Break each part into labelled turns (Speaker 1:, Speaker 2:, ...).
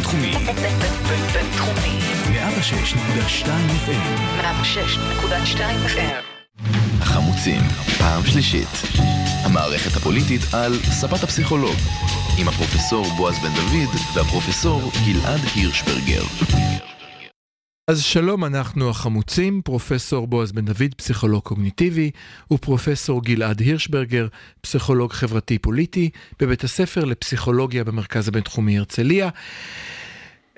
Speaker 1: בינתחומי.
Speaker 2: בינתחומי.
Speaker 1: 106.2 FM.
Speaker 2: 106.2 FM.
Speaker 3: החמוצים, פעם שלישית. המערכת הפוליטית על ספת הפסיכולוג, עם הפרופסור בועז בן דוד והפרופסור גלעד הירשברגר.
Speaker 4: אז שלום, אנחנו החמוצים, פרופסור בועז בן דוד, פסיכולוג קוגניטיבי, ופרופסור גלעד הירשברגר, פסיכולוג חברתי-פוליטי, בבית הספר לפסיכולוגיה במרכז הבינתחומי הרצליה.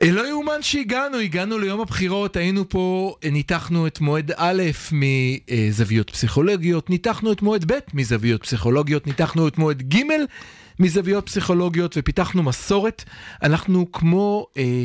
Speaker 4: לא יאומן שהגענו, הגענו ליום הבחירות, היינו פה, ניתחנו את מועד א' מזוויות פסיכולוגיות, ניתחנו את מועד ב' מזוויות פסיכולוגיות, ניתחנו את מועד ג' מזוויות פסיכולוגיות ופיתחנו מסורת. אנחנו כמו... אה,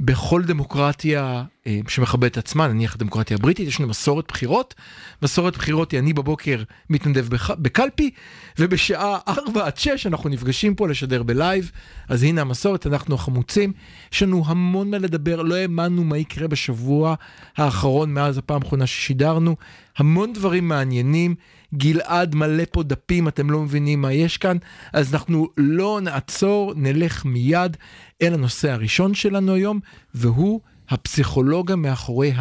Speaker 4: בכל דמוקרטיה אה, שמכבדת עצמה, נניח הדמוקרטיה הבריטית, יש לנו מסורת בחירות. מסורת בחירות היא אני בבוקר מתנדב. בקלפי, ובשעה 4 עד 6 אנחנו נפגשים פה לשדר בלייב. אז הנה המסורת, אנחנו החמוצים. יש לנו המון מה לדבר, לא האמנו מה יקרה בשבוע האחרון מאז הפעם האחרונה ששידרנו. המון דברים מעניינים. גלעד מלא פה דפים, אתם לא מבינים מה יש כאן, אז אנחנו לא נעצור, נלך מיד אל הנושא הראשון שלנו היום, והוא הפסיכולוגיה מאחורי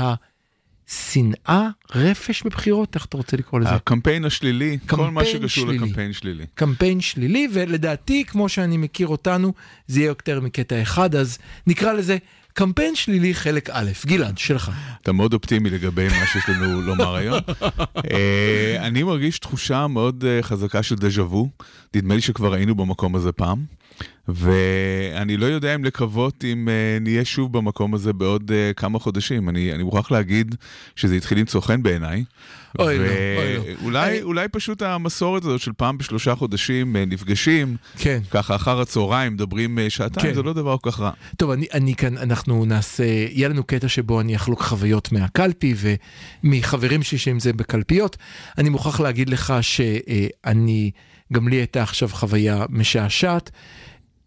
Speaker 4: השנאה, רפש בבחירות, איך אתה רוצה לקרוא לזה?
Speaker 5: הקמפיין השלילי, כל מה
Speaker 4: קמפיין
Speaker 5: שקשור
Speaker 4: שלילי.
Speaker 5: לקמפיין שלילי.
Speaker 4: קמפיין שלילי, ולדעתי, כמו שאני מכיר אותנו, זה יהיה יותר מקטע אחד, אז נקרא לזה קמפיין שלילי חלק א'. גלעד, שלך.
Speaker 5: אתה מאוד אופטימי לגבי מה שיש לנו לומר היום. אה, אני מרגיש תחושה מאוד אה, חזקה של דז'ה וו. נדמה לי שכבר היינו במקום הזה פעם. ואני לא יודע אם לקוות אם אה, נהיה שוב במקום הזה בעוד אה, כמה חודשים. אני, אני מוכרח להגיד שזה התחיל למצוא חן בעיניי.
Speaker 4: אוי לא, אוי לא.
Speaker 5: ואולי
Speaker 4: אני-
Speaker 5: אולי פשוט המסורת הזאת של פעם בשלושה חודשים אה, נפגשים,
Speaker 4: כן.
Speaker 5: ככה אחר הצהריים, מדברים אה, שעתיים,
Speaker 4: כן.
Speaker 5: זה לא דבר כל כך רע.
Speaker 4: טוב, אני, אני כאן, אנחנו נעשה, יהיה לנו קטע שבו אני אחלוק חוויות מהקלפי ומחברים שלי שהם זה בקלפיות. אני מוכרח להגיד לך שאני, גם לי הייתה עכשיו חוויה משעשעת.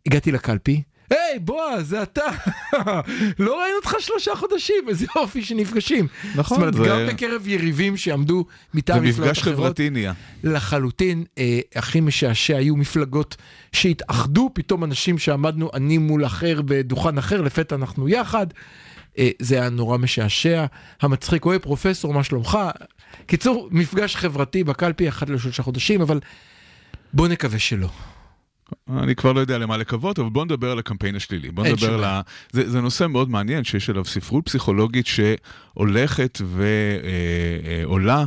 Speaker 4: הגעתי לקלפי, היי, בועז, זה אתה. לא ראינו אותך שלושה חודשים, איזה יופי שנפגשים.
Speaker 5: נכון,
Speaker 4: זאת אומרת,
Speaker 5: זה-
Speaker 4: גם בקרב יריבים שעמדו מטעם
Speaker 5: זה
Speaker 4: מפלגות
Speaker 5: מפגש
Speaker 4: אחרות.
Speaker 5: חברתי נהיה.
Speaker 4: לחלוטין, אה, הכי משעשע היו מפלגות שהתאחדו, פתאום אנשים שעמדנו אני מול אחר בדוכן אחר, לפתע אנחנו יחד. אה, זה היה נורא משעשע. המצחיק, אוהב פרופסור, מה שלומך? קיצור, מפגש חברתי בקלפי אחת לשלושה חודשים, אבל בוא נקווה שלא.
Speaker 5: אני כבר לא יודע למה לקוות, אבל בוא נדבר על הקמפיין השלילי. בוא
Speaker 4: אין
Speaker 5: נדבר על ה... זה, זה נושא מאוד מעניין שיש עליו ספרות פסיכולוגית שהולכת ועולה.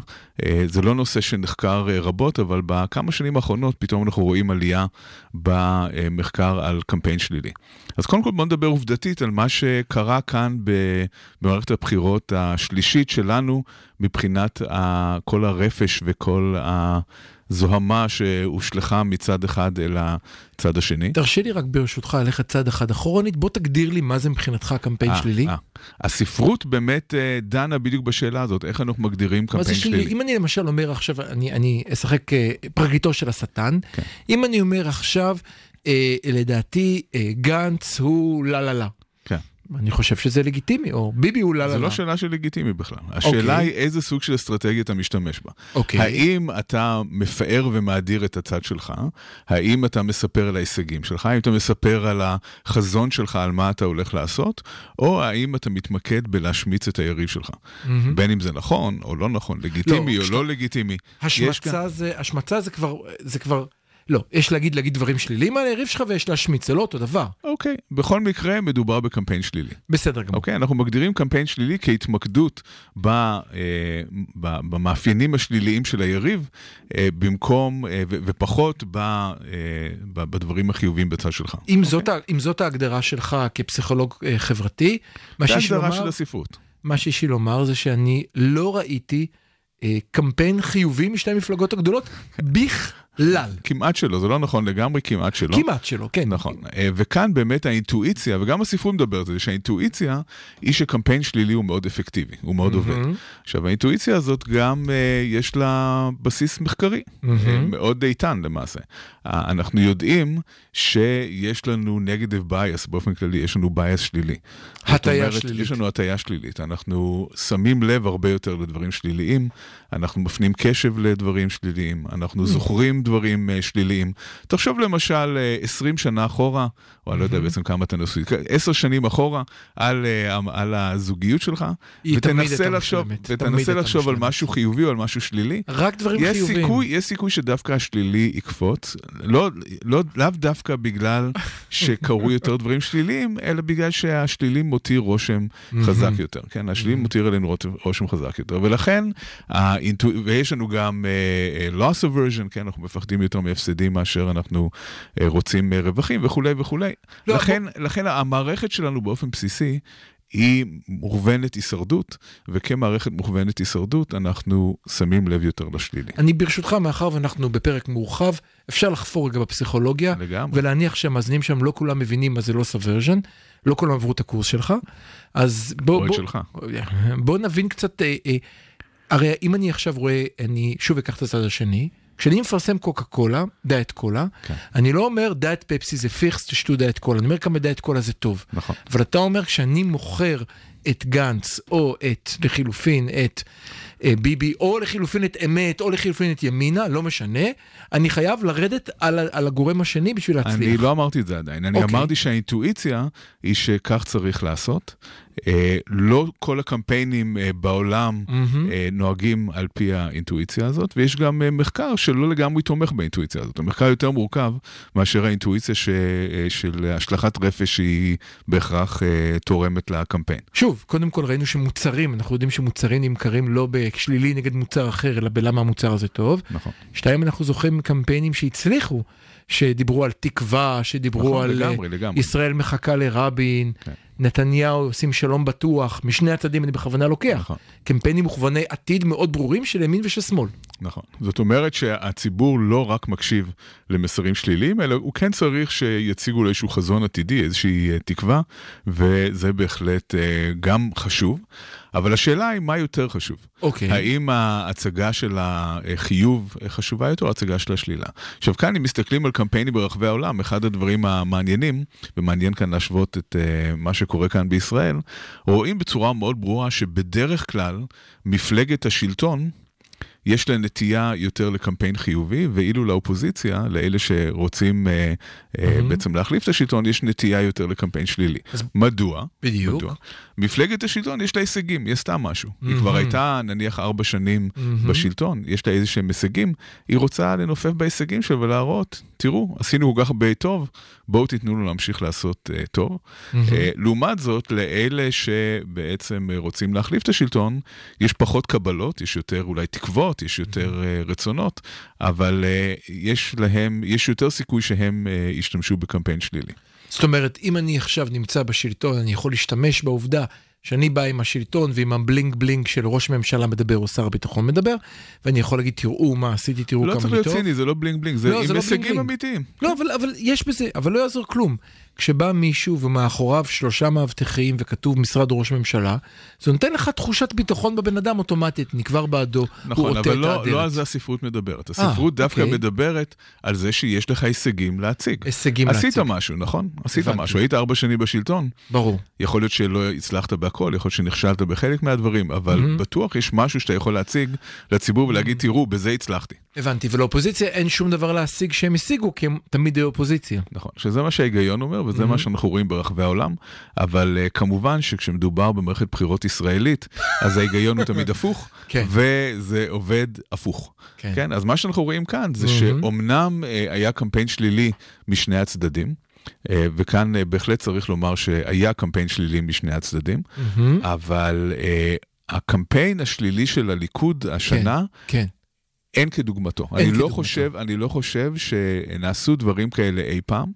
Speaker 5: זה לא נושא שנחקר אה, רבות, אבל בכמה שנים האחרונות פתאום אנחנו רואים עלייה במחקר על קמפיין שלילי. אז קודם כל בוא נדבר עובדתית על מה שקרה כאן במערכת הבחירות השלישית שלנו מבחינת ה- כל הרפש וכל הזוהמה שהושלכה מצד אחד אל הצד השני.
Speaker 4: תרשה לי רק ברשותך ללכת צעד אחד אחורנית, בוא תגדיר לי מה זה מבחינתך קמפיין
Speaker 5: אה,
Speaker 4: שלילי.
Speaker 5: אה. הספרות באמת אה, דנה בדיוק בשאלה הזאת, איך אנחנו מגדירים קמפיין
Speaker 4: שלילי?
Speaker 5: שלילי.
Speaker 4: אם אני למשל אומר עכשיו, אני, אני אשחק פרקליטו של השטן,
Speaker 5: כן.
Speaker 4: אם אני אומר עכשיו, אה, לדעתי אה, גנץ הוא לה לה לה. אני חושב שזה לגיטימי, או ביבי הוא לה לה
Speaker 5: זו
Speaker 4: לה.
Speaker 5: לא שאלה של לגיטימי בכלל. השאלה
Speaker 4: אוקיי.
Speaker 5: היא איזה סוג של אסטרטגיה אתה משתמש בה.
Speaker 4: אוקיי.
Speaker 5: האם אתה מפאר ומאדיר את הצד שלך? האם אתה מספר על ההישגים שלך? האם אתה מספר על החזון שלך, על מה אתה הולך לעשות? או האם אתה מתמקד בלהשמיץ את היריב שלך?
Speaker 4: מהמם.
Speaker 5: בין אם זה נכון או לא נכון, לגיטימי
Speaker 4: לא,
Speaker 5: או
Speaker 4: כשאתה-
Speaker 5: לא לגיטימי. יש כאן-
Speaker 4: השמצה זה, השמצה זה כבר, זה כבר, לא, יש להגיד, להגיד דברים שליליים על היריב שלך ויש להשמיץ, זה לא אותו דבר.
Speaker 5: אוקיי, בכל מקרה מדובר בקמפיין שלילי.
Speaker 4: בסדר גמור.
Speaker 5: אוקיי, אנחנו מגדירים קמפיין שלילי כהתמקדות ב, אה, ב, במאפיינים השליליים של היריב, אה, במקום, אה, ו, ופחות ב, אה, ב, בדברים החיוביים בצד שלך.
Speaker 4: אם, זאת, ה- אם זאת ההגדרה שלך כפסיכולוג אה, חברתי, מה
Speaker 5: זה
Speaker 4: שיש לי
Speaker 5: ההגדרה
Speaker 4: לומר,
Speaker 5: של הספרות.
Speaker 4: מה שיש לי לומר זה שאני לא ראיתי אה, קמפיין חיובי משתי המפלגות הגדולות בכלל.
Speaker 5: כמעט שלא, זה לא נכון לגמרי, כמעט שלא.
Speaker 4: כמעט שלא, כן.
Speaker 5: נכון, אה, וכאן באמת האינטואיציה, וגם הספרות מדברת על זה, שהאינטואיציה היא שקמפיין שלילי הוא מאוד אפקטיבי, הוא מאוד עובד. עכשיו, האינטואיציה הזאת גם אה, יש לה בסיס מחקרי. אה, מאוד איתן למעשה. אנחנו יודעים שיש לנו negative bias, באופן כללי, יש לנו bias שלילי.
Speaker 4: הטיה שלילית.
Speaker 5: יש לנו הטיה שלילית, אנחנו שמים לב הרבה יותר לדברים שליליים, אנחנו מפנים קשב לדברים שליליים, אנחנו זוכרים דברים אה, שליליים. תחשוב למשל אה, 20 שנה אחורה, או אני לא יודע בעצם כמה אתה נשוי, 10 שנים אחורה, על, אה, על הזוגיות שלך, ותנסה לחשוב, ותנסה לחשוב על. משהו חיובי או על משהו שלילי.
Speaker 4: רק דברים
Speaker 5: יש
Speaker 4: חיוביים.
Speaker 5: סיכוי, יש סיכוי שדווקא השלילי יקפוץ, לא, לא, לאו דווקא בגלל שקרו יותר דברים שליליים, אלא בגלל שהשלילי מותיר רושם חזק יותר, כן? השלילי מותיר עלינו רושם חזק יותר, ולכן. ויש לנו גם uh, loss aversion, כן? אנחנו מפחדים יותר מהפסדים מאשר אנחנו uh, רוצים רווחים וכולי וכולי.
Speaker 4: לא,
Speaker 5: לכן, לכן המערכת שלנו באופן בסיסי, היא מוכוונת הישרדות, וכמערכת מוכוונת הישרדות אנחנו שמים לב יותר לשלילי.
Speaker 4: אני ברשותך, מאחר ואנחנו בפרק מורחב, אפשר לחפור רגע בפסיכולוגיה,
Speaker 5: לגמרי.
Speaker 4: ולהניח שהמאזינים שם לא כולם מבינים מה זה לוס אברז'ן, לא כולם עברו את הקורס שלך, אז בוא, בוא,
Speaker 5: שלך.
Speaker 4: בוא נבין קצת, אה, אה, הרי אם אני עכשיו רואה, אני שוב אקח את הצד השני, כשאני מפרסם קוקה קולה, דיאט קולה,
Speaker 5: כן.
Speaker 4: אני לא אומר דיאט פפסי זה פיכס, תשתו דיאט קולה, אני אומר כמה דיאט קולה זה טוב.
Speaker 5: נכון.
Speaker 4: אבל אתה אומר כשאני מוכר את גנץ, או את, לחילופין, את אה, ביבי, או לחילופין את אמת, או לחילופין את ימינה, לא משנה, אני חייב לרדת על, על הגורם השני בשביל להצליח.
Speaker 5: אני לא אמרתי את זה עדיין, אני
Speaker 4: אוקיי.
Speaker 5: אמרתי שהאינטואיציה היא שכך צריך לעשות. אה, לא כל הקמפיינים אה, בעולם
Speaker 4: מהמם.
Speaker 5: אה, נוהגים על פי האינטואיציה הזאת, ויש גם אה, מחקר שלא לגמרי תומך באינטואיציה הזאת. המחקר יותר מורכב מאשר האינטואיציה ש, אה, של השלכת רפש שהיא בהכרח אה, תורמת לקמפיין.
Speaker 4: שוב, קודם כל ראינו שמוצרים, אנחנו יודעים שמוצרים נמכרים לא בשלילי נגד מוצר אחר, אלא בלמה המוצר הזה טוב.
Speaker 5: נכון.
Speaker 4: שתיים, אנחנו זוכרים קמפיינים שהצליחו, שדיברו על תקווה, שדיברו
Speaker 5: נכון,
Speaker 4: על אה,
Speaker 5: לגמרי, לגמרי.
Speaker 4: ישראל מחכה לרבין,
Speaker 5: כן.
Speaker 4: נתניהו עושים שלום בטוח, משני הצדדים אני בכוונה לוקח.
Speaker 5: נכון.
Speaker 4: קמפיינים מוכווני עתיד מאוד ברורים של ימין ושל שמאל.
Speaker 5: נכון. זאת אומרת שהציבור לא רק מקשיב למסרים שליליים, אלא הוא כן צריך שיציגו לו איזשהו חזון עתידי, איזושהי אה, תקווה, וזה בהחלט אה, גם חשוב. אבל השאלה היא מה יותר חשוב.
Speaker 4: אוקיי.
Speaker 5: האם ההצגה של החיוב חשובה יותר או ההצגה של השלילה? עכשיו כאן אם מסתכלים על קמפיינים ברחבי העולם, אחד הדברים המעניינים, ומעניין כאן להשוות את uh, מה שקורה כאן בישראל, רואים בצורה מאוד ברורה שבדרך כלל מפלגת השלטון יש לה נטייה יותר לקמפיין חיובי, ואילו לאופוזיציה, לאלה שרוצים אה, אה, בעצם להחליף את השלטון, יש נטייה יותר לקמפיין שלילי.
Speaker 4: אז-
Speaker 5: מדוע?
Speaker 4: בדיוק.
Speaker 5: מדוע? מפלגת השלטון יש לה הישגים, היא עשתה משהו. היא כבר הייתה נניח ארבע שנים בשלטון, יש לה איזה שהם הישגים, היא רוצה לנופף בהישגים שלה ולהראות, תראו, עשינו כל כך הרבה טוב, בואו תיתנו לנו להמשיך לעשות uh, טוב. אה, לעומת זאת, לאלה שבעצם אה, רוצים להחליף את השלטון, יש פחות קבלות, יש יותר אולי תקוות, יש יותר אה, רצונות, אבל אה, יש להם, יש יותר סיכוי שהם אה, ישתמשו בקמפיין שלילי.
Speaker 4: זאת אומרת, אם אני עכשיו נמצא בשלטון, אני יכול להשתמש בעובדה שאני בא עם השלטון ועם ה bling bling של ראש ממשלה מדבר או שר הביטחון מדבר, ואני יכול להגיד, תראו מה עשיתי, תראו
Speaker 5: לא
Speaker 4: כמה
Speaker 5: צריך
Speaker 4: אני
Speaker 5: להיות
Speaker 4: טוב.
Speaker 5: ציני, זה לא bling bling, זה
Speaker 4: לא, זה
Speaker 5: עם
Speaker 4: לא
Speaker 5: הישגים
Speaker 4: bling.
Speaker 5: אמיתיים.
Speaker 4: לא, אבל, אבל יש בזה, אבל לא יעזור כלום. כשבא מישהו ומאחוריו שלושה מאבטחים וכתוב משרד ראש ממשלה, זה נותן לך תחושת ביטחון בבן אדם אוטומטית, נקבר בעדו, הוא
Speaker 5: נכון,
Speaker 4: עוטה
Speaker 5: אבל
Speaker 4: את
Speaker 5: לא,
Speaker 4: הדלת.
Speaker 5: לא על זה הספרות מדברת. הספרות דווקא
Speaker 4: אוקיי.
Speaker 5: מדברת על זה שיש לך הישגים להציג.
Speaker 4: הישגים
Speaker 5: עשית
Speaker 4: להציג.
Speaker 5: משהו, נכון? עשית
Speaker 4: הבנתי.
Speaker 5: משהו, היית ארבע שנים בשלטון,
Speaker 4: ברור.
Speaker 5: יכול להיות שלא הצלחת בהכל, יכול להיות שנכשלת בחלק מהדברים, אבל
Speaker 4: Mm-hmm.
Speaker 5: בטוח יש משהו שאתה יכול להציג לציבור ולהגיד, תראו, בזה הצלחתי.
Speaker 4: הבנתי, ולאופוזיציה אין שום דבר להשיג שהם השיגו, כי הם תמיד היו אופוזיציה.
Speaker 5: נכון, שזה מה שההיגיון אומר, וזה
Speaker 4: Mm-hmm.
Speaker 5: מה שאנחנו רואים ברחבי העולם, אבל uh, כמובן שכשמדובר במערכת בחירות ישראלית, אז ההיגיון הוא תמיד הפוך,
Speaker 4: כן.
Speaker 5: וזה עובד הפוך.
Speaker 4: כן.
Speaker 5: כן, אז מה שאנחנו רואים כאן זה
Speaker 4: Mhm.
Speaker 5: שאומנם uh, היה קמפיין שלילי משני הצדדים, uh, וכאן uh, בהחלט צריך לומר שהיה קמפיין שלילי משני הצדדים,
Speaker 4: מהמם.
Speaker 5: אבל uh, הקמפיין השלילי של הליכוד השנה,
Speaker 4: כן.
Speaker 5: אין כדוגמתו.
Speaker 4: אין
Speaker 5: אני לא
Speaker 4: כדוגמתו.
Speaker 5: חושב, אני לא חושב שנעשו דברים כאלה אי פעם.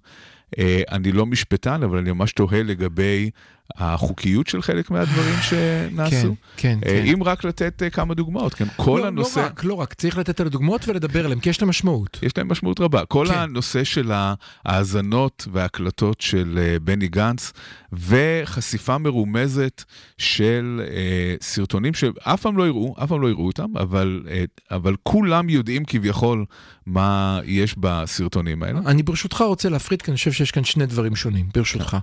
Speaker 5: אה, אני לא משפטן, אבל אני ממש תוהה לגבי החוקיות של חלק מהדברים שנעשו.
Speaker 4: כן,
Speaker 5: אה,
Speaker 4: כן.
Speaker 5: אם רק לתת אה, כמה דוגמאות, כן, כל
Speaker 4: לא,
Speaker 5: הנושא...
Speaker 4: לא רק, לא רק, צריך לתת על הדוגמאות ולדבר עליהם, כי יש להם משמעות.
Speaker 5: יש להם משמעות רבה. כל
Speaker 4: כן.
Speaker 5: הנושא של ההאזנות וההקלטות של אה, בני גנץ, וחשיפה מרומזת של אה, סרטונים שאף פעם לא יראו, אף פעם לא יראו אותם, אבל, אה, אבל כולם יודעים כביכול מה יש בסרטונים האלה.
Speaker 4: אני ברשותך רוצה להפריד, כי אני חושב שיש כאן שני דברים שונים, ברשותך.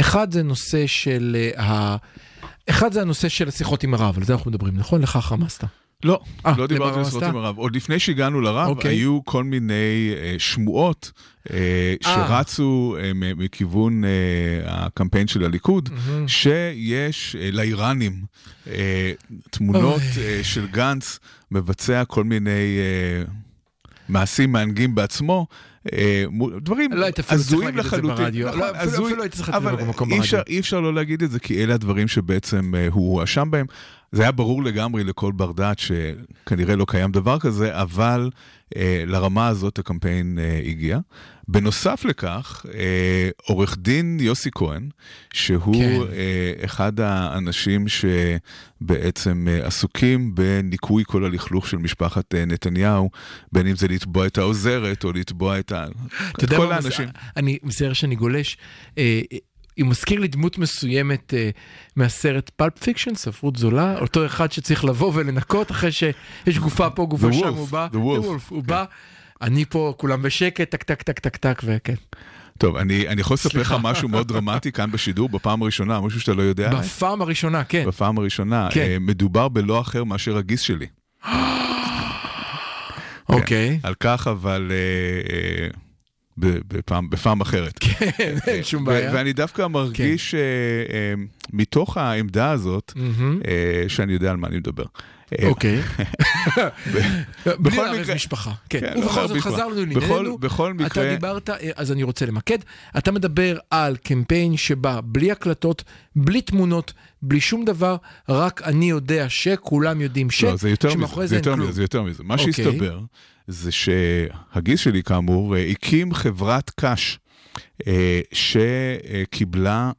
Speaker 4: אחד זה נושא של אה, ה... אחד זה הנושא של השיחות עם הרב, על זה אנחנו מדברים, נכון? לכך רמזת.
Speaker 5: לא,
Speaker 4: אה,
Speaker 5: לא דיברתי על שיחות
Speaker 4: עשתה?
Speaker 5: עם הרב. עוד לפני שהגענו לרב,
Speaker 4: אוקיי.
Speaker 5: היו כל מיני אה, שמועות אה, שרצו אה, מכיוון אה, הקמפיין של הליכוד,
Speaker 4: מהמם.
Speaker 5: שיש אה, לאיראנים אה, תמונות. אה, של גנץ מבצע כל מיני אה, מעשים מענגים בעצמו. אה, דברים
Speaker 4: לא
Speaker 5: הזויים לחלוטין. נכון,
Speaker 4: לא, אפילו- אפילו היית צריך להגיד את זה במקום ברדיו.
Speaker 5: אי אפשר לא להגיד את זה, כי אלה הדברים שבעצם אה, הוא הואשם בהם. זה היה ברור לגמרי לכל בר דעת שכנראה לא קיים דבר כזה, אבל אה, לרמה הזאת הקמפיין אה, הגיע. בנוסף לכך, אה, עורך דין יוסי כהן, שהוא
Speaker 4: כן.
Speaker 5: אה, אחד האנשים שבעצם אה, עסוקים בניקוי כל הלכלוך של משפחת אה, נתניהו, בין אם זה לתבוע את העוזרת או לתבוע את, ה...
Speaker 4: אתה
Speaker 5: את
Speaker 4: יודע
Speaker 5: כל
Speaker 4: מה,
Speaker 5: האנשים.
Speaker 4: אני מצטער שאני גולש. אה, הוא מזכיר לי דמות מסוימת אה, מהסרט Pulp Fiction, ספרות זולה, אותו אחד שצריך לבוא ולנקות אחרי שיש גופה פה, גופה שם, הוא בא,
Speaker 5: The Wolf.
Speaker 4: The Wolf, הוא בא, אני פה, כולם בשקט, טק טק טק טק טק, וכן.
Speaker 5: טוב, אני, אני יכול לספר לך. משהו מאוד דרמטי כאן בשידור, בפעם הראשונה, משהו שאתה לא יודע.
Speaker 4: בפעם הראשונה, כן.
Speaker 5: בפעם הראשונה,
Speaker 4: כן.
Speaker 5: אה, מדובר בלא אחר מאשר הגיס שלי.
Speaker 4: אוקיי.
Speaker 5: על כך, אבל אה, ב- בפעם, בפעם אחרת.
Speaker 4: כן, אין שום
Speaker 5: ו-
Speaker 4: בעיה.
Speaker 5: ואני דווקא מרגיש אה, אה, מתוך העמדה הזאת,
Speaker 4: מהמם.
Speaker 5: אה, שאני יודע על מה אני מדבר.
Speaker 4: אוקיי. בלי
Speaker 5: בכל
Speaker 4: לערב משפחה. כן,
Speaker 5: כן, לא
Speaker 4: ובכל זאת. חזרנו
Speaker 5: בכל-
Speaker 4: לענייננו.
Speaker 5: בכל
Speaker 4: אתה
Speaker 5: מקרה-
Speaker 4: דיברת, אה, אז אני רוצה למקד. אתה מדבר על קמפיין שבא בלי הקלטות, בלי תמונות, בלי שום דבר, רק אני יודע שכולם יודעים ש...
Speaker 5: לא, זה יותר מזה, זה יותר. מזה, זה יותר מזה. מה
Speaker 4: אוקיי.
Speaker 5: שהסתבר זה שהגיס שלי, כאמור, אה, הקים חברת קש אה, שקיבלה...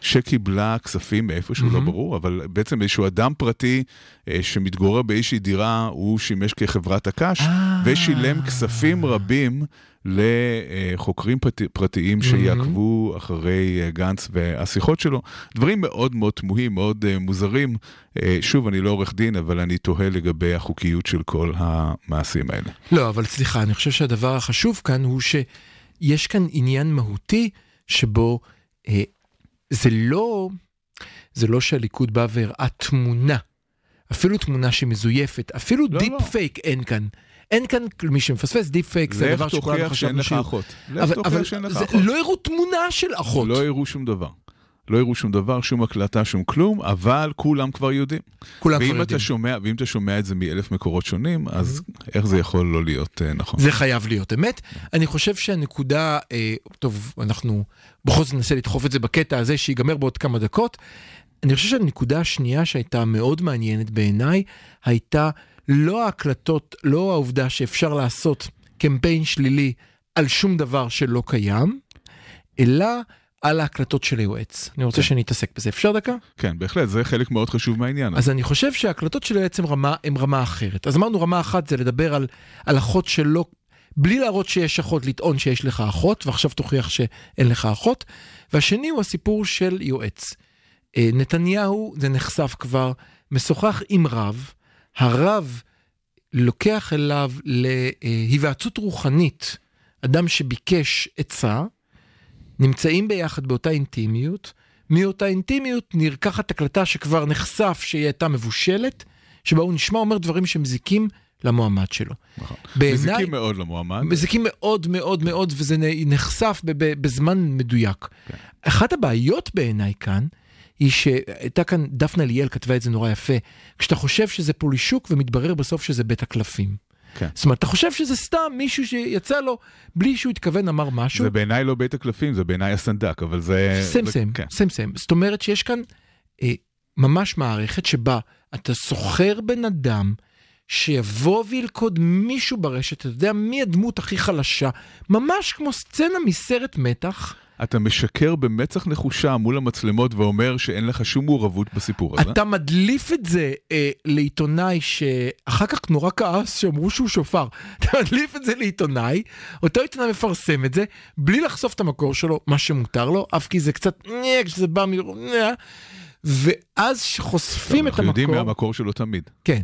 Speaker 5: שקיבלה כספים מאיפשהו, לא
Speaker 4: מהמם.
Speaker 5: ברור, אבל בעצם איזשהו אדם פרטי אה, שמתגורר באיזושהי דירה, הוא שימש כחברת הקש. ושילם כספים רבים לחוקרים פרט- פרטיים שיעקבו אחרי אה, גנץ והשיחות שלו. דברים מאוד מאוד תמוהים, מאוד אה, מוזרים. אה, שוב, אני לא עורך דין, אבל אני תוהה לגבי החוקיות של כל המעשים האלה.
Speaker 4: לא, אבל סליחה, אני חושב שהדבר החשוב כאן הוא שיש כאן עניין מהותי שבו אה, זה לא, זה לא שהליכוד בא והראה תמונה, אפילו תמונה שמזויפת, אפילו
Speaker 5: לא,
Speaker 4: deep
Speaker 5: לא.
Speaker 4: פייק אין כאן. אין כאן, מי שמפספס deep fake זה דבר שכולנו חשבנו
Speaker 5: לך
Speaker 4: שהוא...
Speaker 5: לך תוכיח שאין לך אחות.
Speaker 4: לא הראו תמונה של אחות.
Speaker 5: לא הראו שום דבר. לא הראו שום דבר, שום הקלטה, שום כלום, אבל כולם כבר יודעים.
Speaker 4: כולם כבר יודעים.
Speaker 5: שומע, ואם אתה שומע את זה מאלף מקורות שונים, אז איך זה יכול לא להיות אה, נכון?
Speaker 4: זה חייב להיות אמת. אני חושב שהנקודה, אה, טוב, אנחנו בכל זאת ננסה לדחוף את זה בקטע הזה שיגמר בעוד כמה דקות. אני חושב שהנקודה השנייה שהייתה מאוד מעניינת בעיניי, הייתה לא ההקלטות, לא העובדה שאפשר לעשות קמפיין שלילי על שום דבר שלא קיים, אלא על ההקלטות של היועץ. אני רוצה
Speaker 5: כן.
Speaker 4: שאני אתעסק בזה. אפשר דקה?
Speaker 5: כן, בהחלט, זה חלק מאוד חשוב מהעניין.
Speaker 4: אז אני חושב שההקלטות של היועץ הם רמה, הם רמה אחרת. אז אמרנו רמה אחת זה לדבר על, על אחות שלא, בלי להראות שיש אחות, לטעון שיש לך אחות, ועכשיו תוכיח שאין לך אחות. והשני הוא הסיפור של יועץ. אה, נתניהו, זה נחשף כבר, משוחח עם רב, הרב לוקח אליו להיוועצות רוחנית, אדם שביקש עצה, נמצאים ביחד באותה אינטימיות, מאותה אינטימיות נרקחת הקלטה שכבר נחשף שהיא הייתה מבושלת, שבה הוא נשמע אומר דברים שמזיקים למועמד שלו.
Speaker 5: נכון.
Speaker 4: בעיניי-
Speaker 5: מזיקים מאוד למועמד.
Speaker 4: מזיקים מאוד מאוד מאוד, וזה נחשף בזמן מדויק. אחת הבעיות בעיניי כאן, היא שהייתה כאן, דפנה ליאל כתבה את זה נורא יפה, כשאתה חושב שזה פולישוק ומתברר בסוף שזה בית הקלפים.
Speaker 5: כן.
Speaker 4: זאת אומרת, אתה חושב שזה סתם מישהו שיצא לו בלי שהוא התכוון אמר משהו.
Speaker 5: זה בעיניי לא בית הקלפים, זה בעיניי הסנדק, אבל זה...
Speaker 4: סם סם,
Speaker 5: כן.
Speaker 4: סם סם. זאת אומרת שיש כאן אה, ממש מערכת שבה אתה סוחר בן אדם שיבוא וילכוד מישהו ברשת, אתה יודע מי הדמות הכי חלשה, ממש כמו סצנה מסרט מתח.
Speaker 5: אתה משקר במצח נחושה מול המצלמות ואומר שאין לך שום מעורבות בסיפור הזה.
Speaker 4: אתה מדליף את זה אה, לעיתונאי שאחר כך נורא כעס שאמרו שהוא שופר. אתה מדליף את זה לעיתונאי, אותו עיתונאי מפרסם את זה, בלי לחשוף את המקור שלו, מה שמותר לו, אף כי זה קצת, כשזה בא מ... ואז שחושפים את
Speaker 5: אנחנו יודעים
Speaker 4: המקור,
Speaker 5: מהמקור שלו תמיד.
Speaker 4: כן.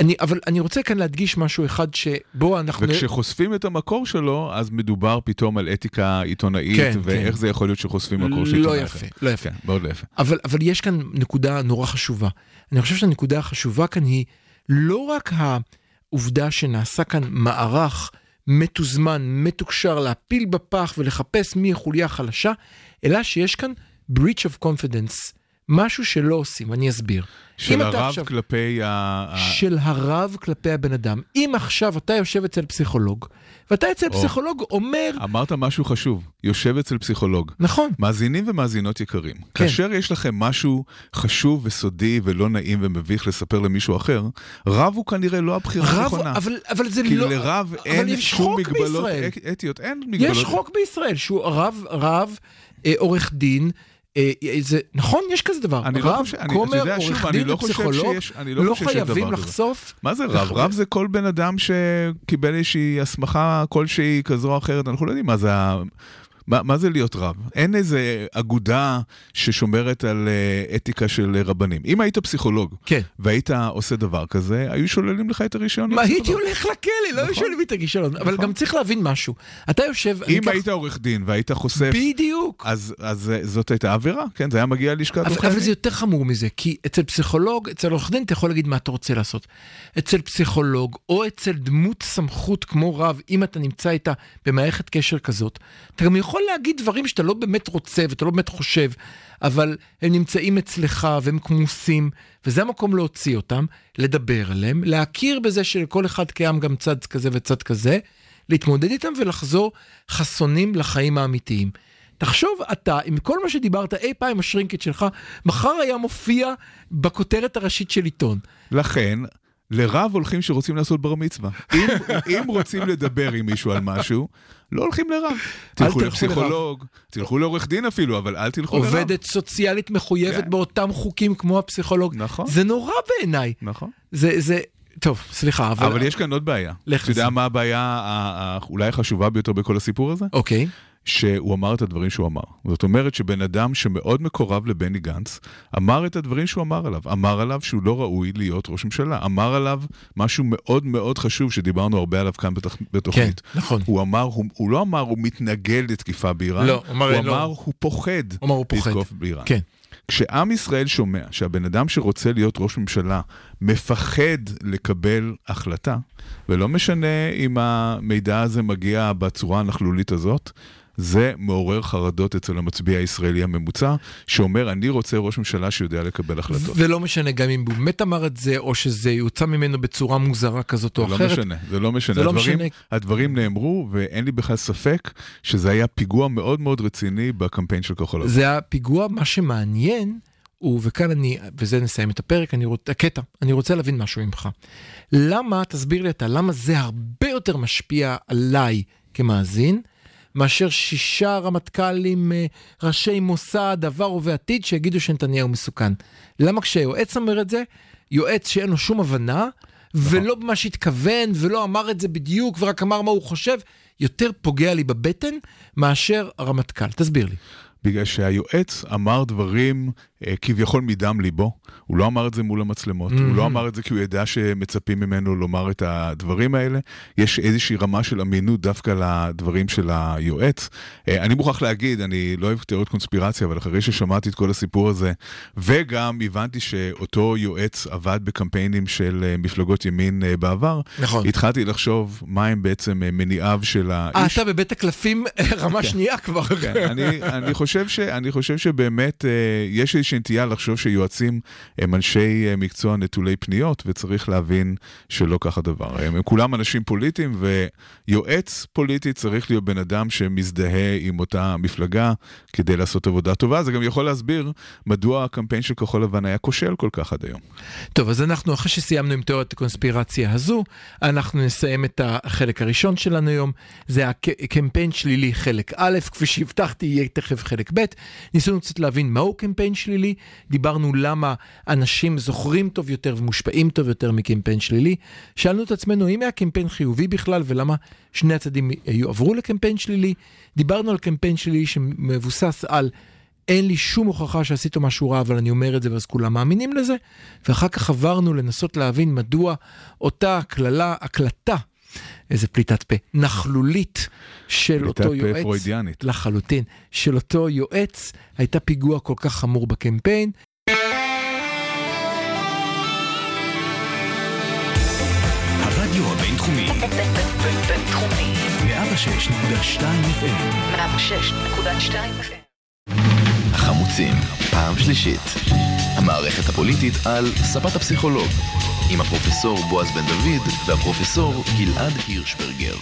Speaker 4: אני, אבל אני רוצה כאן להדגיש משהו אחד שבו אנחנו...
Speaker 5: וכשחושפים את המקור שלו, אז מדובר פתאום על אתיקה עיתונאית,
Speaker 4: כן,
Speaker 5: ואיך
Speaker 4: כן.
Speaker 5: זה יכול להיות שחושפים מקור של
Speaker 4: לא
Speaker 5: עיתונאי
Speaker 4: יפה,
Speaker 5: אחר.
Speaker 4: לא יפה.
Speaker 5: כן, מאוד לא יפה.
Speaker 4: אבל, אבל יש כאן נקודה נורא חשובה. אני חושב שהנקודה החשובה כאן היא לא רק העובדה שנעשה כאן מערך מתוזמן, מתוקשר, להפיל בפח ולחפש מי החוליה החלשה, אלא שיש כאן breach of confidence, משהו שלא עושים, אני אסביר.
Speaker 5: של הרב
Speaker 4: עכשיו-
Speaker 5: כלפי ה...
Speaker 4: של הרב כלפי הבן אדם. אם עכשיו אתה יושב אצל פסיכולוג, ואתה אצל
Speaker 5: או.
Speaker 4: פסיכולוג אומר,
Speaker 5: אמרת משהו חשוב, יושב אצל פסיכולוג.
Speaker 4: נכון,
Speaker 5: מאזינים ומאזינות יקרים,
Speaker 4: כן.
Speaker 5: כאשר יש לכם משהו חשוב וסודי ולא נעים ומביך לספר למישהו אחר, רב הוא כנראה לא הבחירה הנכונה.
Speaker 4: אבל, אבל זה
Speaker 5: כי
Speaker 4: לא...
Speaker 5: לרב
Speaker 4: אבל
Speaker 5: אין שום מגבלות
Speaker 4: בישראל.
Speaker 5: אתיות, אין מגבלות.
Speaker 4: יש חוק בישראל שהוא רב, רב, אה, עורך דין, זה, נכון? יש כזה דבר.
Speaker 5: אני לא
Speaker 4: רב,
Speaker 5: אתה
Speaker 4: כומר, עורך דין
Speaker 5: לא שיש- אני לא
Speaker 4: לא חייבים. לחשוף.
Speaker 5: מה זה רב? רב זה כל בן אדם שקיבל איזושהי הסמכה כלשהי כזו או אחרת, אנחנו לא יודעים מה זה. מה, מה זה להיות רב? אין איזה אגודה ששומרת על אה, אתיקה של רבנים. אם היית פסיכולוג
Speaker 4: כן.
Speaker 5: והיית עושה דבר כזה, היו שוללים לך את הרישיון.
Speaker 4: מה, הייתי. הולך לכלא, לא
Speaker 5: נכון.
Speaker 4: יושבים לי את הכישלון. אבל
Speaker 5: נכון.
Speaker 4: גם צריך להבין משהו. אתה יושב...
Speaker 5: אם
Speaker 4: אקח-
Speaker 5: היית עורך דין והיית חושף,
Speaker 4: בדיוק.
Speaker 5: אז, אז אה, זאת הייתה עבירה, כן? זה היה מגיע ללשכת
Speaker 4: אבל,
Speaker 5: עורכי
Speaker 4: אבל
Speaker 5: דין.
Speaker 4: זה יותר חמור מזה, כי אצל פסיכולוג, אצל עורך דין אתה יכול להגיד מה אתה רוצה לעשות. אצל פסיכולוג או אצל דמות סמכות כמו רב, אם אתה נמצא איתה במערכת קשר כזאת, אתה גם יכול להגיד דברים שאתה לא באמת רוצה ואתה לא באמת חושב, אבל הם נמצאים אצלך והם כמוסים, וזה המקום להוציא אותם, לדבר עליהם, להכיר בזה שלכל אחד קיים גם צד כזה וצד כזה, להתמודד איתם ולחזור חסונים לחיים האמיתיים. תחשוב אתה, עם כל מה שדיברת אי פעם עם השרינקט שלך, מחר היה מופיע בכותרת הראשית של עיתון.
Speaker 5: לכן, לרב הולכים שרוצים לעשות בר מצווה. אם, אם רוצים לדבר עם מישהו על משהו, לא הולכים לרב. תלכו לפסיכולוג, תלכו לעורך דין אפילו, אבל אל תלכו לרב.
Speaker 4: עובדת סוציאלית מחויבת
Speaker 5: כן.
Speaker 4: באותם חוקים כמו הפסיכולוג.
Speaker 5: נכון.
Speaker 4: זה נורא בעיניי.
Speaker 5: נכון.
Speaker 4: זה, זה, טוב, סליחה, אבל...
Speaker 5: אבל יש כאן עוד בעיה.
Speaker 4: לך
Speaker 5: אתה יודע. מה הבעיה אולי החשובה ביותר בכל הסיפור הזה?
Speaker 4: אוקיי.
Speaker 5: שהוא אמר את הדברים שהוא אמר. זאת אומרת שבן אדם שמאוד מקורב לבני גנץ, אמר את הדברים שהוא אמר עליו. אמר עליו שהוא לא ראוי להיות ראש ממשלה. אמר עליו משהו מאוד מאוד חשוב שדיברנו הרבה עליו כאן.
Speaker 4: כן,
Speaker 5: בתוכנית.
Speaker 4: נכון.
Speaker 5: הוא אמר, הוא, הוא לא אמר הוא מתנגד לתקיפה באיראן,
Speaker 4: לא, הוא אמר,
Speaker 5: הוא
Speaker 4: לא.
Speaker 5: אמר הוא פוחד
Speaker 4: הוא אמר, הוא פוחד.
Speaker 5: לתקוף באיראן.
Speaker 4: כן.
Speaker 5: כשעם ישראל שומע שהבן אדם שרוצה להיות ראש ממשלה מפחד לקבל החלטה, ולא משנה אם המידע הזה מגיע בצורה הנכלולית הזאת, זה מעורר חרדות אצל המצביע הישראלי הממוצע, שאומר, אני רוצה ראש ממשלה שיודע לקבל החלטות.
Speaker 4: ולא משנה גם אם הוא באמת אמר את זה, או שזה יוצא ממנו בצורה מוזרה כזאת או
Speaker 5: זה לא
Speaker 4: אחרת.
Speaker 5: משנה, זה לא משנה.
Speaker 4: זה לא
Speaker 5: הדברים,
Speaker 4: משנה.
Speaker 5: הדברים נאמרו, ואין לי בכלל ספק שזה היה פיגוע מאוד מאוד רציני בקמפיין של כחול לבן.
Speaker 4: זה הפיגוע, מה שמעניין, הוא, וכאן אני, וזה נסיים את הפרק, אני רוצה, הקטע, אני רוצה להבין משהו ממך. למה, תסביר לי אתה, למה זה הרבה יותר משפיע עליי כמאזין, מאשר שישה רמטכ"לים, אה, ראשי מוסד, עבר ובעתיד, שיגידו שנתניהו מסוכן. למה כשהיועץ אומר את זה, יועץ שאין לו שום הבנה, ולא במה שהתכוון, ולא אמר את זה בדיוק, ורק אמר מה הוא חושב, יותר פוגע לי בבטן מאשר הרמטכ"ל. תסביר לי.
Speaker 5: בגלל שהיועץ אמר דברים כביכול מדם ליבו. הוא לא אמר את זה מול המצלמות, הוא לא אמר את זה כי הוא ידע שמצפים ממנו לומר את הדברים האלה. יש איזושהי רמה של אמינות דווקא לדברים של היועץ. אה, אני מוכרח להגיד, אני לא אוהב תיאוריות קונספירציה, אבל אחרי ששמעתי את כל הסיפור הזה, וגם הבנתי שאותו יועץ עבד בקמפיינים של אה, מפלגות ימין אה, בעבר,
Speaker 4: נכון.
Speaker 5: התחלתי לחשוב מהם בעצם אה, מניעיו של
Speaker 4: אה,
Speaker 5: האיש.
Speaker 4: אתה בבית הקלפים רמה שנייה כבר.
Speaker 5: כן, אני, אני, חושב ש, אני חושב שבאמת אה, יש איזושהי נטייה לחשוב שיועצים הם אנשי אה, מקצוע נטולי פניות, וצריך להבין שלא כך הדבר. הם, הם כולם אנשים פוליטיים, ויועץ פוליטי צריך להיות בן אדם שמזדהה עם אותה מפלגה כדי לעשות עבודה טובה. זה גם יכול להסביר מדוע הקמפיין של כחול לבן היה כושל כל כך עד היום.
Speaker 4: טוב, אז אנחנו, אחרי שסיימנו עם תיאוריית הקונספירציה הזו, אנחנו נסיים את החלק הראשון שלנו היום. זה הקמפיין שלילי חלק א', כפי שהבטחתי, יהיה תכף חלק ב'. ניסינו קצת להבין מהו קמפיין שלילי, דיברנו למה אנשים זוכרים טוב יותר ומושפעים טוב יותר מקמפיין שלילי. שאלנו את עצמנו אם היה קמפיין חיובי בכלל ולמה שני הצדדים יועברו לקמפיין שלילי. דיברנו על קמפיין שלילי שמבוסס על אין לי שום הוכחה שעשית משהו רע, אבל אני אומר את זה ואז כולם מאמינים לזה. ואחר כך עברנו לנסות להבין מדוע אותה הקללה, הקלטה, איזה פליטת פה, נכלולית של
Speaker 5: פליטת
Speaker 4: אותו
Speaker 5: פה
Speaker 4: יועץ.
Speaker 5: פרוידיאנית.
Speaker 4: לחלוטין. של אותו יועץ, הייתה פיגוע כל כך חמור בקמפיין.
Speaker 1: הרדיו הבינתחומי,
Speaker 2: בינתחומי.
Speaker 1: 106.2 FM,
Speaker 2: 106.2 FM.
Speaker 3: החמוצים, פעם שלישית. המערכת הפוליטית על ספת הפסיכולוג, עם הפרופסור בועז בן דוד והפרופסור גלעד הירשברגר.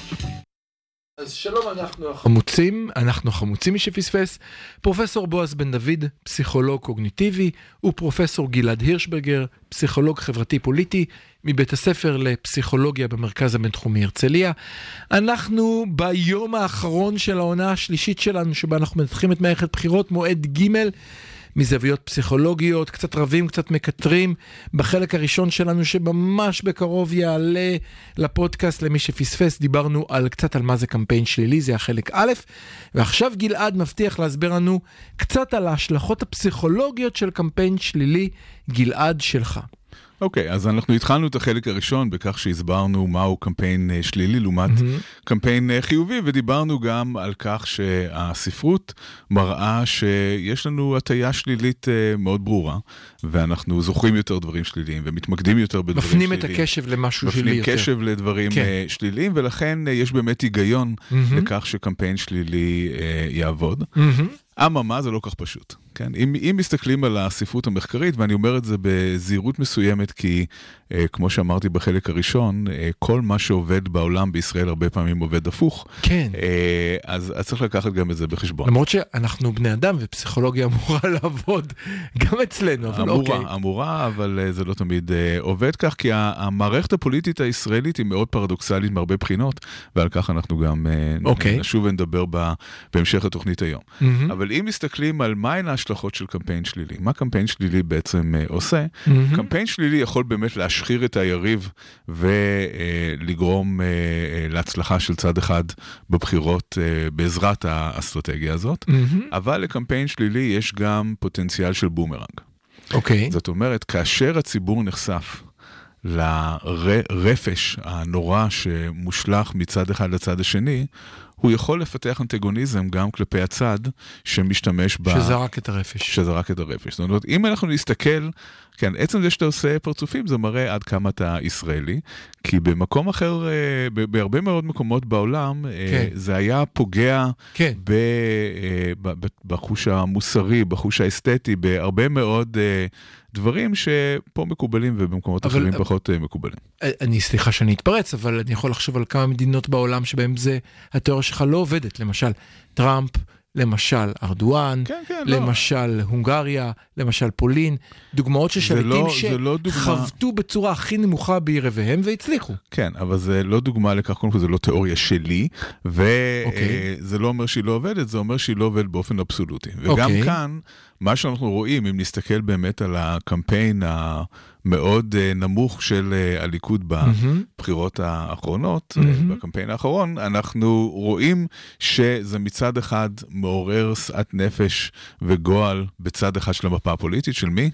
Speaker 4: אז שלום, אנחנו החמוצים, אנחנו החמוצים מי שפספס, פרופסור בועז בן דוד, פסיכולוג קוגניטיבי, ופרופסור גלעד הירשברגר, פסיכולוג חברתי פוליטי, מבית הספר לפסיכולוגיה במרכז הבינתחומי הרצליה. אנחנו ביום האחרון של העונה השלישית שלנו, שבה אנחנו מנתחים את מערכת בחירות, מועד ג' מזוויות פסיכולוגיות, קצת רבים, קצת מקטרים. בחלק הראשון שלנו, שממש בקרוב יעלה לפודקאסט למי שפספס, דיברנו על קצת על מה זה קמפיין שלילי, זה החלק א', ועכשיו גלעד מבטיח להסביר לנו קצת על ההשלכות הפסיכולוגיות של קמפיין שלילי. גלעד שלך.
Speaker 5: אוקיי, אז אנחנו התחלנו את החלק הראשון בכך שהסברנו מהו קמפיין אה, שלילי לעומת קמפיין אה, חיובי, ודיברנו גם על כך שהספרות מראה שיש לנו הטיה שלילית אה, מאוד ברורה, ואנחנו זוכרים יותר דברים שליליים ומתמקדים יותר בדברים שליליים.
Speaker 4: מפנים את הקשב למשהו שלילי
Speaker 5: מפנים
Speaker 4: יותר.
Speaker 5: קשב לדברים
Speaker 4: כן.
Speaker 5: שליליים, ולכן יש באמת היגיון
Speaker 4: מהמם.
Speaker 5: לכך שקמפיין שלילי יעבוד.
Speaker 4: מהמם.
Speaker 5: אממה, זה לא כך פשוט. כן? אם, אם מסתכלים על הספרות המחקרית, ואני אומר את זה בזהירות מסוימת, כי אה, כמו שאמרתי בחלק הראשון, אה, כל מה שעובד בעולם בישראל הרבה פעמים עובד הפוך.
Speaker 4: כן.
Speaker 5: אה, אז, אז צריך לקחת גם את זה בחשבון.
Speaker 4: למרות שאנחנו בני אדם ופסיכולוגיה אמורה לעבוד גם אצלנו, אבל
Speaker 5: אמורה,
Speaker 4: אוקיי.
Speaker 5: אמורה, אבל אה, זה לא תמיד אה, עובד כך, כי המערכת הפוליטית הישראלית היא מאוד פרדוקסלית מהרבה בחינות, ועל כך אנחנו גם אה,
Speaker 4: אוקיי.
Speaker 5: נשוב ונדבר ב- בהמשך התוכנית היום.
Speaker 4: מהמם.
Speaker 5: אבל אם מסתכלים על מהן ההשלכות של קמפיין שלילי, מה קמפיין שלילי בעצם אה, עושה,
Speaker 4: מהמם.
Speaker 5: קמפיין שלילי יכול באמת להשחיר את היריב ולגרום להצלחה של צד אחד בבחירות אה, בעזרת האסטרטגיה הזאת,
Speaker 4: מהמם.
Speaker 5: אבל לקמפיין שלילי יש גם פוטנציאל של בומרנג.
Speaker 4: אוקיי.
Speaker 5: זאת אומרת, כאשר הציבור נחשף לרפש הנורא שמושלך מצד אחד לצד השני, הוא יכול לפתח אנטגוניזם גם כלפי הצד שמשתמש ב...
Speaker 4: שזרק את הרפש.
Speaker 5: שזרק את הרפש. זאת אומרת, אם אנחנו נסתכל, כן, עצם זה שאתה עושה פרצופים זה מראה עד כמה אתה ישראלי, כי במקום אחר, אה, בהרבה מאוד מקומות בעולם, אה,
Speaker 4: כן.
Speaker 5: זה היה פוגע
Speaker 4: כן.
Speaker 5: ב, אה, ב- ב- בחוש המוסרי, בחוש האסתטי, בהרבה מאוד דברים שפה מקובלים ובמקומות
Speaker 4: אבל-
Speaker 5: אחרים פחות אה, מקובלים.
Speaker 4: אני סליחה שאני אתפרץ, אבל אני יכול לחשוב על כמה מדינות בעולם שבהם זה, התיאוריה שלך לא עובדת. למשל, טראמפ, למשל ארדואן,
Speaker 5: כן, כן, לא.
Speaker 4: למשל הונגריה, למשל פולין, דוגמאות של שליטים
Speaker 5: לא- לא דוגמה-
Speaker 4: שחבטו בצורה הכי נמוכה ביריביהם והצליחו.
Speaker 5: כן, אבל זה לא דוגמה לכך, קודם כל זה לא תיאוריה שלי, וזה
Speaker 4: אוקיי.
Speaker 5: לא אומר שהיא לא עובדת, זה אומר שהיא לא עובדת באופן אבסולוטי. וגם
Speaker 4: אוקיי.
Speaker 5: כאן, מה שאנחנו רואים, אם נסתכל באמת על הקמפיין המאוד אה, נמוך של אה, הליכוד. בבחירות האחרונות, אה. בקמפיין האחרון, אנחנו רואים שזה מצד אחד מעורר שאט נפש וגועל בצד אחד של המפה הפוליטית, של מי?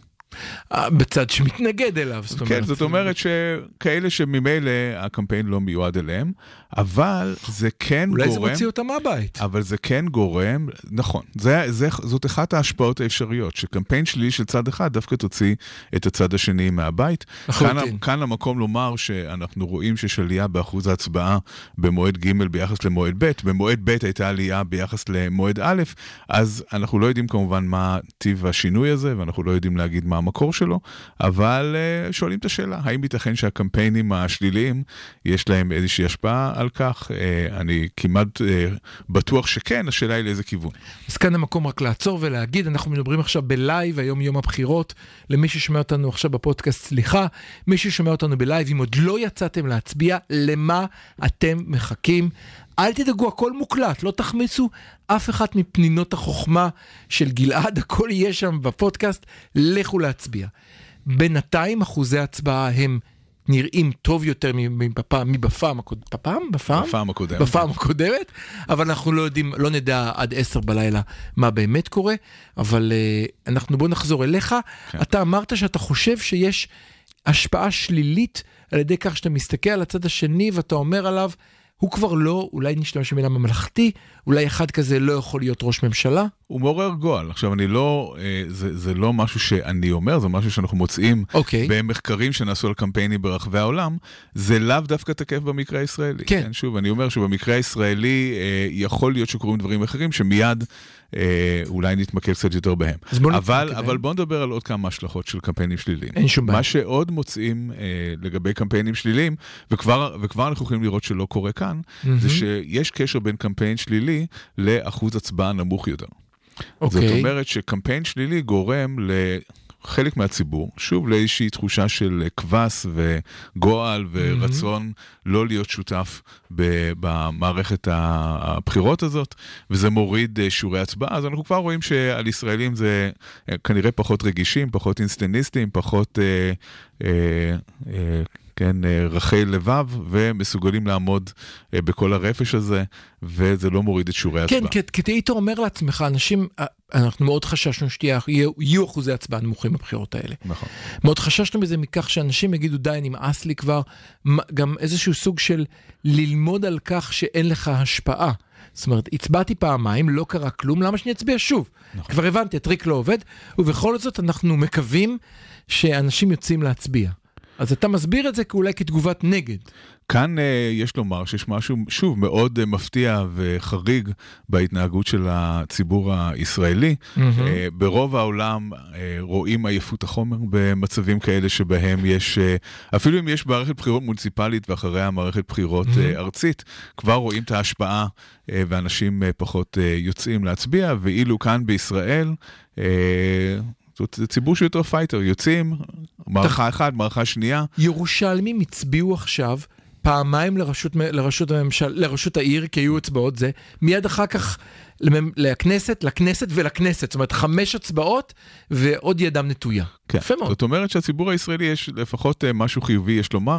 Speaker 4: בצד שמתנגד אליו, זאת אומרת.
Speaker 5: כן, זאת אומרת שכאלה שממילא הקמפיין לא מיועד אליהם, אבל זה כן
Speaker 4: אולי זה
Speaker 5: גורם...
Speaker 4: מוציא אותם מהבית.
Speaker 5: אבל זה כן גורם, נכון, זה, זה, זאת אחת ההשפעות האפשריות, שקמפיין שלילי של צד אחד דווקא תוציא את הצד השני מהבית. כאן,
Speaker 4: לחלוטין.
Speaker 5: כאן המקום לומר שאנחנו רואים שיש עלייה באחוז ההצבעה במועד ג' ביחס למועד ב', במועד ב' הייתה עלייה ביחס למועד א', אז אנחנו לא יודעים כמובן מה טיב השינוי הזה, ואנחנו לא יודעים להגיד מה המקור שלו, אבל אה, שואלים את השאלה, האם ייתכן שהקמפיינים השליליים, יש להם איזושהי השפעה על כך? אה, אני כמעט אה, בטוח שכן, השאלה היא לאיזה כיוון.
Speaker 4: אז כאן המקום רק לעצור ולהגיד, אנחנו מדברים עכשיו ב live, היום יום הבחירות. למי ששומע אותנו עכשיו בפודקאסט, סליחה. מי ששומע אותנו ב live, אם עוד לא יצאתם להצביע, למה אתם מחכים? אל תדאגו, הכל מוקלט, לא תחמיצו אף אחת מפנינות החוכמה של גלעד, הכל יהיה שם בפודקאסט, לכו להצביע. בינתיים אחוזי ההצבעה הם נראים טוב יותר מבפעם, מבפעם בפעם? בפעם?
Speaker 5: בפעם הקודמת.
Speaker 4: בפעם הקודמת, אבל אנחנו לא יודעים, לא נדע עד עשר בלילה מה באמת קורה, אבל uh, אנחנו בוא נחזור אליך.
Speaker 5: כן.
Speaker 4: אתה אמרת שאתה חושב שיש השפעה שלילית על ידי כך שאתה מסתכל על הצד השני ואתה אומר עליו, הוא כבר לא, אולי נשתמש במילה ממלכתי, אולי אחד כזה לא יכול להיות ראש ממשלה.
Speaker 5: הוא מעורר גועל. עכשיו, אני לא, אה, זה, זה לא משהו שאני אומר, זה משהו שאנחנו מוצאים
Speaker 4: אוקיי.
Speaker 5: במחקרים שנעשו על קמפיינים ברחבי העולם. זה לאו דווקא תקף במקרה הישראלי.
Speaker 4: כן.
Speaker 5: שוב, אני אומר שבמקרה הישראלי אה, יכול להיות שקורים דברים אחרים שמיד אולי נתמקד קצת יותר בהם.
Speaker 4: בוא
Speaker 5: אבל, אבל
Speaker 4: בהם.
Speaker 5: בוא נדבר על עוד כמה השלכות של קמפיינים שליליים.
Speaker 4: אין שום בעיה.
Speaker 5: מה שעוד מוצאים אה, לגבי קמפיינים שליליים, וכבר, וכבר אנחנו יכולים לראות שלא קורה כאן, זה שיש קשר בין קמפיין שלילי לאחוז הצבעה נמוך יותר. זאת
Speaker 4: אוקיי.
Speaker 5: אומרת שקמפיין שלילי גורם לחלק מהציבור, שוב לאיזושהי תחושה של קבס וגועל ורצון לא להיות שותף במערכת הבחירות הזאת, וזה מוריד אה, שיעורי הצבעה. אז אנחנו כבר רואים שעל ישראלים זה אה, כנראה פחות רגישים, פחות אינסטניסטים, פחות... אה, אה, אה, כן, אה, רחי לבב, ומסוגלים לעמוד אה, בכל הרפש הזה, וזה לא מוריד את שיעורי ההצבעה.
Speaker 4: כן, כי, היית אומר לעצמך, אנשים, אה, אנחנו מאוד חששנו שיהיו אחוזי הצבעה נמוכים בבחירות האלה.
Speaker 5: נכון.
Speaker 4: מאוד חששנו מזה מכך שאנשים יגידו די נמאס לי כבר, גם איזשהו סוג של ללמוד על כך שאין לך השפעה. זאת אומרת, הצבעתי פעמיים, לא קרה כלום, למה שאני אצביע שוב? נכון. כבר הבנתי, הטריק לא עובד, ובכל זאת אנחנו מקווים שאנשים יוצאים להצביע. אז אתה מסביר את זה כאולי כתגובת נגד.
Speaker 5: כאן uh, יש לומר שיש משהו, שוב, מאוד uh, מפתיע וחריג בהתנהגות של הציבור הישראלי. Mm-hmm. Uh, ברוב העולם uh, רואים עייפות החומר במצבים כאלה שבהם יש, uh, אפילו אם יש מערכת בחירות מוניציפלית ואחריה מערכת בחירות mm-hmm. uh, ארצית, כבר רואים את ההשפעה uh, ואנשים uh, פחות uh, יוצאים להצביע, ואילו כאן בישראל... אה, זה ציבור שהוא יותר fighter, יוצאים, מערכה אחת, מערכה שנייה.
Speaker 4: ירושלמים הצביעו עכשיו פעמיים לרשות, לרשות, הממשל, לרשות העיר, כי היו הצבעות זה, מיד אחר כך לממ- לכנסת, לכנסת ולכנסת. זאת אומרת, חמש הצבעות ועוד ידם נטויה.
Speaker 5: כן.
Speaker 4: יפה מאוד.
Speaker 5: זאת אומרת שהציבור הישראלי יש לפחות אה, משהו חיובי, יש לומר,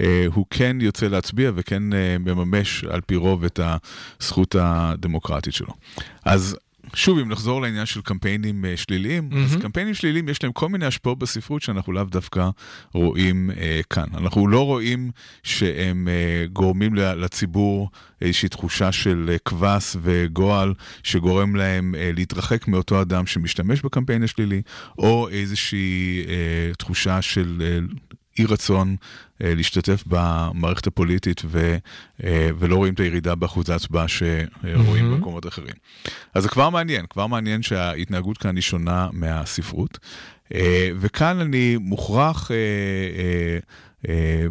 Speaker 5: אה, הוא כן יוצא להצביע וכן אה, מממש על פי רוב את הזכות הדמוקרטית שלו. אז שוב, אם נחזור לעניין של קמפיינים אה, שליליים, mm-hmm. אז קמפיינים שליליים יש להם כל מיני השפעות בספרות שאנחנו לאו דווקא רואים אה, כאן. אנחנו לא רואים שהם אה, גורמים לציבור איזושהי תחושה של אה, קבס וגועל שגורם להם אה, להתרחק מאותו אדם שמשתמש בקמפיין השלילי, או איזושהי אה, תחושה של... אי רצון אה, להשתתף במערכת הפוליטית ו, אה, ולא רואים את הירידה באחוז ההצבעה שרואים
Speaker 4: מהמם.
Speaker 5: במקומות אחרים. אז זה כבר מעניין, כבר מעניין שההתנהגות כאן היא שונה מהספרות. אה, וכאן אני מוכרח אה, אה, אה,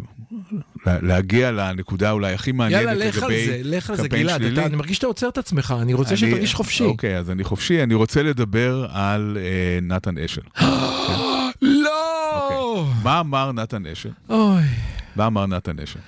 Speaker 5: לה- להגיע לנקודה אולי הכי מעניינת
Speaker 4: יאללה,
Speaker 5: לגבי
Speaker 4: לך על זה, לך על זה,
Speaker 5: קמפיין
Speaker 4: גלעד.
Speaker 5: שלילי.
Speaker 4: אתה, אני מרגיש שאתה עוצר את עצמך, אני רוצה
Speaker 5: אני-
Speaker 4: שתרגיש חופשי.
Speaker 5: אוקיי, אז אני חופשי. אני רוצה לדבר על אה, נתן אשל.
Speaker 4: לא!
Speaker 5: מה אמר נתן אשל?
Speaker 4: אוי.
Speaker 5: מה אמר נתן אשל?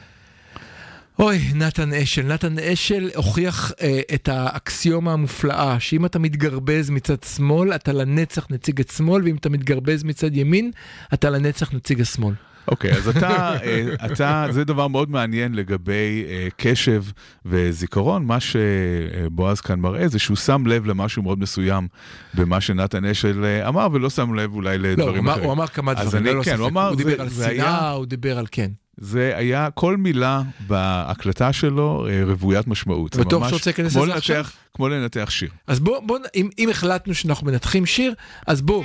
Speaker 4: אוי, נתן אשל. נתן אשל הוכיח אה, את האקסיומה המופלאה, שאם אתה מתגרבז מצד שמאל, אתה לנצח נציג את שמאל, ואם אתה מתגרבז מצד ימין, אתה לנצח נציג השמאל.
Speaker 5: אוקיי, אז אתה, אה, אתה, זה דבר מאוד מעניין לגבי אה, קשב וזיכרון. מה שבועז כאן מראה זה שהוא שם לב למשהו מאוד מסוים במה שנתן אשל אה, אמר, ולא שם לב אולי
Speaker 4: לא,
Speaker 5: לדברים
Speaker 4: אמר,
Speaker 5: אחרים.
Speaker 4: הוא אמר כמה דברים,
Speaker 5: אני-
Speaker 4: ללא
Speaker 5: כן,
Speaker 4: ספק.
Speaker 5: הוא אמר,
Speaker 4: הוא דיבר על
Speaker 5: זה היה-
Speaker 4: שנאה, הוא דיבר על כן.
Speaker 5: זה היה, כל מילה בהקלטה שלו רוויית משמעות. זה
Speaker 4: בטוח
Speaker 5: ממש
Speaker 4: שאתה רוצה להיכנס לזה עכשיו?
Speaker 5: כמו לנתח שיר.
Speaker 4: אז בוא, בוא, אם, אם החלטנו שאנחנו מנתחים שיר, אז בוא.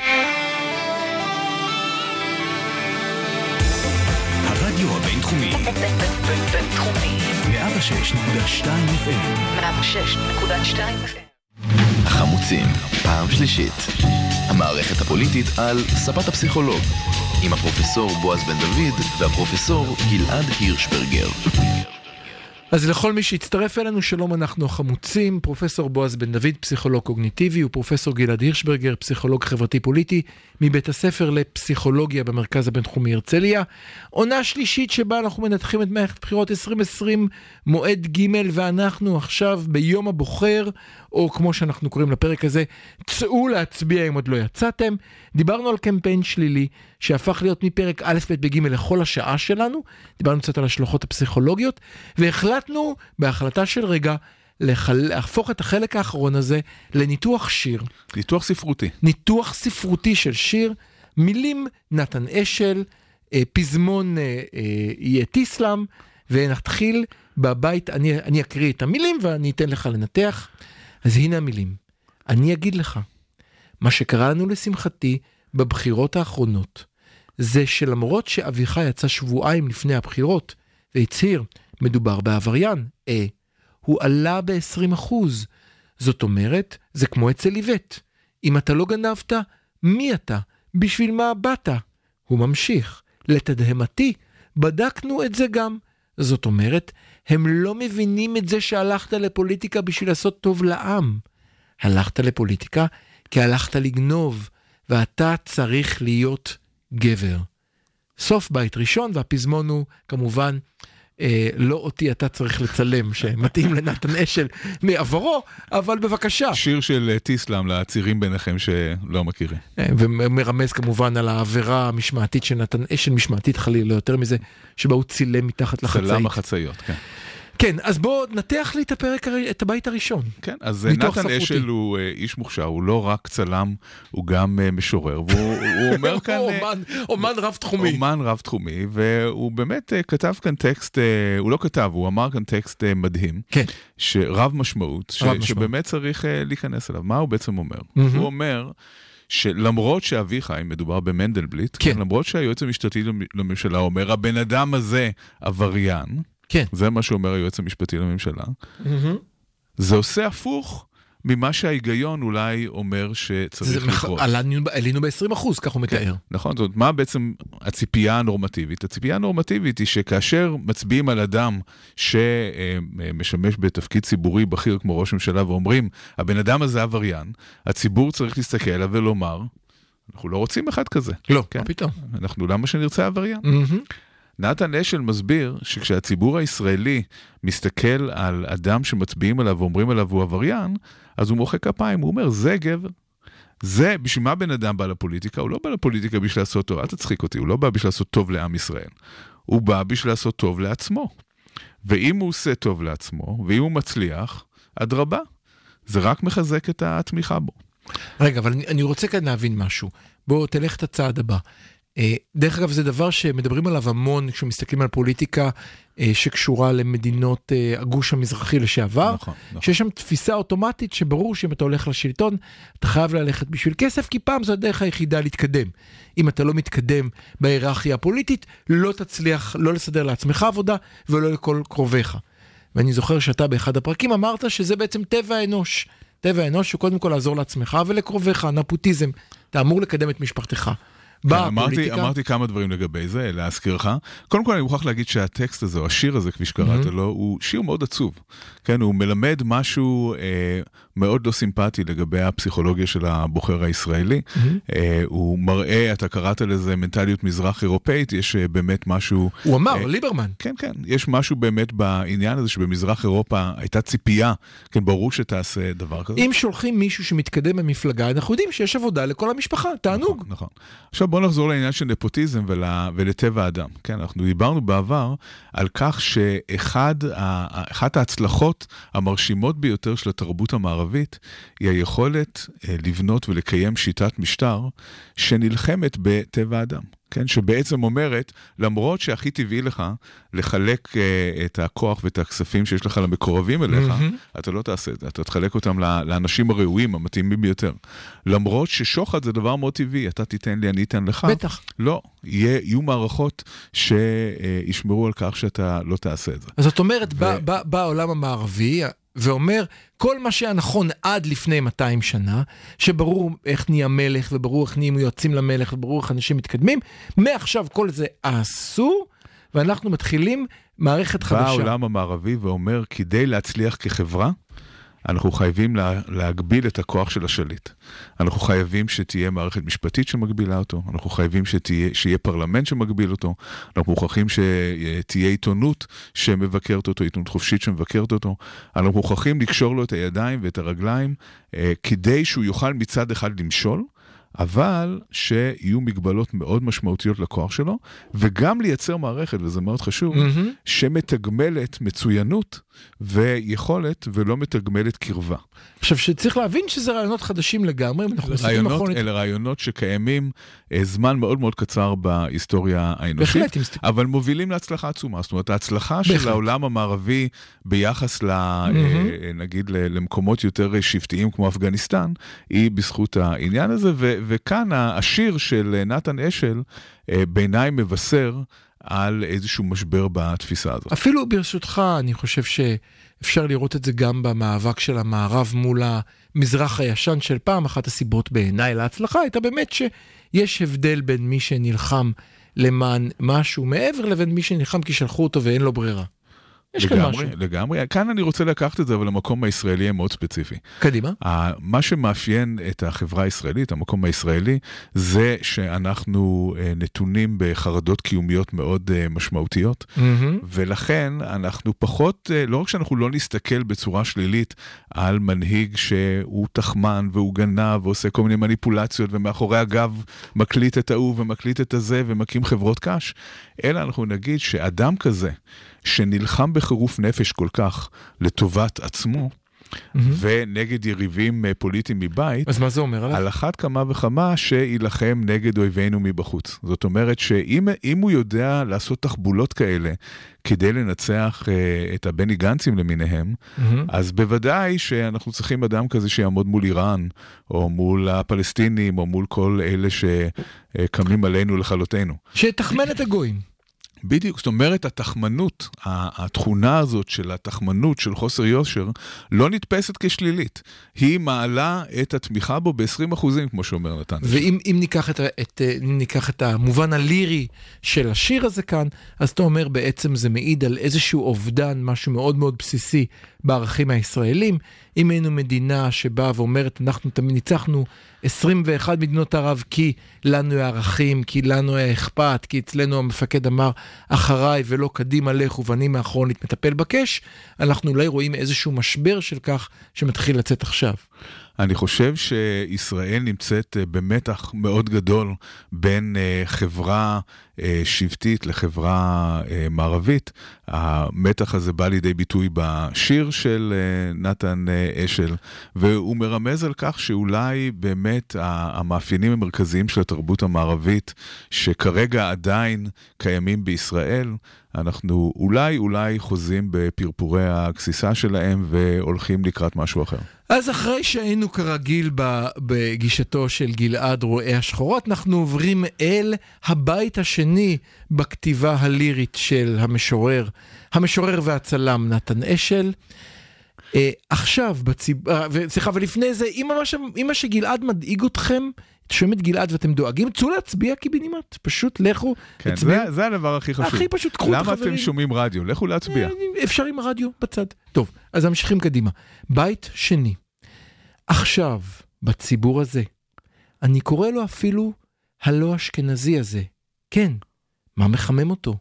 Speaker 2: בינתחומי.
Speaker 1: 106.2 FM,
Speaker 2: 106.2 FM.
Speaker 3: החמוצים, פעם שלישית. המערכת הפוליטית על ספת הפסיכולוג, עם הפרופסור בועז בן דוד והפרופסור גלעד הירשברגר.
Speaker 4: אז לכל מי שהצטרף אלינו, שלום, אנחנו החמוצים, פרופסור בועז בן דוד, פסיכולוג קוגניטיבי, ופרופסור גלעד הירשברגר, פסיכולוג חברתי-פוליטי, מבית הספר לפסיכולוגיה במרכז הבינתחומי הרצליה. עונה שלישית שבה אנחנו מנתחים את מערכת בחירות 2020, מועד ג' ואנחנו עכשיו ביום הבוחר, או כמו שאנחנו קוראים לפרק הזה, צאו להצביע אם עוד לא יצאתם. דיברנו על קמפיין שלילי שהפך להיות מפרק א', ב', ב', ג' לכל השעה שלנו, דיברנו קצת על השלכות הפסיכולוגיות, והחלטנו בהחלטה של רגע. להפוך את החלק האחרון הזה לניתוח שיר.
Speaker 5: ניתוח ספרותי.
Speaker 4: ניתוח ספרותי של שיר, מילים נתן אשל, אה, פזמון אה, אה, יהיה טיסלאם, ונתחיל בבית, אני, אני אקריא את המילים ואני אתן לך לנתח. אז הנה המילים. אני אגיד לך, מה שקרה לנו לשמחתי בבחירות האחרונות, זה שלמרות שאביך יצא שבועיים לפני הבחירות והצהיר, מדובר בעבריין, אה, הוא עלה ב-20%. זאת אומרת, זה כמו אצל איווט. אם אתה לא גנבת, מי אתה? בשביל מה באת? הוא ממשיך. לתדהמתי, בדקנו את זה גם. זאת אומרת, הם לא מבינים את זה שהלכת לפוליטיקה בשביל לעשות טוב לעם. הלכת לפוליטיקה כי הלכת לגנוב, ואתה צריך להיות גבר. סוף בית ראשון, והפזמון הוא כמובן אה, לא אותי אתה צריך לצלם, שמתאים לנתן אשל מעברו, אבל בבקשה.
Speaker 5: שיר של אה, טיסלאם לצעירים ביניכם שלא מכירים.
Speaker 4: אה, ומרמז כמובן על העבירה המשמעתית של נתן אשל, משמעתית חלילה, לא יותר מזה, שבה הוא צילם מתחת לחצאית.
Speaker 5: צלם החצאיות, כן.
Speaker 4: כן, אז בוא נתח לי את הפרק, את הבית הראשון.
Speaker 5: כן, אז
Speaker 4: ניתוח
Speaker 5: נתן. אשל הוא אה, איש מוכשר, הוא לא רק צלם, הוא גם אה, משורר, והוא הוא אומר כאן... אה,
Speaker 4: אומן, אומן רב תחומי.
Speaker 5: אומן רב-תחומי, והוא באמת אה, כתב כאן טקסט, אה, הוא לא כתב, הוא אמר כאן טקסט אה, מדהים,
Speaker 4: כן.
Speaker 5: שרב משמעות, ש-
Speaker 4: משמעות.
Speaker 5: שבאמת צריך אה, להיכנס אליו. מה הוא בעצם אומר?
Speaker 4: מהמם.
Speaker 5: הוא אומר שלמרות שאביחי, מדובר במנדלבליט,
Speaker 4: כן.
Speaker 5: למרות שהיועץ המשפטי למ- לממשלה אומר, הבן אדם הזה עבריין,
Speaker 4: כן.
Speaker 5: זה מה שאומר היועץ המשפטי לממשלה,
Speaker 4: מהמם.
Speaker 5: זה עושה הפוך ממה שההיגיון אולי אומר שצריך לקרות.
Speaker 4: עלינו עלינו ב-20 אחוז, כך הוא מתאר.
Speaker 5: נכון, זאת אומרת, מה בעצם הציפייה הנורמטיבית? הציפייה הנורמטיבית היא שכאשר מצביעים על אדם שמשמש בתפקיד ציבורי בכיר כמו ראש ממשלה ואומרים, הבן אדם הזה עבריין, הציבור צריך להסתכל עליו ולומר, אנחנו לא רוצים אחד כזה.
Speaker 4: לא,
Speaker 5: כן.
Speaker 4: מה פתאום.
Speaker 5: אנחנו, למה שנרצה עבריין?
Speaker 4: מהמם.
Speaker 5: נתן אשל מסביר שכשהציבור הישראלי מסתכל על אדם שמצביעים עליו ואומרים עליו הוא עבריין, אז הוא מוחא כפיים, הוא אומר, זה גבר. זה, בשביל מה בן אדם בא לפוליטיקה? הוא לא בא לפוליטיקה בשביל לעשות טוב, אל תצחיק אותי, הוא לא בא בשביל לעשות טוב לעם ישראל. הוא בא בשביל לעשות טוב לעצמו. ואם הוא עושה טוב לעצמו, ואם הוא מצליח, אדרבה. זה רק מחזק את התמיכה בו.
Speaker 4: רגע, אבל אני, אני רוצה כאן להבין משהו. בוא, תלך את הצעד הבא. אה, דרך אגב, זה דבר שמדברים עליו המון כשמסתכלים על פוליטיקה אה, שקשורה למדינות אה, הגוש המזרחי לשעבר.
Speaker 5: נכון, נכון.
Speaker 4: שיש שם תפיסה אוטומטית שברור שאם אתה הולך לשלטון, אתה חייב ללכת בשביל כסף, כי פעם זו הדרך היחידה להתקדם. אם אתה לא מתקדם בהיררכיה הפוליטית, לא תצליח לא לסדר לעצמך עבודה ולא לכל קרוביך. ואני זוכר שאתה באחד הפרקים אמרת שזה בעצם טבע האנוש. טבע האנוש הוא קודם כל לעזור לעצמך ולקרוביך, נפוטיזם. אתה אמור לקדם את משפחתך.
Speaker 5: כן,
Speaker 4: באה
Speaker 5: אמרתי, כמה דברים לגבי זה, להזכירך. קודם כל אני מוכרח להגיד שהטקסט הזה, או השיר הזה, כפי שקראת
Speaker 4: Mhm.
Speaker 5: לו, הוא שיר מאוד עצוב. כן, הוא מלמד משהו אה, מאוד לא סימפטי לגבי הפסיכולוגיה של הבוחר הישראלי.
Speaker 4: מהמם.
Speaker 5: אה, הוא מראה, אתה קראת לזה מנטליות מזרח אירופאית, יש אה, באמת משהו...
Speaker 4: הוא אמר,
Speaker 5: אה,
Speaker 4: ליברמן.
Speaker 5: כן, כן, יש משהו באמת בעניין הזה שבמזרח אירופה הייתה ציפייה, כן, ברור שתעשה דבר כזה.
Speaker 4: אם שולחים מישהו שמתקדם במפלגה, אנחנו יודעים שיש עבודה לכל המשפחה, תענוג.
Speaker 5: נכון, נכון. עכשיו בוא נחזור לעניין של נפוטיזם ול, ולטבע האדם. כן, אנחנו דיברנו בעבר על כך שאחד ה- אחת ההצלחות המרשימות ביותר של התרבות המערבית היא היכולת אה, לבנות ולקיים שיטת משטר שנלחמת בטבע האדם. כן, שבעצם אומרת, למרות שהכי טבעי לך לחלק אה, את הכוח ואת הכספים שיש לך למקורבים אליך,
Speaker 4: מהמם.
Speaker 5: אתה לא תעשה את זה, אתה תחלק אותם לאנשים הראויים, המתאימים ביותר. למרות ששוחד זה דבר מאוד טבעי, אתה תיתן לי, אני אתן לך.
Speaker 4: בטח.
Speaker 5: לא, יהיה, יהיו מערכות שישמרו על כך שאתה לא תעשה את זה.
Speaker 4: אז זאת אומרת,
Speaker 5: ו-
Speaker 4: העולם המערבי ואומר, כל מה שהיה נכון עד לפני 200 שנה, שברור איך נהיה מלך, וברור איך נהיים יועצים למלך, וברור איך אנשים מתקדמים, מעכשיו כל זה אסור, ואנחנו מתחילים מערכת
Speaker 5: בא
Speaker 4: חדשה.
Speaker 5: העולם המערבי ואומר, כדי להצליח כחברה, אנחנו חייבים לה, להגביל את הכוח של השליט. אנחנו חייבים שתהיה מערכת משפטית שמגבילה אותו, אנחנו חייבים שתהיה, שיהיה פרלמנט שמגביל אותו, אנחנו מוכרחים שתהיה עיתונות שמבקרת אותו, עיתונות חופשית שמבקרת אותו, אנחנו מוכרחים לקשור לו את הידיים ואת הרגליים אה, כדי שהוא יוכל מצד אחד למשול, אבל שיהיו מגבלות מאוד משמעותיות לכוח שלו, וגם לייצר מערכת, וזה מאוד חשוב,
Speaker 4: מהמם.
Speaker 5: שמתגמלת מצוינות ויכולת ולא מתגמלת קרבה.
Speaker 4: עכשיו, שצריך להבין שזה רעיונות חדשים לגמרי, אנחנו
Speaker 5: רעיונות,
Speaker 4: אחורנית.
Speaker 5: אלה רעיונות שקיימים אה, זמן מאוד מאוד קצר בהיסטוריה האנושית,
Speaker 4: בהחלט,
Speaker 5: אבל מובילים להצלחה עצומה. זאת אומרת, ההצלחה
Speaker 4: בהחלט.
Speaker 5: של העולם המערבי ביחס, ל, אה, נגיד, למקומות יותר שבטיים כמו אפגניסטן, היא בזכות העניין הזה, ו, וכאן השיר של אה, נתן אשל אה, בעיניי מבשר על איזשהו משבר בתפיסה הזאת.
Speaker 4: אפילו ברשותך, אני חושב שאפשר לראות את זה גם במאבק של המערב מול המזרח הישן של פעם. אחת הסיבות בעיניי להצלחה הייתה באמת שיש הבדל בין מי שנלחם למען משהו מעבר לבין מי שנלחם כי שלחו אותו ואין לו ברירה. יש כאן משהו.
Speaker 5: לגמרי, לגמרי. כאן אני רוצה לקחת את זה, אבל למקום הישראלי המאוד ספציפי.
Speaker 4: קדימה.
Speaker 5: מה שמאפיין את החברה הישראלית, המקום הישראלי, זה שאנחנו אה, נתונים בחרדות קיומיות מאוד אה, משמעותיות,
Speaker 4: מהמם.
Speaker 5: ולכן אנחנו פחות, אה, לא רק שאנחנו לא נסתכל בצורה שלילית על מנהיג שהוא תחמן והוא גנב ועושה כל מיני מניפולציות ומאחורי הגב מקליט את ההוא ומקליט את הזה ומקים חברות קש, אלא אנחנו נגיד שאדם כזה, שנלחם בחירוף נפש כל כך לטובת עצמו, ונגד יריבים אה, פוליטיים מבית,
Speaker 4: אז מה זה אומר עליו?
Speaker 5: על אחת כמה וכמה שיילחם נגד אויבינו מבחוץ. זאת אומרת שאם אם הוא יודע לעשות תחבולות כאלה כדי לנצח אה, את הבני גנצים למיניהם,
Speaker 4: מהמם.
Speaker 5: אז בוודאי שאנחנו צריכים אדם כזה שיעמוד מול איראן, או מול הפלסטינים, או מול כל אלה שקמים עלינו לכלותנו.
Speaker 4: שתחמן את הגויים.
Speaker 5: בדיוק, זאת אומרת, התחמנות, התכונה הזאת של התחמנות, של חוסר יושר, לא נתפסת כשלילית. היא מעלה את התמיכה בו ב-20 אחוזים, כמו שאומר נתן.
Speaker 4: ואם אם ניקח את, את, אה, ניקח את המובן הלירי של השיר הזה כאן, אז אתה אומר בעצם זה מעיד על איזשהו אובדן, משהו מאוד מאוד בסיסי בערכים הישראלים. אם היינו מדינה שבאה ואומרת, אנחנו תמיד ניצחנו 21 מדינות ערב כי לנו היה ערכים, כי לנו היה אכפת, כי אצלנו המפקד אמר אחריי ולא קדימה לכו ואני מאחורנית מטפל בקש, אנחנו אולי רואים איזשהו משבר של כך שמתחיל לצאת עכשיו.
Speaker 5: אני חושב שישראל נמצאת אה, במתח מאוד גדול בין אה, חברה אה, שבטית לחברה מערבית. המתח הזה בא לידי ביטוי בשיר של נתן אשל, והוא מרמז על כך שאולי באמת המאפיינים המרכזיים של התרבות המערבית, שכרגע עדיין קיימים בישראל, אנחנו אולי אולי חוזים בפרפורי הגסיסה שלהם והולכים לקראת משהו אחר.
Speaker 4: אז אחרי שהיינו כרגיל בגישתו של גלעד רואה השחורות, אנחנו עוברים אל הבית השני בכתיבה הלירית של המשורר, המשורר והצלם נתן אשל. אה, עכשיו, בציב... אה, סליחה, ולפני זה, אם מה, שגלעד מדאיג אתכם, שומעים את גלעד ואתם דואגים, צאו להצביע קיבינימט, פשוט לכו,
Speaker 5: כן. זה, זה הדבר הכי חשוב.
Speaker 4: הכי פשוט, קחו את
Speaker 5: למה
Speaker 4: החברים.
Speaker 5: אתם שומעים רדיו? לכו להצביע.
Speaker 4: אה, אפשר עם הרדיו בצד. טוב, אז ממשיכים קדימה. בית שני. עכשיו, בציבור הזה, אני קורא לו אפילו הלא אשכנזי הזה. כן, מה מחמם אותו?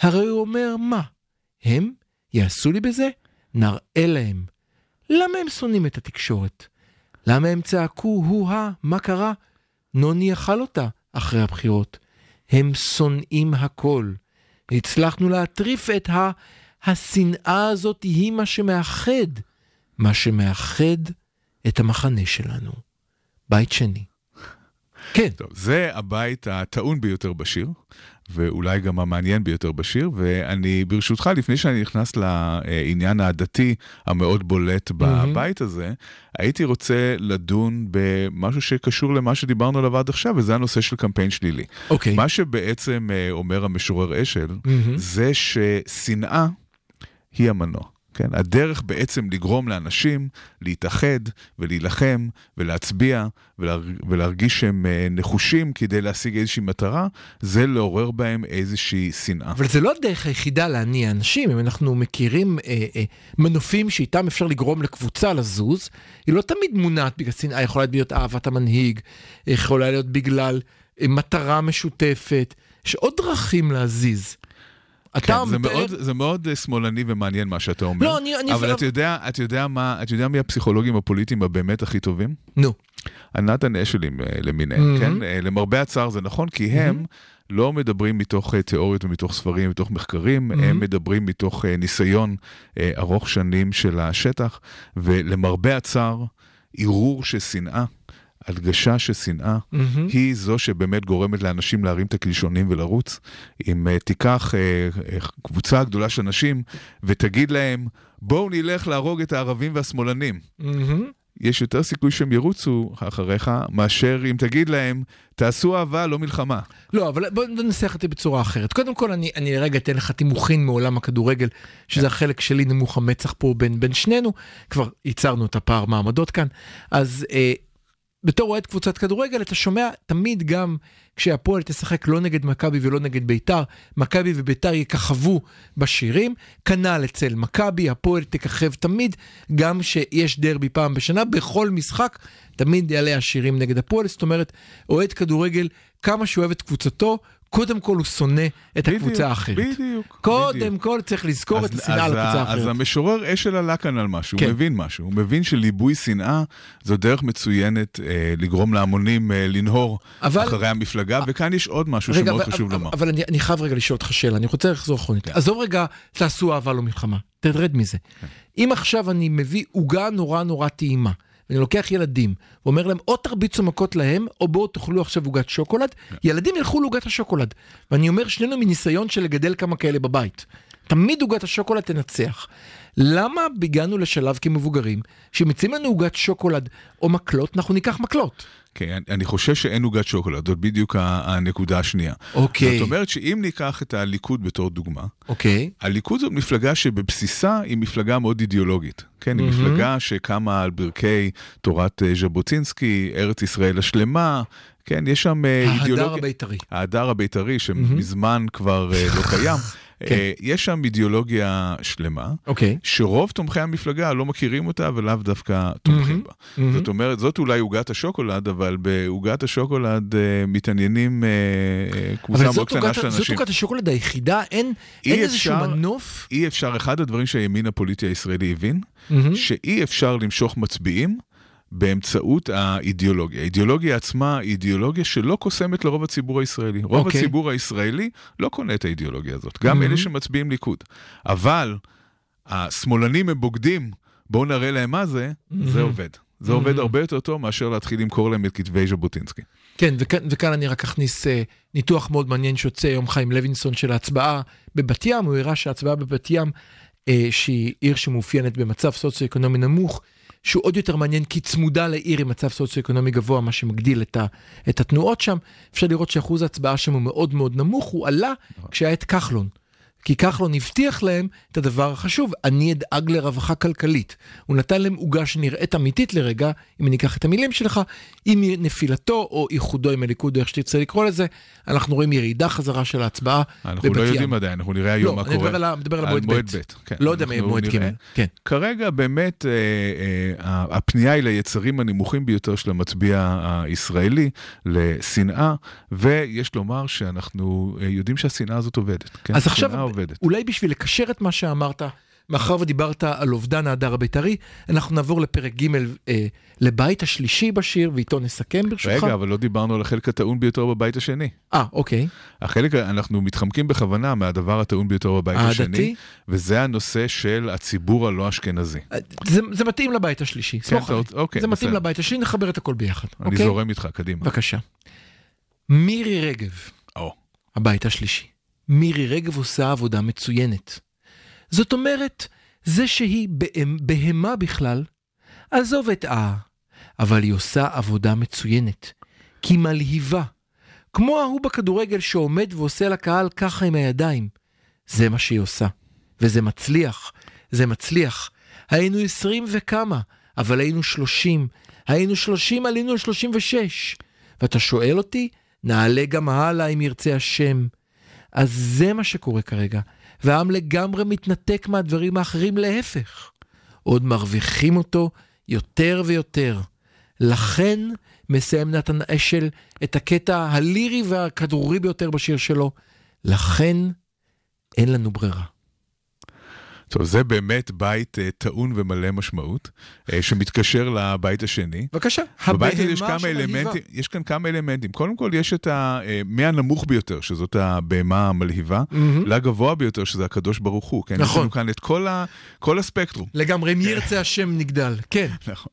Speaker 4: הרי הוא אומר, מה? הם יעשו לי בזה? נראה להם. למה הם שונאים את התקשורת? למה הם צעקו, הו-הא, מה קרה? נוני אכל אותה אחרי הבחירות. הם שונאים הכל. הצלחנו להטריף את ה... השנאה הזאת היא מה שמאחד, מה שמאחד את המחנה שלנו. בית שני. כן,
Speaker 5: טוב, זה הבית הטעון ביותר בשיר, ואולי גם המעניין ביותר בשיר, ואני, ברשותך, לפני שאני נכנס לעניין הדתי המאוד בולט בבית הזה, הייתי רוצה לדון במשהו שקשור למה שדיברנו עליו עד עכשיו, וזה הנושא של קמפיין שלילי.
Speaker 4: אוקיי.
Speaker 5: מה שבעצם אה, אומר המשורר אשל,
Speaker 4: מהמם.
Speaker 5: זה ששנאה היא המנוע. כן? הדרך בעצם לגרום לאנשים להתאחד ולהילחם ולהצביע ולהר... ולהרגיש שהם אה, נחושים כדי להשיג איזושהי מטרה, זה לעורר בהם איזושהי שנאה.
Speaker 4: אבל זה לא הדרך היחידה להניע אנשים, אם אנחנו מכירים אה, אה, מנופים שאיתם אפשר לגרום לקבוצה לזוז, היא לא תמיד מונעת בגלל שנאה, יכולה להיות אהבת המנהיג, יכולה להיות בגלל אה, מטרה משותפת, יש עוד דרכים להזיז. אתה
Speaker 5: כן, זה,
Speaker 4: מתאר-
Speaker 5: מאוד, זה מאוד אה, שמאלני ומעניין מה שאתה אומר.
Speaker 4: לא, אני- אני-
Speaker 5: אבל אתה יודע, אתה יודע מה, אתה יודע מי הפסיכולוגים הפוליטיים הבאמת הכי טובים?
Speaker 4: נו,
Speaker 5: הנתן אשלים אה, למיניהם,
Speaker 4: Mhm.
Speaker 5: כן? אה, למרבה הצער זה נכון, כי הם לא מדברים מתוך תיאוריות ומתוך ספרים, מתוך מחקרים,
Speaker 4: Mhm.
Speaker 5: הם מדברים מתוך ניסיון ארוך שנים של השטח, ולמרבה הצער, ערעור של שנאה, הדגשה של שנאה,
Speaker 4: מהמם.
Speaker 5: היא זו שבאמת גורמת לאנשים להרים את הקלשונים ולרוץ. אם uh, תיקח uh, uh, קבוצה גדולה של אנשים ותגיד להם, בואו נלך להרוג את הערבים והשמאלנים,
Speaker 4: מהמם.
Speaker 5: יש יותר סיכוי שהם ירוצו אחריך, מאשר אם תגיד להם, תעשו אהבה, לא מלחמה.
Speaker 4: לא, אבל בוא ננסח את זה בצורה אחרת. קודם כל, אני, אני רגע אתן לך תימוכין מעולם הכדורגל, שזה החלק שלי נמוך המצח פה בין, בין שנינו. כבר ייצרנו את הפער מעמדות כאן. אז אה, בתור אוהד קבוצת כדורגל, אתה שומע תמיד גם כשהפועל תשחק לא נגד מכבי ולא נגד ביתר, מכבי וביתר יככבו בשירים. כנ"ל אצל מכבי, הפועל תככב תמיד, גם שיש דרבי פעם בשנה, בכל משחק תמיד יעלה השירים נגד הפועל. זאת אומרת, אוהד כדורגל, כמה שהוא אוהב את קבוצתו, קודם כל הוא שונא את הקבוצה
Speaker 5: בדיוק,
Speaker 4: האחרת.
Speaker 5: בדיוק.
Speaker 4: קודם
Speaker 5: בדיוק.
Speaker 4: כל צריך לזכור את
Speaker 5: אז-
Speaker 4: השנאה
Speaker 5: אז
Speaker 4: לקבוצה
Speaker 5: ה-
Speaker 4: האחרת.
Speaker 5: אז המשורר אשל עלה כאן על משהו,
Speaker 4: כן.
Speaker 5: הוא מבין משהו. הוא מבין שליבוי שנאה זו דרך מצוינת אה, לגרום להמונים אה, לנהור
Speaker 4: אבל-
Speaker 5: אחרי המפלגה, וכאן יש עוד משהו
Speaker 4: רגע,
Speaker 5: שמאוד
Speaker 4: אבל-
Speaker 5: חשוב
Speaker 4: אבל,
Speaker 5: לומר.
Speaker 4: אבל אני, אני חייב רגע לשאול אותך שאלה, אני רוצה לחזור אחרונית.
Speaker 5: כן.
Speaker 4: עזוב רגע, תעשו אהבה לא מלחמה, תרד מזה. אם עכשיו אני מביא עוגה נורא נורא טעימה, ואני לוקח ילדים, ואומר להם, או תרביצו מכות להם, או בואו תאכלו עכשיו עוגת שוקולד, ילדים ילכו לעוגת השוקולד. ואני אומר, שנינו מניסיון של לגדל כמה כאלה בבית. תמיד עוגת השוקולד תנצח. למה הגענו לשלב כמבוגרים, שמציעים לנו עוגת שוקולד או מקלות, אנחנו ניקח מקלות.
Speaker 5: כן, אני- אני חושב שאין עוגת שוקולד, זאת בדיוק הנקודה השנייה.
Speaker 4: אוקיי.
Speaker 5: זאת אומרת שאם ניקח את הליכוד בתור דוגמה,
Speaker 4: אוקיי.
Speaker 5: הליכוד זאת מפלגה שבבסיסה היא מפלגה מאוד אידיאולוגית. כן, היא
Speaker 4: מהמם.
Speaker 5: מפלגה שקמה על ברכי תורת אה, ז'בוטינסקי, ארץ ישראל השלמה, כן, יש שם אה,
Speaker 4: ההדר
Speaker 5: אידיאולוגיה...
Speaker 4: הבית"רי.
Speaker 5: ההדר הבית"רי, שמזמן כבר אה, לא קיים.
Speaker 4: כן.
Speaker 5: אה, יש שם אידיאולוגיה שלמה,
Speaker 4: אוקיי.
Speaker 5: שרוב תומכי המפלגה לא מכירים אותה ולאו דווקא תומכים בה.
Speaker 4: מהמם.
Speaker 5: זאת אומרת, זאת אולי עוגת השוקולד, אבל בעוגת השוקולד אה, מתעניינים אה, קבוצה
Speaker 4: אבל
Speaker 5: מאוד
Speaker 4: זאת
Speaker 5: קטנה של
Speaker 4: זאת
Speaker 5: אנשים.
Speaker 4: עוגת השוקולד היחידה, אין
Speaker 5: אי
Speaker 4: אין איזשהו
Speaker 5: אפשר-
Speaker 4: מנוף.
Speaker 5: אי אפשר, אחד הדברים שהימין הפוליטי הישראלי הבין,
Speaker 4: מהמם.
Speaker 5: שאי אפשר למשוך מצביעים באמצעות האידיאולוגיה. האידיאולוגיה עצמה היא אידיאולוגיה שלא קוסמת לרוב הציבור הישראלי. רוב
Speaker 4: אוקיי.
Speaker 5: הציבור הישראלי לא קונה את האידיאולוגיה הזאת, גם
Speaker 4: Mhm.
Speaker 5: אלה שמצביעים ליכוד. אבל השמאלנים הם בוגדים, בואו נראה להם מה זה, זה
Speaker 4: Mhm.
Speaker 5: עובד. זה עובד
Speaker 4: Mhm.
Speaker 5: הרבה יותר טוב מאשר להתחיל למכור להם את כתבי ז'בוטינסקי.
Speaker 4: כן, וכאן, וכאן אני רק אכניס אה, ניתוח מאוד מעניין שיוצא היום חיים לוינסון של ההצבעה בבת ים, הוא הראה שההצבעה בבת ים, אה, שהיא עיר שמאופיינת במצב סוציו-אקונומי נמוך, שהוא עוד יותר מעניין כי צמודה לעיר עם מצב סוציו-אקונומי גבוה, מה שמגדיל את, ה, את התנועות שם. אפשר לראות שאחוז ההצבעה שם הוא מאוד מאוד נמוך, הוא עלה כשהיה את כחלון. כי כחלון הבטיח להם את הדבר החשוב, אני אדאג לרווחה כלכלית. הוא נתן להם עוגה שנראית אמיתית לרגע, אם אני אקח את המילים שלך, עם נפילתו או איחודו עם הליכוד, או איך שתרצה לקרוא לזה, אנחנו רואים ירידה חזרה של ההצבעה
Speaker 5: אנחנו
Speaker 4: בבת
Speaker 5: לא
Speaker 4: ים.
Speaker 5: יודעים עדיין, אנחנו נראה היום מה
Speaker 4: לא, אני
Speaker 5: קורה.
Speaker 4: מדבר על ה- מדבר על המועד ב'.
Speaker 5: ב', כן.
Speaker 4: לא יודע מה יהיה מועד. ג'. כן.
Speaker 5: כרגע באמת אה, אה, הפנייה היא ליצרים הנמוכים ביותר של המצביע הישראלי, לשנאה, ויש לומר שאנחנו אה, יודעים שהשנאה הזאת עובדת. כן?
Speaker 4: אז עכשיו,
Speaker 5: עובדת.
Speaker 4: אולי בשביל לקשר את מה שאמרת, מאחר ודיברת על אובדן ההדר הבית"רי, אנחנו נעבור לפרק ג' אה, לבית השלישי בשיר, ואיתו נסכם ברשותך.
Speaker 5: רגע, אבל לא דיברנו על החלק הטעון ביותר בבית השני.
Speaker 4: אה, אוקיי.
Speaker 5: החלק, אנחנו מתחמקים בכוונה מהדבר הטעון ביותר בבית
Speaker 4: העדתי?
Speaker 5: השני, וזה הנושא של הציבור הלא אשכנזי.
Speaker 4: אה, זה, זה מתאים לבית השלישי, סמוך
Speaker 5: אתה
Speaker 4: עליי.
Speaker 5: אוקיי,
Speaker 4: זה מתאים
Speaker 5: בסדר.
Speaker 4: לבית השלישי, נחבר את הכל ביחד.
Speaker 5: אני
Speaker 4: אוקיי?
Speaker 5: זורם איתך, קדימה.
Speaker 4: בבקשה. מירי רגב,
Speaker 5: או,
Speaker 4: הבית השלישי. מירי רגב עושה עבודה מצוינת. זאת אומרת, זה שהיא בהמה, בכלל, עזוב את אה, אבל היא עושה עבודה מצוינת. כי מלהיבה. כמו ההוא בכדורגל שעומד ועושה לקהל ככה עם הידיים. זה מה שהיא עושה. וזה מצליח. זה מצליח. היינו עשרים וכמה, אבל היינו שלושים. היינו שלושים, עלינו לשלושים ושש. ואתה שואל אותי? נעלה גם הלאה אם ירצה השם. אז זה מה שקורה כרגע, והעם לגמרי מתנתק מהדברים האחרים להפך. עוד מרוויחים אותו יותר ויותר. לכן מסיים נתן אשל את הקטע הלירי והכדרורי ביותר בשיר שלו. לכן אין לנו ברירה.
Speaker 5: טוב, זה באמת בית אה, טעון ומלא משמעות, אה, שמתקשר לבית השני.
Speaker 4: בבקשה,
Speaker 5: בבית הזה יש כמה. אלמנטים, יש כאן כמה אלמנטים. קודם כל, יש את ה... אה, מהנמוך ביותר, שזאת הבהמה המלהיבה,
Speaker 4: מהמם.
Speaker 5: לגבוה ביותר, שזה הקדוש ברוך הוא. כן?
Speaker 4: נכון.
Speaker 5: יש לנו כאן את כל, ה... כל הספקטרום.
Speaker 4: לגמרי, אם ירצה השם נגדל. כן.
Speaker 5: נכון.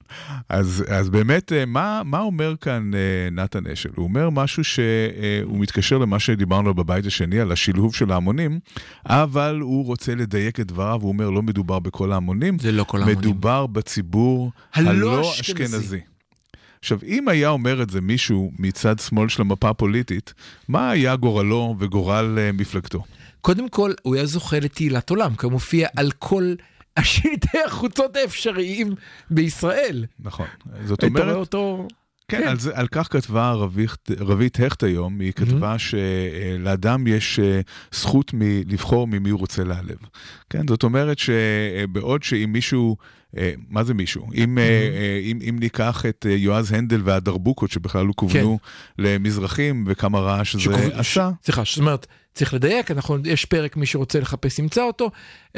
Speaker 5: אז, אז באמת, אה, מה, מה אומר כאן אה, נתן אשל? הוא אומר משהו שהוא מתקשר למה שדיברנו בבית השני, על השילוב של ההמונים, אבל הוא רוצה לדייק את דבריו, הוא אומר, לא מדובר בכל ההמונים,
Speaker 4: זה לא כל ההמונים.
Speaker 5: מדובר בציבור
Speaker 4: הלא אשכנזי.
Speaker 5: עכשיו, אם היה אומר את זה מישהו מצד שמאל של המפה הפוליטית, מה היה גורלו וגורל אה, מפלגתו?
Speaker 4: קודם כל, הוא היה זוכה לתהילת עולם, כי הוא מופיע על כל השלטי החוצות האפשריים בישראל.
Speaker 5: נכון. זאת
Speaker 4: היית רואה
Speaker 5: אומרת,
Speaker 4: אותו...
Speaker 5: כן,
Speaker 4: כן.
Speaker 5: על, זה, על כך כתבה רבית, רבית הכט היום, היא כתבה שלאדם יש אה, זכות מ- לבחור ממי הוא רוצה להעלב. כן, זאת אומרת שבעוד שאם מישהו, אה, מה זה מישהו? אם, אה, אם, אם ניקח את יועז הנדל והדרבוקות, שבכלל לא כוונו למזרחים, וכמה רעש זה עשה,
Speaker 4: סליחה, זאת אומרת, צריך לדייק, אנחנו, יש פרק, מי שרוצה לחפש ימצא אותו,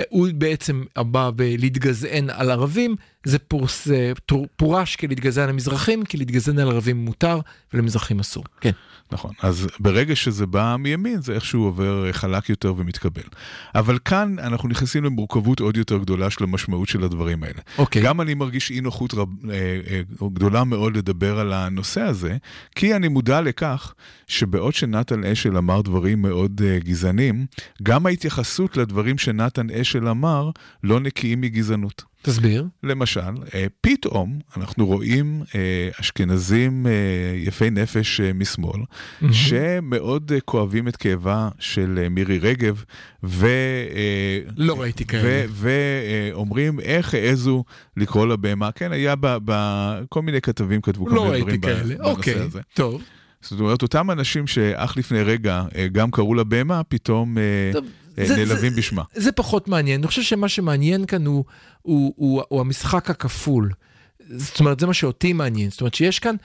Speaker 4: הוא בעצם בא בלהתגזען על ערבים, זה פורס, אה, פורש כלהתגזען על מזרחים, כי להתגזען על ערבים מותר ולמזרחים אסור. כן.
Speaker 5: נכון, אז ברגע שזה בא מימין, זה איכשהו עובר אה, חלק יותר ומתקבל. אבל כאן אנחנו נכנסים למורכבות עוד יותר גדולה של המשמעות של הדברים האלה.
Speaker 4: אוקיי.
Speaker 5: גם אני מרגיש אי נוחות רב, אה, גדולה מאוד לדבר על הנושא הזה, כי אני מודע לכך שבעוד שנתן אשל אמר דברים מאוד גזענים, גם ההתייחסות לדברים שנתן אשל אמר לא נקיים מגזענות.
Speaker 4: תסביר.
Speaker 5: למשל, אה, פתאום אנחנו רואים אה, אשכנזים אה, יפי נפש משמאל, שמאוד אה, כואבים את כאבה של מירי רגב, ו...
Speaker 4: לא ראיתי כאלה.
Speaker 5: ואומרים איך העזו לקרוא לה בהמה. כן, היה ב- ב- כל מיני כתבים כתבו כל
Speaker 4: לא
Speaker 5: מיני
Speaker 4: ראיתי
Speaker 5: דברים
Speaker 4: כאלה.
Speaker 5: בנושא
Speaker 4: אוקיי,
Speaker 5: הזה.
Speaker 4: טוב.
Speaker 5: זאת אומרת, אותם אנשים שאך לפני רגע גם קראו לה בהמה, פתאום
Speaker 4: טוב, זה-
Speaker 5: נעלבים
Speaker 4: זה-
Speaker 5: בשמה.
Speaker 4: זה פחות מעניין. אני חושב שמה שמעניין כאן הוא, הוא, הוא, הוא המשחק הכפול. זאת אומרת, זה מה שאותי מעניין. זאת אומרת שיש כאן,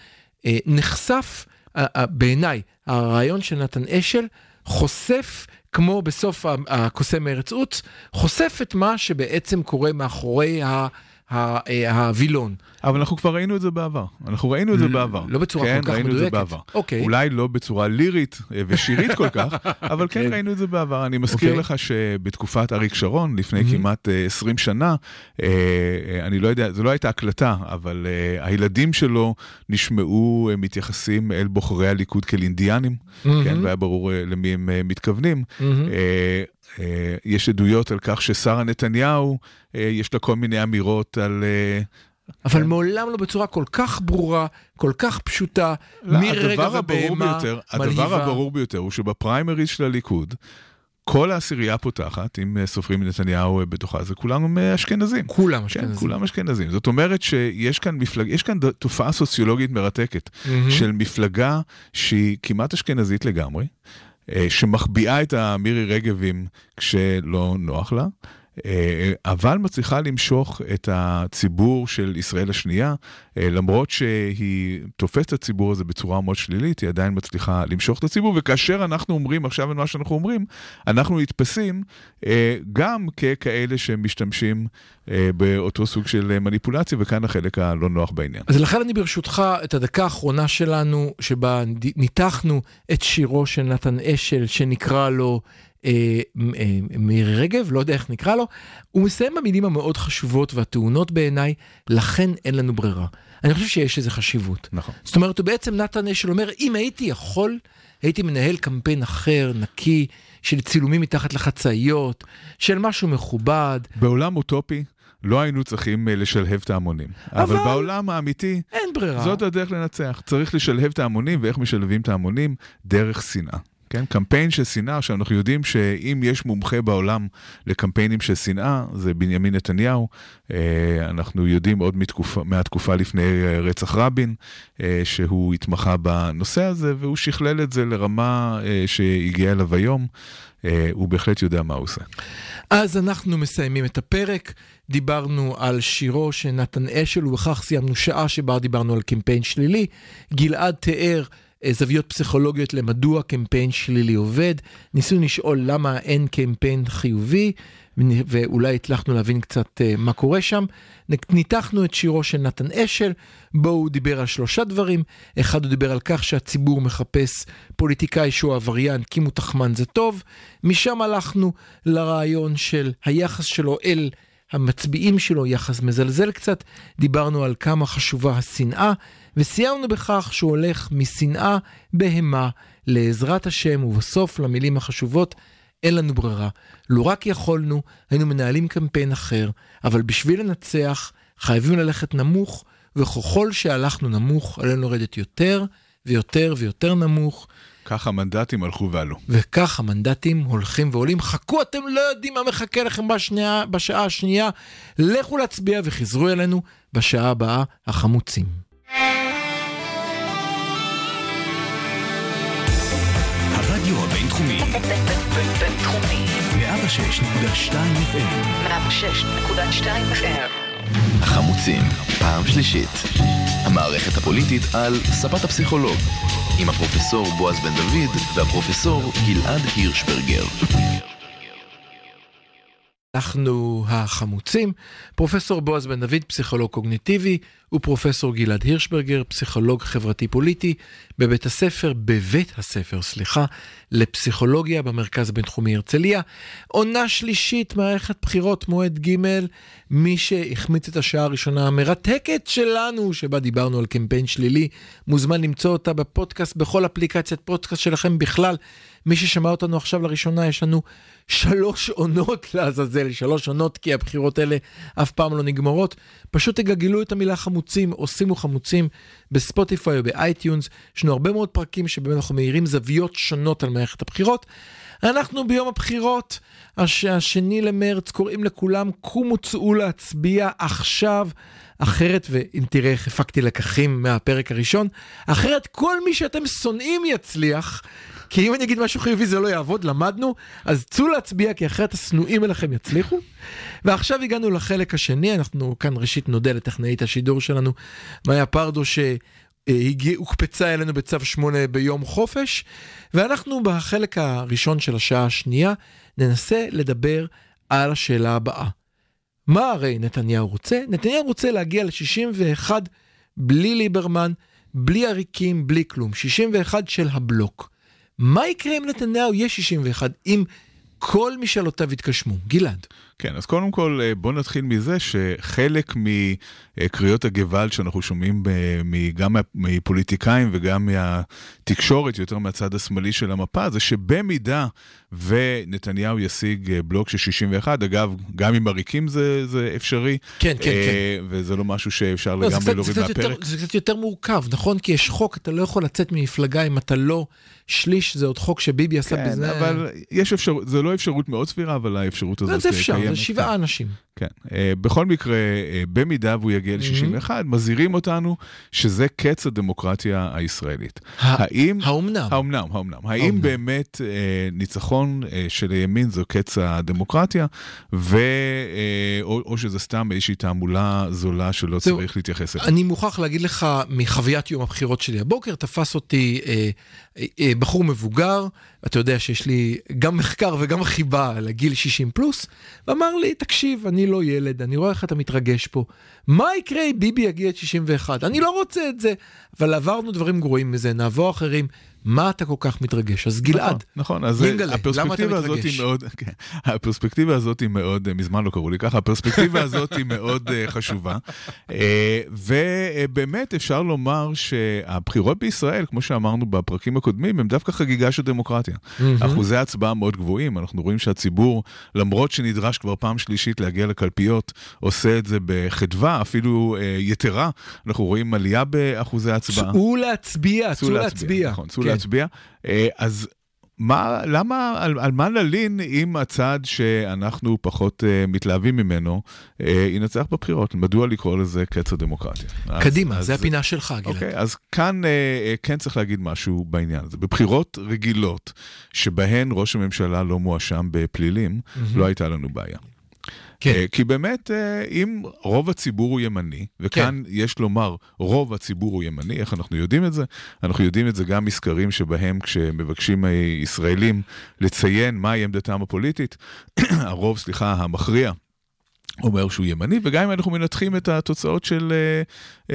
Speaker 4: אה, נחשף, אה, אה, בעיניי, הרעיון של נתן אשל חושף, כמו בסוף הקוסם מארץ עוץ, חושף את מה שבעצם קורה מאחורי ה... אה, הווילון.
Speaker 5: אבל אנחנו כבר ראינו את זה בעבר. אנחנו ראינו את זה בעבר.
Speaker 4: לא בצורה
Speaker 5: כן,
Speaker 4: כל כך
Speaker 5: ראינו את זה
Speaker 4: מדויקת.
Speaker 5: בעבר.
Speaker 4: אוקיי.
Speaker 5: אולי לא בצורה לירית אה, ושירית כל כך, אבל כן
Speaker 4: כן.
Speaker 5: ראינו את זה בעבר. אני מזכיר
Speaker 4: אוקיי.
Speaker 5: לך שבתקופת אריק שרון, לפני. כמעט אה, 20 שנה, אה, אה, אני לא יודע, זו לא הייתה הקלטה, אבל אה, הילדים שלו נשמעו אה, מתייחסים אל בוחרי הליכוד כאל אינדיאנים, כן, והיה ברור אה, למי הם אה, מתכוונים. אה, יש עדויות על כך ששרה נתניהו, אה, יש לה כל מיני אמירות על... אה,
Speaker 4: אבל מעולם לא בצורה כל כך ברורה, כל כך פשוטה,
Speaker 5: לא,
Speaker 4: מרגע ובהמה, מלהיבה.
Speaker 5: הדבר הברור ביותר הוא שבפריימריז של הליכוד, כל העשירייה פותחת, אם סופרים נתניהו בתוכה, זה כולם אשכנזים.
Speaker 4: כולם
Speaker 5: כן,
Speaker 4: אשכנזים.
Speaker 5: כולם אשכנזים. זאת אומרת שיש כאן מפלג... יש כאן תופעה סוציולוגית מרתקת
Speaker 4: מהמם.
Speaker 5: של מפלגה שהיא כמעט אשכנזית לגמרי, שמחביאה את המירי רגבים כשלא נוח לה. אה, אבל מצליחה למשוך את הציבור של ישראל השנייה, אה, למרות שהיא תופסת את הציבור הזה בצורה מאוד שלילית, היא עדיין מצליחה למשוך את הציבור, וכאשר אנחנו אומרים עכשיו את מה שאנחנו אומרים, אנחנו נתפסים אה, גם ככאלה שמשתמשים באותו סוג של מניפולציה, וכאן החלק הלא נוח בעניין.
Speaker 4: אז לכן אני ברשותך, את הדקה האחרונה שלנו, שבה ניתחנו את שירו של נתן אשל, שנקרא לו מירי רגב, לא יודע איך נקרא לו, הוא מסיים במילים המאוד חשובות והטעונות בעיניי, לכן אין לנו ברירה. אני חושב שיש לזה חשיבות.
Speaker 5: נכון.
Speaker 4: זאת אומרת, הוא בעצם נתן אשל אומר, אם הייתי יכול, הייתי מנהל קמפיין אחר, נקי, של צילומים מתחת לחצאיות, של משהו מכובד.
Speaker 5: בעולם אוטופי לא היינו צריכים אה, לשלהב את ההמונים. אבל-
Speaker 4: אבל
Speaker 5: בעולם האמיתי,
Speaker 4: אין ברירה.
Speaker 5: זאת הדרך לנצח. צריך לשלהב את ההמונים, ואיך משלבים את ההמונים? דרך שנאה. כן, קמפיין של שנאה, עכשיו אנחנו יודעים שאם יש מומחה בעולם לקמפיינים של שנאה, זה בנימין נתניהו. אה, אנחנו יודעים עוד מתקופה, מהתקופה לפני אה, רצח רבין, אה, שהוא התמחה בנושא הזה, והוא שכלל את זה לרמה שהגיעה אליו היום. הוא בהחלט יודע מה הוא עושה.
Speaker 4: אז אנחנו מסיימים את הפרק, דיברנו על שירו של נתן אשל, ובכך סיימנו שעה שבה דיברנו על קמפיין שלילי. גלעד תיאר זוויות פסיכולוגיות למדוע קמפיין שלילי עובד. ניסינו לשאול למה אין קמפיין חיובי, ואולי הצלחנו להבין קצת אה, מה קורה שם. ניתחנו את שירו של נתן אשל, בו הוא דיבר על שלושה דברים. אחד, הוא דיבר על כך שהציבור מחפש פוליטיקאי שהוא עבריין, כי מותחמן זה טוב. משם הלכנו לרעיון של היחס שלו אל המצביעים שלו, יחס מזלזל קצת. דיברנו על כמה חשובה השנאה, וסיימנו בכך שהוא הולך משנאה בהמה לעזרת השם, ובסוף למילים החשובות, אין לנו ברירה. לו רק יכולנו, היינו מנהלים קמפיין אחר, אבל בשביל לנצח, חייבים ללכת נמוך, וככל שהלכנו נמוך, עלינו לרדת יותר ויותר ויותר נמוך.
Speaker 5: ככה המנדטים הלכו ועלו.
Speaker 4: וכך המנדטים הולכים ועולים. חכו, אתם לא יודעים מה מחכה לכם בשנייה, בשעה השנייה. לכו להצביע וחזרו אלינו בשעה הבאה, החמוצים.
Speaker 1: הרדיו הבינתחומי,
Speaker 2: בינתחומי.
Speaker 1: 106.2 FM.
Speaker 2: 106.2 FM.
Speaker 3: החמוצים, פעם שלישית. המערכת הפוליטית על ספת הפסיכולוג, עם הפרופסור בועז בן דוד והפרופסור גלעד הירשברגר.
Speaker 4: אנחנו החמוצים, פרופסור בועז בן דוד, פסיכולוג קוגניטיבי, ופרופסור גלעד הירשברגר, פסיכולוג חברתי פוליטי, בבית הספר, בבית הספר, סליחה, לפסיכולוגיה במרכז הבינתחומי הרצליה. עונה שלישית, מערכת בחירות, מועד ג', מי שהחמיץ את השעה הראשונה המרתקת שלנו, שבה דיברנו על קמפיין שלילי, מוזמן למצוא אותה בפודקאסט, בכל אפליקציית פודקאסט שלכם בכלל. מי ששמע אותנו עכשיו לראשונה, יש לנו שלוש עונות לעזאזל, שלוש עונות, כי הבחירות האלה אף פעם לא נגמרות. פשוט תגלגלו את המילה חמוצים, או שימו חמוצים ב Spotify או ב iTunes. יש לנו הרבה מאוד פרקים שבהם אנחנו מאירים זוויות שונות על מערכת הבחירות. אנחנו ביום הבחירות, הש... השני למרץ, קוראים לכולם, קומו צאו להצביע עכשיו. אחרת, ואם תראה איך הפקתי לקחים מהפרק הראשון, אחרת כל מי שאתם שונאים יצליח. כי אם אני אגיד משהו חיובי זה לא יעבוד, למדנו, אז צאו להצביע כי אחרת השנואים אליכם יצליחו. ועכשיו הגענו לחלק השני, אנחנו כאן ראשית נודה לטכנאית השידור שלנו, מאיה פרדו, שהוקפצה אלינו בצו 8 ביום חופש, ואנחנו בחלק הראשון של השעה השנייה ננסה לדבר על השאלה הבאה. מה הרי נתניהו רוצה? נתניהו רוצה להגיע ל-61 בלי ליברמן, בלי עריקים, בלי כלום. 61 של הבלוק. מה יקרה אם נתניהו יהיה 61, אם כל משאלותיו יתגשמו? גלעד.
Speaker 5: כן, אז קודם כל בוא נתחיל מזה שחלק מקריאות הגוואלד שאנחנו שומעים גם מפוליטיקאים וגם מהתקשורת, יותר מהצד השמאלי של המפה, זה שבמידה ונתניהו ישיג בלוק של 61, אגב, גם עם עריקים זה, זה אפשרי.
Speaker 4: כן, כן, כן.
Speaker 5: וזה לא משהו שאפשר לא, לגמרי להוריד מהפרק.
Speaker 4: יותר, זה קצת יותר מורכב, נכון? כי יש חוק, אתה לא יכול לצאת ממפלגה אם אתה לא... שליש זה עוד חוק שביבי עשה
Speaker 5: כן,
Speaker 4: בזה.
Speaker 5: כן, אבל יש אפשרות, זו לא אפשרות מאוד סבירה, אבל האפשרות הזאת
Speaker 4: זה אפשר,
Speaker 5: קיימת.
Speaker 4: זה שבעה אנשים.
Speaker 5: כן. אה, בכל מקרה, אה, במידה והוא יגיע ל-61, mm-hmm. מזהירים אותנו שזה קץ הדמוקרטיה הישראלית.
Speaker 4: האם... האומנם?
Speaker 5: האומנם, האומנם. האם באמת אה, ניצחון אה, של הימין זו קץ הדמוקרטיה, ו... אה, או, או שזה סתם איזושהי תעמולה זולה שלא זו, צריך להתייחס אליה?
Speaker 4: אני מוכרח להגיד לך, מחוויית יום הבחירות שלי הבוקר, תפס אותי אה, בחור מבוגר, אתה יודע שיש לי גם מחקר וגם חיבה לגיל 60 פלוס, ואמר לי, תקשיב, אני לא ילד, אני רואה איך אתה מתרגש פה. מה יקרה אם ביבי יגיע את 61? אני לא רוצה את זה, אבל עברנו דברים גרועים מזה, נעבור אחרים. מה אתה כל כך מתרגש? אז גלעד,
Speaker 5: נכון, נכון, אז
Speaker 4: יינגלה, למה אתה
Speaker 5: הפרספקטיבה הזאת? היא מאוד, כן, הפרספקטיבה הזאת היא מאוד, מזמן לא קראו לי ככה, הפרספקטיבה הזאת היא מאוד אה, חשובה. אה, ובאמת אפשר לומר שהבחירות בישראל, כמו שאמרנו בפרקים הקודמים, הם דווקא חגיגה של דמוקרטיה. אחוזי הצבעה מאוד גבוהים, אנחנו רואים שהציבור, למרות שנדרש כבר פעם שלישית להגיע לקלפיות, עושה את זה בחדווה, אפילו אה, יתרה. אנחנו רואים עלייה באחוזי הצבעה.
Speaker 4: צאו להצביע, צאו להצביע.
Speaker 5: נכון, צאו
Speaker 4: כן.
Speaker 5: להצביע. אה, אז מה, למה, על, על מה נלין אם הצד שאנחנו פחות uh, מתלהבים ממנו uh, ינצח בבחירות? מדוע לקרוא לזה קץ הדמוקרטיה? אז-
Speaker 4: קדימה,
Speaker 5: אז-
Speaker 4: זה הפינה שלך, גלעד.
Speaker 5: אוקיי, אז כאן uh, כן צריך להגיד משהו בעניין הזה. בבחירות רגילות, שבהן ראש הממשלה לא מואשם בפלילים, לא הייתה לנו בעיה.
Speaker 4: כן.
Speaker 5: אה, כי באמת, אה, אם רוב הציבור הוא ימני, וכאן יש לומר, רוב הציבור הוא ימני, איך אנחנו יודעים את זה? אנחנו יודעים את זה גם מסקרים שבהם כשמבקשים הישראלים לציין מהי עמדתם הפוליטית, הרוב, סליחה, המכריע. אומר שהוא ימני, וגם אם אנחנו מנתחים את התוצאות של, אה,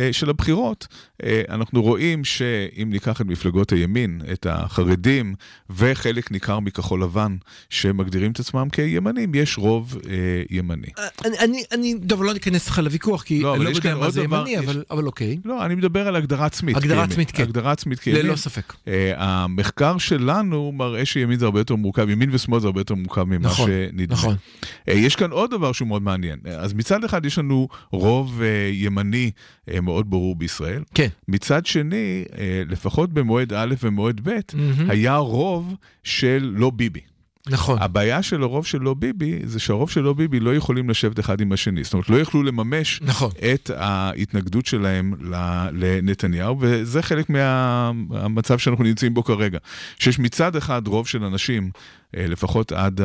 Speaker 5: אה, של הבחירות, אה, אנחנו רואים שאם ניקח את מפלגות הימין, את החרדים וחלק ניכר מכחול לבן שמגדירים את עצמם כימנים, יש רוב ימני.
Speaker 4: אני, אני, אני טוב, לא ניכנס לך לוויכוח, כי
Speaker 5: לא,
Speaker 4: אני לא יודע מה זה
Speaker 5: דבר,
Speaker 4: ימני,
Speaker 5: יש-
Speaker 4: אבל, אבל אוקיי.
Speaker 5: לא, אני מדבר על הגדרה עצמית.
Speaker 4: הגדרה
Speaker 5: כימין.
Speaker 4: עצמית, כן.
Speaker 5: הגדרה עצמית כימין.
Speaker 4: ללא ספק.
Speaker 5: אה, המחקר שלנו מראה שימין זה הרבה יותר מורכב, ימין ושמאל זה הרבה יותר מורכב ממה
Speaker 4: נכון,
Speaker 5: שנדמה.
Speaker 4: נכון.
Speaker 5: אה, יש כאן עוד דבר שהוא מאוד מעניין. אה, אז מצד אחד יש לנו רוב אה, ימני אה, מאוד ברור בישראל.
Speaker 4: כן.
Speaker 5: מצד שני, אה, לפחות במועד א' ומועד ב',
Speaker 4: מהמם.
Speaker 5: היה רוב של לא ביבי.
Speaker 4: נכון.
Speaker 5: הבעיה של הרוב של לא ביבי, זה שהרוב של לא ביבי לא יכולים לשבת אחד עם השני. זאת אומרת, לא יכלו לממש
Speaker 4: נכון.
Speaker 5: את ההתנגדות שלהם לנתניהו, וזה חלק מהמצב שאנחנו נמצאים בו כרגע. שיש מצד אחד רוב של אנשים, אה, לפחות עד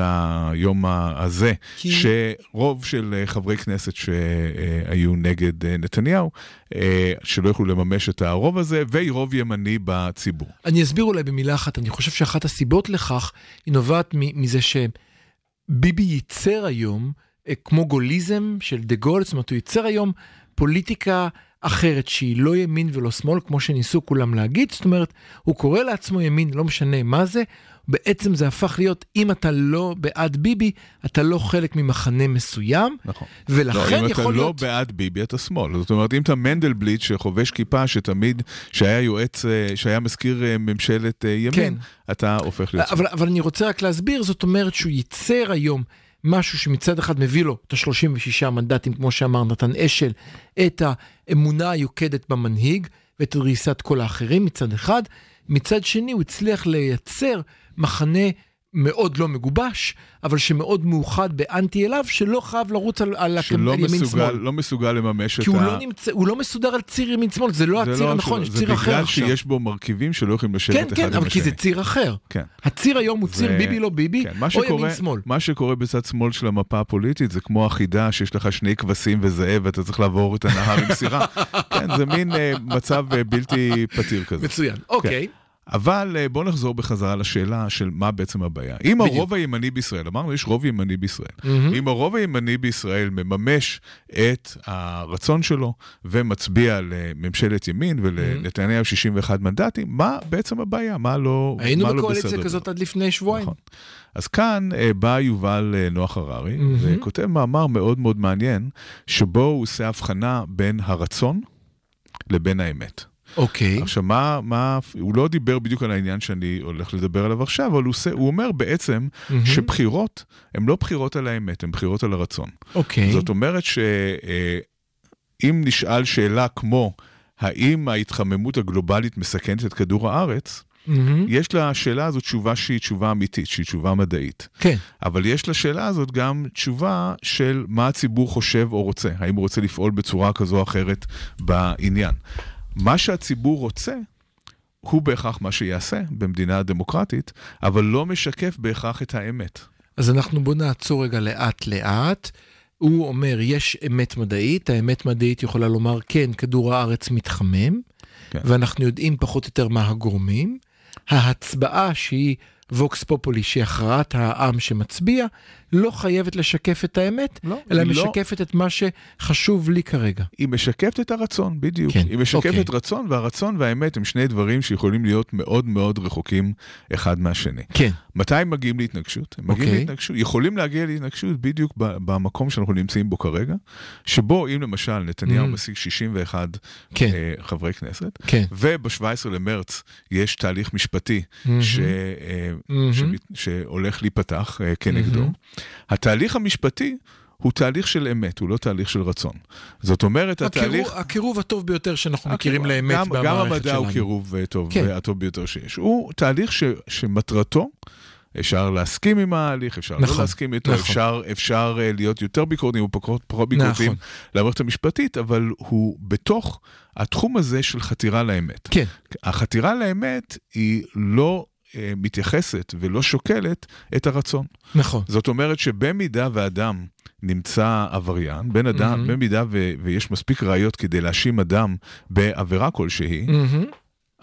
Speaker 5: היום הזה,
Speaker 4: כי-
Speaker 5: שרוב של אה, חברי כנסת שהיו נגד אה, נתניהו, אה, שלא יכלו לממש את הרוב הזה, ורוב ימני בציבור.
Speaker 4: אני אסביר אולי במילה אחת, אני חושב שאחת הסיבות לכך היא נובעת מ- מזה שביבי ייצר היום, אה, כמו גוליזם של דה גול, זאת אומרת, הוא ייצר היום פוליטיקה אחרת שהיא לא ימין ולא שמאל, כמו שניסו כולם להגיד, זאת אומרת, הוא קורא לעצמו ימין, לא משנה מה זה, בעצם זה הפך להיות, אם אתה לא בעד ביבי, אתה לא חלק ממחנה מסוים,
Speaker 5: נכון.
Speaker 4: ולכן
Speaker 5: לא, אם אתה
Speaker 4: יכול
Speaker 5: לא
Speaker 4: להיות...
Speaker 5: בעד ביבי, אתה שמאל. זאת אומרת, אם אתה מנדלבליט שחובש כיפה, שתמיד, שהיה יועץ, אה, שהיה מזכיר אה, ממשלת אה, ימין,
Speaker 4: כן.
Speaker 5: אתה הופך להיות.
Speaker 4: אבל, אבל אני רוצה רק להסביר, זאת אומרת שהוא ייצר היום משהו שמצד אחד מביא לו את ה-36 מנדטים, כמו שאמר נתן אשל, את האמונה היוקדת במנהיג ואת דריסת כל האחרים מצד אחד, מצד שני הוא הצליח לייצר מחנה מאוד לא מגובש, אבל שמאוד מאוחד באנטי אליו, שלא חייב לרוץ על, על
Speaker 5: שלא
Speaker 4: ימין
Speaker 5: מסוגל,
Speaker 4: שמאל.
Speaker 5: לא מסוגל לממש את
Speaker 4: כי הוא
Speaker 5: ה...
Speaker 4: לא, נמצא, הוא לא מסודר על ציר ימין שמאל, זה לא
Speaker 5: זה
Speaker 4: הציר
Speaker 5: לא
Speaker 4: הנכון, יש
Speaker 5: שלו,
Speaker 4: ציר אחר
Speaker 5: זה
Speaker 4: עכשיו.
Speaker 5: בגלל שיש בו מרכיבים שלא יכולים לשבת
Speaker 4: כן,
Speaker 5: אחד
Speaker 4: כן,
Speaker 5: עם
Speaker 4: אבל כי
Speaker 5: השני.
Speaker 4: זה ציר אחר.
Speaker 5: כן.
Speaker 4: הציר היום הוא ציר
Speaker 5: זה-
Speaker 4: ביבי לא ביבי,
Speaker 5: כן,
Speaker 4: או
Speaker 5: שקורה,
Speaker 4: ימין שמאל.
Speaker 5: מה שקורה בצד שמאל של המפה הפוליטית זה כמו החידה שיש לך שני כבשים וזאב ואתה צריך לעבור את הנהר עם סירה. כן, זה מין אה, מצב אה, בלתי פתיר כזה.
Speaker 4: מצוין, אוקיי.
Speaker 5: אבל אה, בואו נחזור בחזרה לשאלה של מה בעצם הבעיה. אם
Speaker 4: בדיוק.
Speaker 5: הרוב הימני בישראל, אמרנו יש רוב ימני בישראל,
Speaker 4: מהמם.
Speaker 5: אם הרוב הימני בישראל מממש את הרצון שלו ומצביע לממשלת ימין ולנתניהו 61 מנדטים, מה בעצם הבעיה? מה לא,
Speaker 4: היינו
Speaker 5: מה לא
Speaker 4: בקואליציה
Speaker 5: בסדר?
Speaker 4: כזאת עד לפני שבועיים.
Speaker 5: נכון. אז כאן אה, בא יובל אה, נוח הררי,
Speaker 4: מהמם.
Speaker 5: וכותב מאמר מאוד מאוד מעניין, שבו הוא עושה הבחנה בין הרצון לבין האמת.
Speaker 4: אוקיי.
Speaker 5: עכשיו, מה, מה, הוא לא דיבר בדיוק על העניין שאני הולך לדבר עליו עכשיו, אבל הוא, עושה, הוא אומר בעצם
Speaker 4: מהמם.
Speaker 5: שבחירות הן לא בחירות על האמת, הן בחירות על הרצון.
Speaker 4: אוקיי.
Speaker 5: זאת אומרת שאם נשאל שאלה כמו, האם ההתחממות הגלובלית מסכנת את כדור הארץ,
Speaker 4: מהמם.
Speaker 5: יש לשאלה הזאת תשובה שהיא תשובה אמיתית, שהיא תשובה מדעית.
Speaker 4: כן.
Speaker 5: אבל יש לשאלה הזאת גם תשובה של מה הציבור חושב או רוצה, האם הוא רוצה לפעול בצורה כזו או אחרת בעניין. מה שהציבור רוצה, הוא בהכרח מה שיעשה במדינה דמוקרטית, אבל לא משקף בהכרח את האמת.
Speaker 4: אז אנחנו בוא נעצור רגע לאט לאט. הוא אומר, יש אמת מדעית, האמת מדעית יכולה לומר, כן, כדור הארץ מתחמם,
Speaker 5: כן.
Speaker 4: ואנחנו יודעים פחות או יותר מה הגורמים. ההצבעה שהיא ווקס פופולי, שהיא הכרעת העם שמצביע, לא חייבת לשקף את האמת,
Speaker 5: לא,
Speaker 4: אלא
Speaker 5: לא.
Speaker 4: משקפת את מה שחשוב לי כרגע.
Speaker 5: היא משקפת את הרצון, בדיוק.
Speaker 4: כן,
Speaker 5: היא משקפת
Speaker 4: אוקיי.
Speaker 5: רצון, והרצון והאמת הם שני דברים שיכולים להיות מאוד מאוד רחוקים אחד מהשני.
Speaker 4: כן.
Speaker 5: מתי הם מגיעים להתנגשות? הם מגיעים
Speaker 4: אוקיי.
Speaker 5: להתנגשות, יכולים להגיע להתנגשות בדיוק במקום שאנחנו נמצאים בו כרגע, שבו אם למשל נתניהו
Speaker 4: Mm.
Speaker 5: משיג 61
Speaker 4: כן.
Speaker 5: אה, חברי כנסת,
Speaker 4: כן.
Speaker 5: וב-17 למרץ יש תהליך משפטי
Speaker 4: מהמם.
Speaker 5: ש, אה,
Speaker 4: מהמם.
Speaker 5: שמת- שהולך להיפתח אה, כנגדו.
Speaker 4: מהמם.
Speaker 5: התהליך המשפטי הוא תהליך של אמת, הוא לא תהליך של רצון. זאת אומרת, התהליך...
Speaker 4: הקירוב, הקירוב הטוב ביותר שאנחנו מכירים
Speaker 5: הקירוב-
Speaker 4: לאמת
Speaker 5: גם,
Speaker 4: במערכת
Speaker 5: גם
Speaker 4: שלנו.
Speaker 5: המדע הוא קירוב אה, טוב,
Speaker 4: כן.
Speaker 5: והטוב ביותר שיש. הוא תהליך ש, שמטרתו, אפשר להסכים עם ההליך, אפשר
Speaker 4: נכון,
Speaker 5: לא להסכים איתו,
Speaker 4: נכון.
Speaker 5: אפשר, אפשר אה, להיות יותר ביקורתיים או פחות, פחות ביקורתיים
Speaker 4: נכון.
Speaker 5: למערכת המשפטית, אבל הוא בתוך התחום הזה של חתירה לאמת.
Speaker 4: כן.
Speaker 5: החתירה לאמת היא לא אה, מתייחסת ולא שוקלת את הרצון.
Speaker 4: נכון.
Speaker 5: זאת אומרת שבמידה ואדם נמצא עבריין, בן אדם,
Speaker 4: Mhm.
Speaker 5: במידה ו- ויש מספיק ראיות כדי להאשים אדם בעבירה כלשהי,
Speaker 4: מהמם.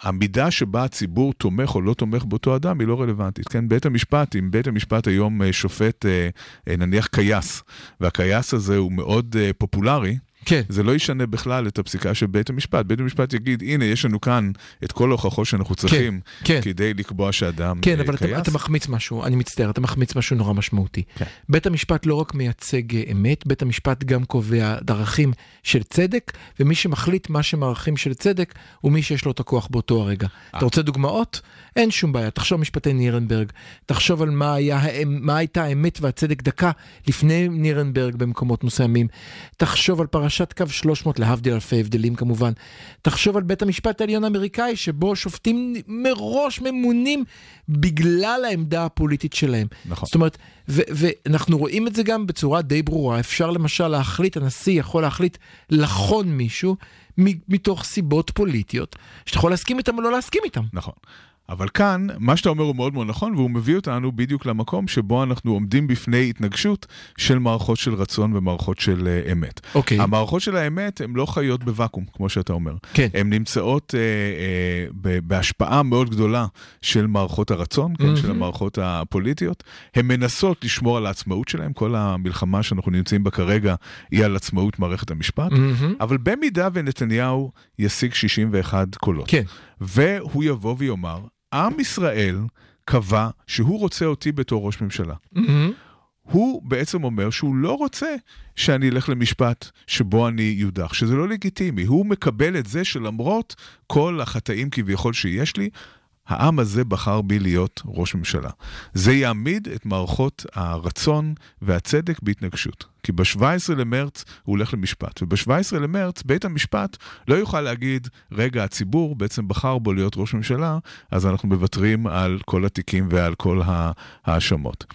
Speaker 5: המידה שבה הציבור תומך או לא תומך באותו אדם היא לא רלוונטית. כן, בית המשפט, אם בית המשפט היום אה, שופט אה, אה, נניח קייס, והקייס הזה הוא מאוד אה, פופולרי,
Speaker 4: כן.
Speaker 5: זה לא ישנה בכלל את הפסיקה של בית המשפט. בית המשפט יגיד, הנה, יש לנו כאן את כל ההוכחות שאנחנו צריכים
Speaker 4: כן.
Speaker 5: כדי לקבוע שאדם
Speaker 4: כן,
Speaker 5: אה,
Speaker 4: אבל אתה,
Speaker 5: קייס.
Speaker 4: אתה מחמיץ משהו, אני מצטער, אתה מחמיץ משהו נורא משמעותי.
Speaker 5: כן.
Speaker 4: בית המשפט לא רק מייצג אה, אמת, בית המשפט גם קובע דרכים של צדק, ומי שמחליט מה שהם ערכים של צדק, הוא מי שיש לו את הכוח באותו הרגע. אתה רוצה דוגמאות? אין שום בעיה, תחשוב משפטי נירנברג, תחשוב על מה, היה, מה הייתה האמת והצדק דקה לפני נירנברג במקומות מסוימים. תחשוב על פרשת קו 300, להבדיל אלפי הבדלים כמובן. תחשוב על בית המשפט העליון האמריקאי, שבו שופטים מראש ממונים בגלל העמדה הפוליטית שלהם.
Speaker 5: נכון.
Speaker 4: זאת אומרת, ואנחנו רואים את זה גם בצורה די ברורה. אפשר למשל להחליט, הנשיא יכול להחליט לחון מישהו מתוך סיבות פוליטיות, שאתה יכול להסכים איתם או לא להסכים איתם.
Speaker 5: נכון. אבל כאן, מה שאתה אומר הוא מאוד מאוד נכון, והוא מביא אותנו בדיוק למקום שבו אנחנו עומדים בפני התנגשות של מערכות של רצון ומערכות של uh, אמת.
Speaker 4: אוקיי.
Speaker 5: המערכות של האמת הן לא חיות בוואקום, כמו שאתה אומר.
Speaker 4: כן.
Speaker 5: הן נמצאות uh, uh, בהשפעה מאוד גדולה של מערכות הרצון, כן, של המערכות הפוליטיות. הן מנסות לשמור על העצמאות שלהן, כל המלחמה שאנחנו נמצאים בה כרגע היא על עצמאות מערכת המשפט.
Speaker 4: מהמם.
Speaker 5: אבל במידה ונתניהו ישיג 61 קולות,
Speaker 4: כן.
Speaker 5: והוא יבוא ויאמר, עם ישראל קבע שהוא רוצה אותי בתור ראש ממשלה.
Speaker 4: מהמם.
Speaker 5: הוא בעצם אומר שהוא לא רוצה שאני אלך למשפט שבו אני יודח, שזה לא לגיטימי. הוא מקבל את זה שלמרות כל החטאים כביכול שיש לי, העם הזה בחר בי להיות ראש ממשלה. זה יעמיד את מערכות הרצון והצדק בהתנגשות. כי ב-17 למרץ הוא הולך למשפט, וב-17 למרץ בית המשפט לא יוכל להגיד, רגע, הציבור בעצם בחר בו להיות ראש ממשלה, אז אנחנו מוותרים על כל התיקים ועל כל ההאשמות.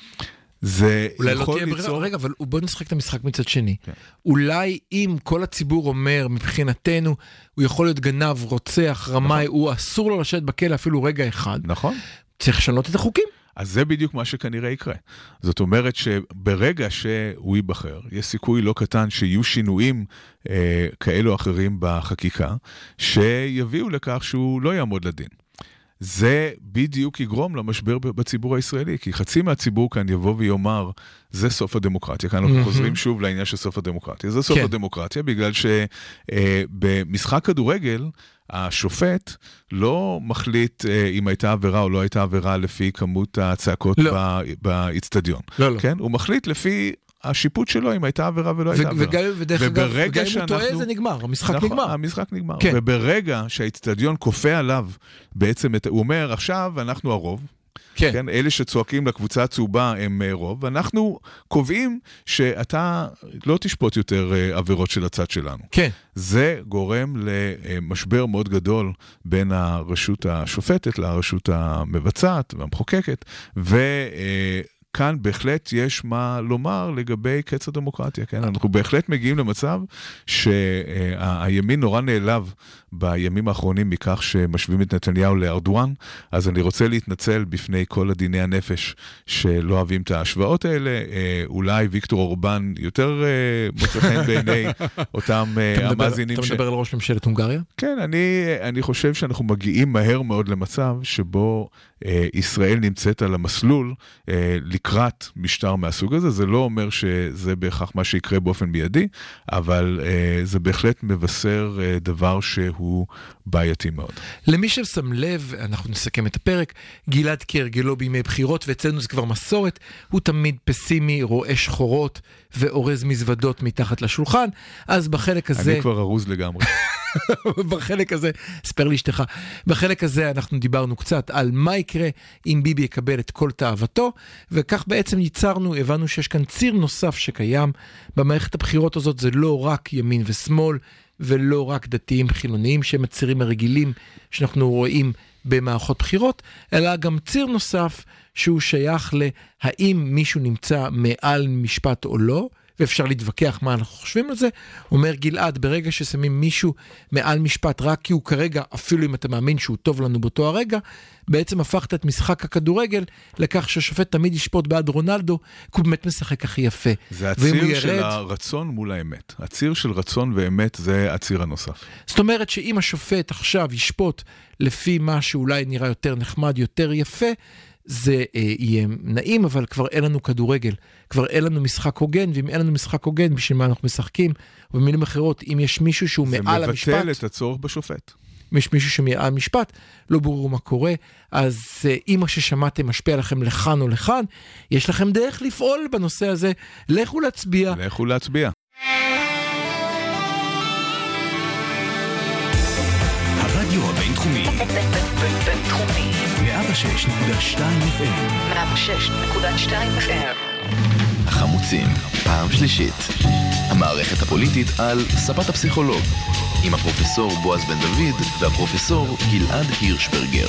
Speaker 5: זה
Speaker 4: אולי לא
Speaker 5: יכול
Speaker 4: ברירה,
Speaker 5: ליצור...
Speaker 4: רגע, אבל בוא נשחק את המשחק מצד שני.
Speaker 5: כן.
Speaker 4: אולי אם כל הציבור אומר, מבחינתנו, הוא יכול להיות גנב, רוצח, רמאי, הוא אסור לו לשבת בכלא אפילו רגע אחד,
Speaker 5: נכון.
Speaker 4: צריך לשנות את החוקים.
Speaker 5: אז זה בדיוק מה שכנראה יקרה. זאת אומרת שברגע שהוא ייבחר, יש סיכוי לא קטן שיהיו שינויים אה, כאלו או אחרים בחקיקה, שיביאו לכך שהוא לא יעמוד לדין. זה בדיוק יגרום למשבר בציבור הישראלי, כי חצי מהציבור כאן יבוא ויאמר, זה סוף הדמוקרטיה. כאן אנחנו. חוזרים שוב לעניין של סוף הדמוקרטיה. זה סוף
Speaker 4: כן.
Speaker 5: הדמוקרטיה בגלל שבמשחק כדורגל, השופט לא מחליט אה, אם הייתה עבירה או לא הייתה עבירה לפי כמות הצעקות
Speaker 4: לא.
Speaker 5: באיצטדיון.
Speaker 4: לא, לא.
Speaker 5: כן? הוא מחליט לפי השיפוט שלו אם הייתה עבירה ולא הייתה
Speaker 4: ו-
Speaker 5: עבירה.
Speaker 4: וגם, ודרך אגב,
Speaker 5: וברגע
Speaker 4: גם אם הוא טועה זה נגמר, המשחק
Speaker 5: נכון,
Speaker 4: נגמר.
Speaker 5: המשחק נגמר.
Speaker 4: כן.
Speaker 5: וברגע שהאיצטדיון כופה עליו, בעצם, את, הוא אומר, עכשיו אנחנו הרוב,
Speaker 4: כן.
Speaker 5: כן, אלה שצועקים לקבוצה הצהובה הם אה, רוב, ואנחנו קובעים שאתה לא תשפוט יותר אה, עבירות של הצד שלנו.
Speaker 4: כן.
Speaker 5: זה גורם למשבר מאוד גדול בין הרשות השופטת לרשות המבצעת והמחוקקת, וכאן בהחלט יש מה לומר לגבי קץ הדמוקרטיה, כן? אנחנו בהחלט מגיעים למצב שהימין נורא נעלב בימים האחרונים מכך שמשווים את נתניהו לארדואן, אז אני רוצה להתנצל בפני כל עדיני הנפש שלא אוהבים את ההשוואות האלה. אה, אולי ויקטור אורבן יותר אה, מוצא חן בעיני אותם אה,
Speaker 4: אתה
Speaker 5: המאזינים
Speaker 4: אתה
Speaker 5: ש...
Speaker 4: מדבר על ראש ממשלת הונגריה?
Speaker 5: כן, אני, אני חושב שאנחנו מגיעים מהר מאוד למצב שבו אה, ישראל נמצאת על המסלול אה, לקראת משטר מהסוג הזה. זה לא אומר שזה בהכרח מה שיקרה באופן מיידי, אבל אה, זה בהחלט מבשר אה, דבר שהוא בעייתי מאוד.
Speaker 4: למי ששם לב, אנחנו נסכם את הפרק, גלעד כהרגלו בימי בחירות, ואצלנו זה כבר מסורת, הוא תמיד פסימי, רואה שחורות ואורז מזוודות מתחת לשולחן, אז בחלק הזה...
Speaker 5: אני כבר ארוז לגמרי.
Speaker 4: בחלק הזה, ספר לאשתך, בחלק הזה אנחנו דיברנו קצת על מה יקרה אם ביבי יקבל את כל תאוותו, וכך בעצם ייצרנו, הבנו שיש כאן ציר נוסף שקיים במערכת הבחירות הזאת, זה לא רק ימין ושמאל, ולא רק דתיים חילוניים שהם הצירים הרגילים שאנחנו רואים במערכות בחירות, אלא גם ציר נוסף שהוא שייך להאם מישהו נמצא מעל משפט או לא, ואפשר להתווכח מה אנחנו חושבים על זה. אומר גלעד, ברגע ששמים מישהו מעל משפט רק כי הוא כרגע, אפילו אם אתה מאמין שהוא טוב לנו באותו הרגע, בעצם הפכת את משחק הכדורגל לכך שהשופט תמיד ישפוט בעד רונלדו, כי הוא באמת משחק הכי יפה.
Speaker 5: זה הציר של
Speaker 4: ירד-
Speaker 5: הרצון מול האמת. הציר של רצון ואמת זה הציר הנוסף.
Speaker 4: זאת אומרת שאם השופט עכשיו ישפוט לפי מה שאולי נראה יותר נחמד, יותר יפה, זה אה, יהיה נעים, אבל כבר אין לנו כדורגל, כבר אין לנו משחק הוגן, ואם אין לנו משחק הוגן, בשביל מה אנחנו משחקים? במילים אחרות, אם יש מישהו שהוא
Speaker 5: זה
Speaker 4: מעל המשפט,
Speaker 5: מבטל את הצורך בשופט.
Speaker 4: אם יש מישהו שמעל המשפט, לא ברור מה קורה, אז אה, אם מה ששמעתם משפיע לכם לכאן או לכאן, יש לכם דרך לפעול בנושא הזה, לכו להצביע.
Speaker 5: לכו להצביע.
Speaker 1: הרדיו הבינתחומי,
Speaker 2: בינתחומי.
Speaker 1: 106.2 FM,
Speaker 2: 106.2 FM.
Speaker 3: החמוצים, פעם שלישית. המערכת הפוליטית על ספת הפסיכולוג, עם הפרופסור בועז בן דוד והפרופסור גלעד הירשברגר.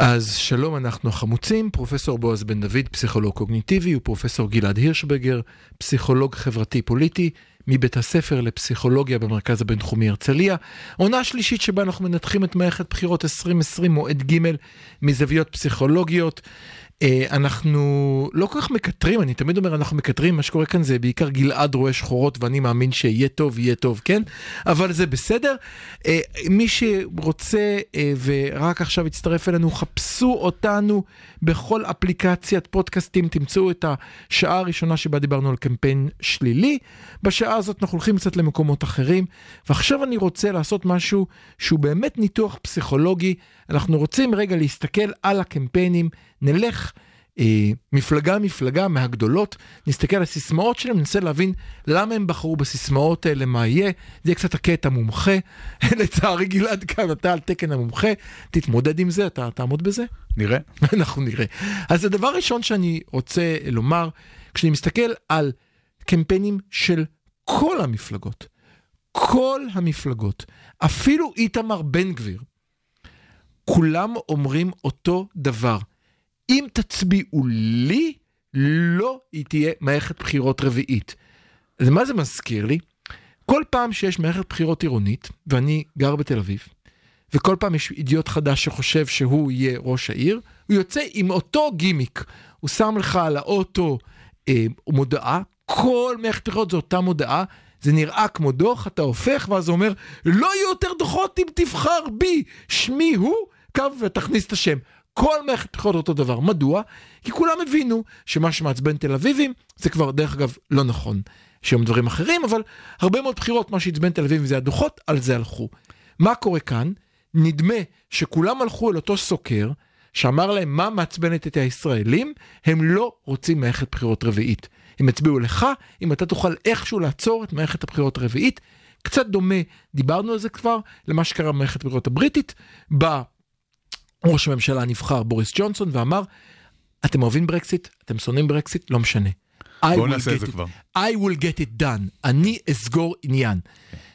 Speaker 4: אז שלום, אנחנו החמוצים, פרופסור בועז בן דוד, פסיכולוג קוגניטיבי, ופרופסור גלעד הירשברגר, פסיכולוג חברתי-פוליטי, מבית הספר לפסיכולוגיה במרכז הבינתחומי הרצליה. עונה שלישית שבה אנחנו מנתחים את מערכת בחירות 2020, מועד ג' מזוויות פסיכולוגיות. אה, אנחנו לא כל כך מקטרים, אני תמיד אומר אנחנו מקטרים, מה שקורה כאן זה בעיקר גלעד רואה שחורות ואני מאמין שיהיה טוב, יהיה טוב, כן? אבל זה בסדר. אה, מי שרוצה אה, ורק עכשיו יצטרף אלינו, חפשו אותנו בכל אפליקציית פודקאסטים, תמצאו את השעה הראשונה שבה דיברנו על קמפיין שלילי. בשעה הזאת אנחנו הולכים קצת למקומות אחרים, ועכשיו אני רוצה לעשות משהו שהוא באמת ניתוח פסיכולוגי. אנחנו רוצים רגע להסתכל על הקמפיינים, נלך אה, מפלגה מפלגה מהגדולות, נסתכל על הסיסמאות שלהם, ננסה להבין למה הם בחרו בסיסמאות האלה, מה יהיה, זה יהיה קצת הכה את המומחה. לצערי גלעד כאן, אתה על תקן המומחה, תתמודד עם זה, אתה תעמוד בזה?
Speaker 5: נראה.
Speaker 4: אנחנו נראה. אז הדבר הראשון שאני רוצה לומר, כשאני מסתכל על קמפיינים של כל המפלגות, כל המפלגות, אפילו איתמר בן גביר, כולם אומרים אותו דבר. אם תצביעו לי, לא היא תהיה מערכת בחירות רביעית. אז מה זה מזכיר לי? כל פעם שיש מערכת בחירות עירונית, ואני גר בתל אביב, וכל פעם יש אידיוט חדש שחושב שהוא יהיה ראש העיר, הוא יוצא עם אותו גימיק. הוא שם לך על האוטו אה, מודעה, כל מערכת בחירות זו אותה מודעה, זה נראה כמו דוח, אתה הופך, ואז הוא אומר, לא יהיו יותר דוחות אם תבחר בי, שמי הוא, קו ותכניס את השם. כל מערכת בחירות אותו דבר. מדוע? כי כולם הבינו שמה שמעצבן תל אביבים, זה כבר דרך אגב לא נכון. יש היום דברים אחרים, אבל הרבה מאוד בחירות, מה שעצבן תל אביבים זה הדוחות, על זה הלכו. מה קורה כאן? נדמה שכולם הלכו אל אותו סוקר, שאמר להם מה מעצבנת את הישראלים, הם לא רוצים מערכת בחירות רביעית. הם הצביעו לך, אם אתה תוכל איכשהו לעצור את מערכת הבחירות הרביעית. קצת דומה, דיברנו על זה כבר, למה שקרה במערכת הבחירות הבריטית. בא ראש הממשלה נבחר בוריס ג'ונסון ואמר, אתם אוהבים ברקסיט, אתם שונאים ברקסיט, לא משנה. I
Speaker 5: בואו נעשה את זה. כבר.
Speaker 4: I will get it done, אני אסגור עניין.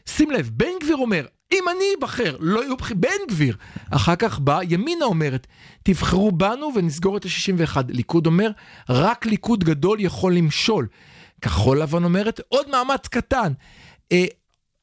Speaker 4: שים לב, בן גביר אומר, אם אני אבחר, לא יהיו בחירות, בן גביר. אחר כך באה ימינה אומרת, תבחרו בנו ונסגור את ה-61. ליכוד אומר, רק ליכוד גדול יכול למשול. כחול לבן אומרת, עוד מאמץ קטן. אה,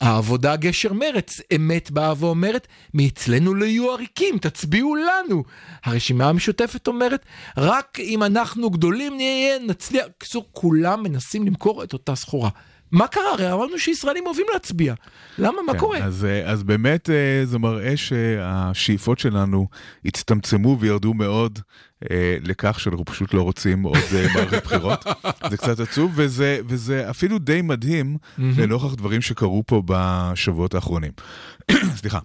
Speaker 4: העבודה גשר מרץ, אמת באה ואומרת, מאצלנו לא יהיו עריקים, תצביעו לנו. הרשימה המשותפת אומרת, רק אם אנחנו גדולים נהיה, נצליח. בקיצור, כולם מנסים למכור את אותה סחורה. מה קרה? הרי אמרנו שישראלים אוהבים להצביע. למה? מה
Speaker 5: כן,
Speaker 4: קורה?
Speaker 5: אז, אה, אז באמת אה, זה מראה שהשאיפות שלנו הצטמצמו וירדו מאוד לכך שאנחנו פשוט לא רוצים עוד אה, מערכת בחירות. זה קצת עצוב, וזה, וזה אפילו די מדהים לנוכח דברים שקרו פה בשבועות האחרונים. סליחה.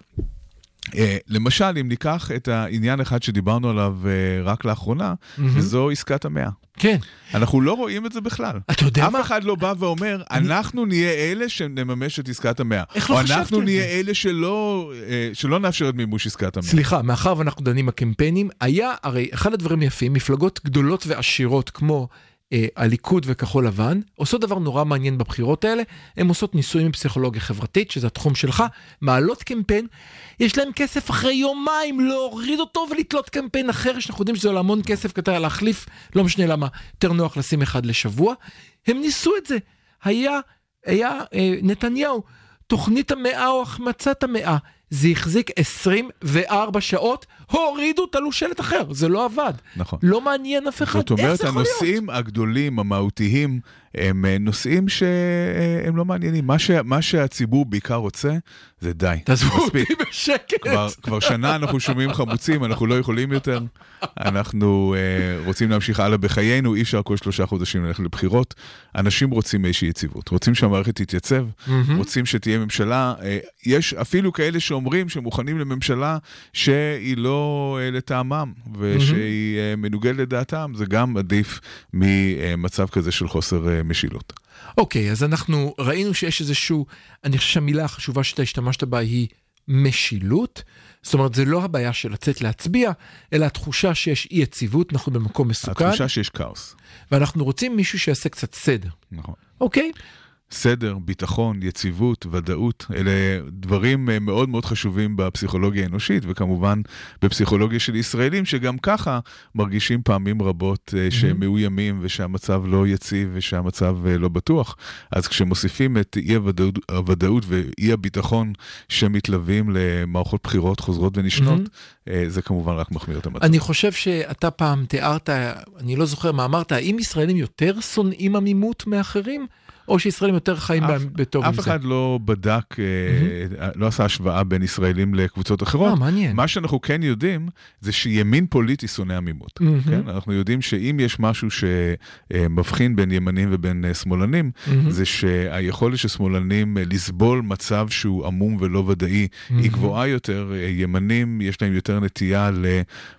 Speaker 5: Uh, למשל, אם ניקח את העניין אחד שדיברנו עליו uh, רק לאחרונה, וזו עסקת המאה.
Speaker 4: כן.
Speaker 5: אנחנו לא רואים את זה בכלל.
Speaker 4: אתה יודע
Speaker 5: אף
Speaker 4: מה?
Speaker 5: אחד לא בא ואומר, אנחנו נהיה אלה שנממש את עסקת המאה.
Speaker 4: איך לא
Speaker 5: או
Speaker 4: חשבתי
Speaker 5: אנחנו
Speaker 4: על
Speaker 5: נהיה
Speaker 4: זה?
Speaker 5: אלה שלא, אה, שלא נאפשר את מימוש עסקת המאה.
Speaker 4: סליחה, מאחר ואנחנו דנים בקמפיינים, היה הרי אחד הדברים היפים, מפלגות גדולות ועשירות כמו אה, הליכוד וכחול לבן עושות דבר נורא מעניין בבחירות האלה, הן עושות ניסויים בפסיכולוגיה חברתית, שזה התחום שלך, מעלות קמפיין, יש להם כסף אחרי יומיים להוריד אותו ולתלות קמפיין אחר, שאנחנו יודעים שזה עולה המון כסף כדי להחליף, לא משנה למה, יותר נוח לשים אחד לשבוע. הם ניסו את זה. היה, היה אה, נתניהו, תוכנית המאה או החמצת המאה. זה החזיק 24 שעות, הורידו, תלו שלט אחר, זה לא עבד.
Speaker 5: נכון.
Speaker 4: לא מעניין אף אחד,
Speaker 5: זאת
Speaker 4: איך
Speaker 5: אומרת,
Speaker 4: זה יכול להיות?
Speaker 5: הנושאים הגדולים, המהותיים, הם אה, נושאים שהם לא מעניינים. מה, ש... מה שהציבור בעיקר רוצה, זה די.
Speaker 4: תעזבו אותי. בשקט.
Speaker 5: כבר, כבר שנה אנחנו שומעים חמוצים, אנחנו לא יכולים יותר. אנחנו uh, רוצים להמשיך הלאה בחיינו, אי אפשר כל שלושה חודשים ללכת לבחירות. אנשים רוצים איזושהי יציבות, רוצים שהמערכת תתייצב,
Speaker 4: מהמם.
Speaker 5: רוצים שתהיה ממשלה. Uh, יש אפילו כאלה שאומרים שמוכנים לממשלה שהיא לא uh, לטעמם ושהיא uh, מנוגדת לדעתם, זה גם עדיף ממצב כזה של חוסר uh, משילות.
Speaker 4: אוקיי, אז אנחנו ראינו שיש איזשהו, אני חושב שהמילה החשובה שאתה השתמשת בה היא משילות. זאת אומרת, זה לא הבעיה של לצאת להצביע, אלא התחושה שיש אי יציבות, אנחנו במקום מסוכן,
Speaker 5: התחושה שיש כאוס.
Speaker 4: ואנחנו רוצים מישהו שיעשה קצת סדר,
Speaker 5: נכון.
Speaker 4: אוקיי?
Speaker 5: סדר, ביטחון, יציבות, ודאות, אלה דברים אה, מאוד מאוד חשובים בפסיכולוגיה האנושית, וכמובן בפסיכולוגיה של ישראלים, שגם ככה מרגישים פעמים רבות אה, שהם מאוימים ושהמצב לא יציב ושהמצב אה, לא בטוח. אז כשמוסיפים את אי הוודאות, הוודאות ואי הביטחון שמתלווים למערכות בחירות חוזרות ונשנות, אה, זה כמובן רק מחמיר את המצב.
Speaker 4: אני חושב שאתה פעם תיארת, אני לא זוכר מה אמרת, האם ישראלים יותר שונאים עמימות מאחרים, או שישראלים יותר חיים
Speaker 5: אף-
Speaker 4: בהם בטוב עם
Speaker 5: אף
Speaker 4: זה?
Speaker 5: אחד לא בדק, אה, לא עשה השוואה בין ישראלים לקבוצות אחרות.
Speaker 4: אה, מעניין.
Speaker 5: מה שאנחנו כן יודעים, זה שימין פוליטי שונא עמימות.
Speaker 4: מהמם.
Speaker 5: כן? אנחנו יודעים שאם יש משהו שמבחין בין ימנים ובין אה, שמאלנים,
Speaker 4: מהמם.
Speaker 5: זה שהיכולת של שמאלנים אה, לסבול מצב שהוא עמום ולא ודאי, היא גבוהה יותר. ימנים, יש להם יותר נטייה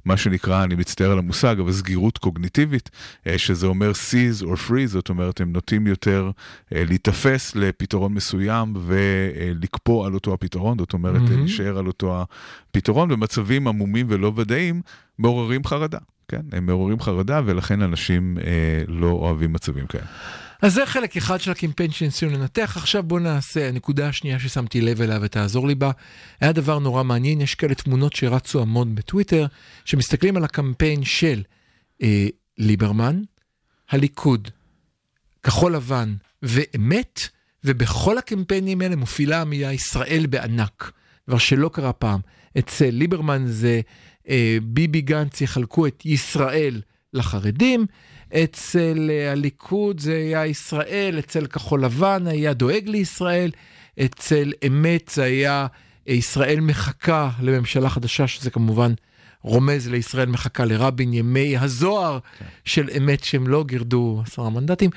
Speaker 5: למה שנקרא, אני מצטער על המושג, אבל סגירות קוגניטיבית, שזה אומר seize or free, זאת אומרת, הם נוטים יותר להיתפס לפתרון מסוים ולקפוא על אותו הפתרון, זאת אומרת,
Speaker 4: מהמם.
Speaker 5: להישאר על אותו הפתרון, במצבים עמומים ולא ודאיים, מעוררים חרדה. כן, הם מעוררים חרדה ולכן אנשים אה, לא אוהבים מצבים כאלה.
Speaker 4: אז זה חלק אחד של הקמפיין שניסינו לנתח, עכשיו בוא נעשה, הנקודה השנייה ששמתי לב אליה ותעזור לי בה, היה דבר נורא מעניין, יש כאלה תמונות שרצו המון בטוויטר, שמסתכלים על הקמפיין של אה, ליברמן, הליכוד, כחול לבן ואמת, ובכל הקמפיינים האלה מופיעה המילה ישראל בענק, דבר שלא קרה פעם. אצל ליברמן זה אה, ביבי גנץ יחלקו את ישראל לחרדים, אצל אה, הליכוד זה היה ישראל, אצל כחול לבן היה דואג לישראל, אצל אמת זה היה אה, ישראל מחכה לממשלה חדשה, שזה כמובן רומז לישראל מחכה לרבין, ימי הזוהר של אמת שהם לא גירדו עשרה מנדטים.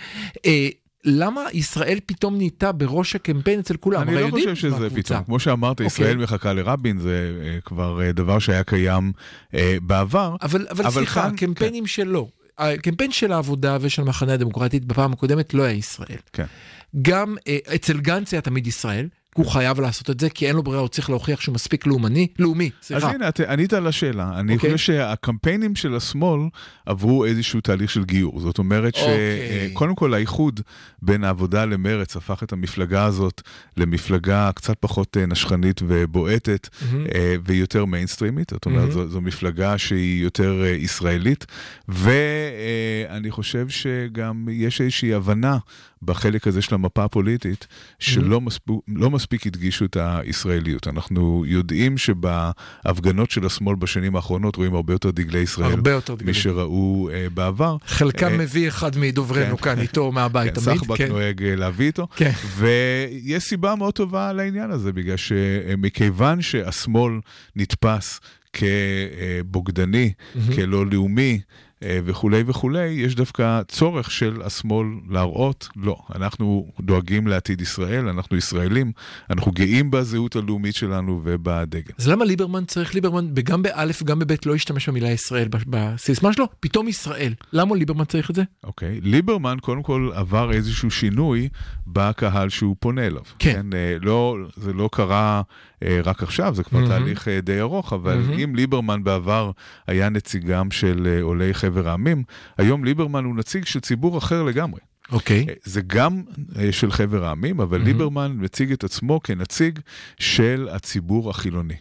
Speaker 4: אה, למה ישראל פתאום נהייתה בראש הקמפיין אצל כולם?
Speaker 5: אני לא
Speaker 4: יודעים
Speaker 5: חושב שזה
Speaker 4: מה הקבוצה.
Speaker 5: פתאום. כמו שאמרת,
Speaker 4: אוקיי.
Speaker 5: ישראל מחכה לרבין, זה אה, כבר אה, דבר שהיה קיים אה, בעבר.
Speaker 4: אבל, אבל,
Speaker 5: אבל
Speaker 4: סליחה,
Speaker 5: כאן-
Speaker 4: הקמפיינים שלו, הקמפיין של העבודה ושל המחנה הדמוקרטית בפעם הקודמת לא היה ישראל.
Speaker 5: כן.
Speaker 4: גם אה, אצל גנץ היה תמיד ישראל, הוא חייב לעשות את זה, כי אין לו ברירה, הוא צריך להוכיח שהוא מספיק לאומני, לאומי,
Speaker 5: אז
Speaker 4: סליחה.
Speaker 5: הנה, את ענית על השאלה. אני
Speaker 4: אוקיי.
Speaker 5: חושב שהקמפיינים של השמאל עברו איזשהו תהליך של גיור. זאת אומרת
Speaker 4: אוקיי.
Speaker 5: שקודם כל האיחוד בין העבודה למרץ הפך את המפלגה הזאת למפלגה קצת פחות אה, נשכנית ובועטת. אה, ויותר מיינסטרימית. זאת אומרת,
Speaker 4: מהמם.
Speaker 5: זו, זו מפלגה שהיא יותר אה, ישראלית. ואני חושב שגם יש איזושהי הבנה בחלק הזה של המפה הפוליטית, שלא מספיק, לא מספיק הדגישו את הישראליות. אנחנו יודעים שבהפגנות של השמאל בשנים האחרונות רואים הרבה יותר דגלי ישראל.
Speaker 4: הרבה יותר דגלים.
Speaker 5: מי שראו אה, בעבר.
Speaker 4: חלקם
Speaker 5: אה,
Speaker 4: מביא אחד מדוברנו
Speaker 5: כן.
Speaker 4: כאן איתו מהבית
Speaker 5: כן,
Speaker 4: תמיד.
Speaker 5: סחבק
Speaker 4: כן.
Speaker 5: נוהג אה, להביא איתו.
Speaker 4: כן.
Speaker 5: ויש סיבה מאוד טובה לעניין הזה, בגלל שמכיוון שהשמאל נתפס כבוגדני, כלא לאומי, וכולי וכולי, יש דווקא צורך של השמאל להראות, לא, אנחנו דואגים לעתיד ישראל, אנחנו ישראלים, אנחנו גאים בזהות הלאומית שלנו ובדגל.
Speaker 4: אז למה ליברמן צריך ליברמן, וגם באלף וגם בבית לא ישתמש במילה ישראל בסיסמה שלו? פתאום ישראל. למה ליברמן צריך את זה?
Speaker 5: אוקיי, ליברמן קודם כל עבר איזשהו שינוי בקהל שהוא פונה אליו.
Speaker 4: כן.
Speaker 5: אה, לא, זה לא קרה אה, רק עכשיו, זה כבר
Speaker 4: מהמם.
Speaker 5: תהליך אה, די ארוך, אבל
Speaker 4: מהמם.
Speaker 5: אם ליברמן בעבר היה נציגם של אה, עולי חבר העמים, היום ליברמן הוא נציג של ציבור אחר לגמרי.
Speaker 4: אוקיי.
Speaker 5: אה, זה גם אה, של חבר העמים, אבל ליברמן מציג את עצמו כנציג של הציבור החילוני.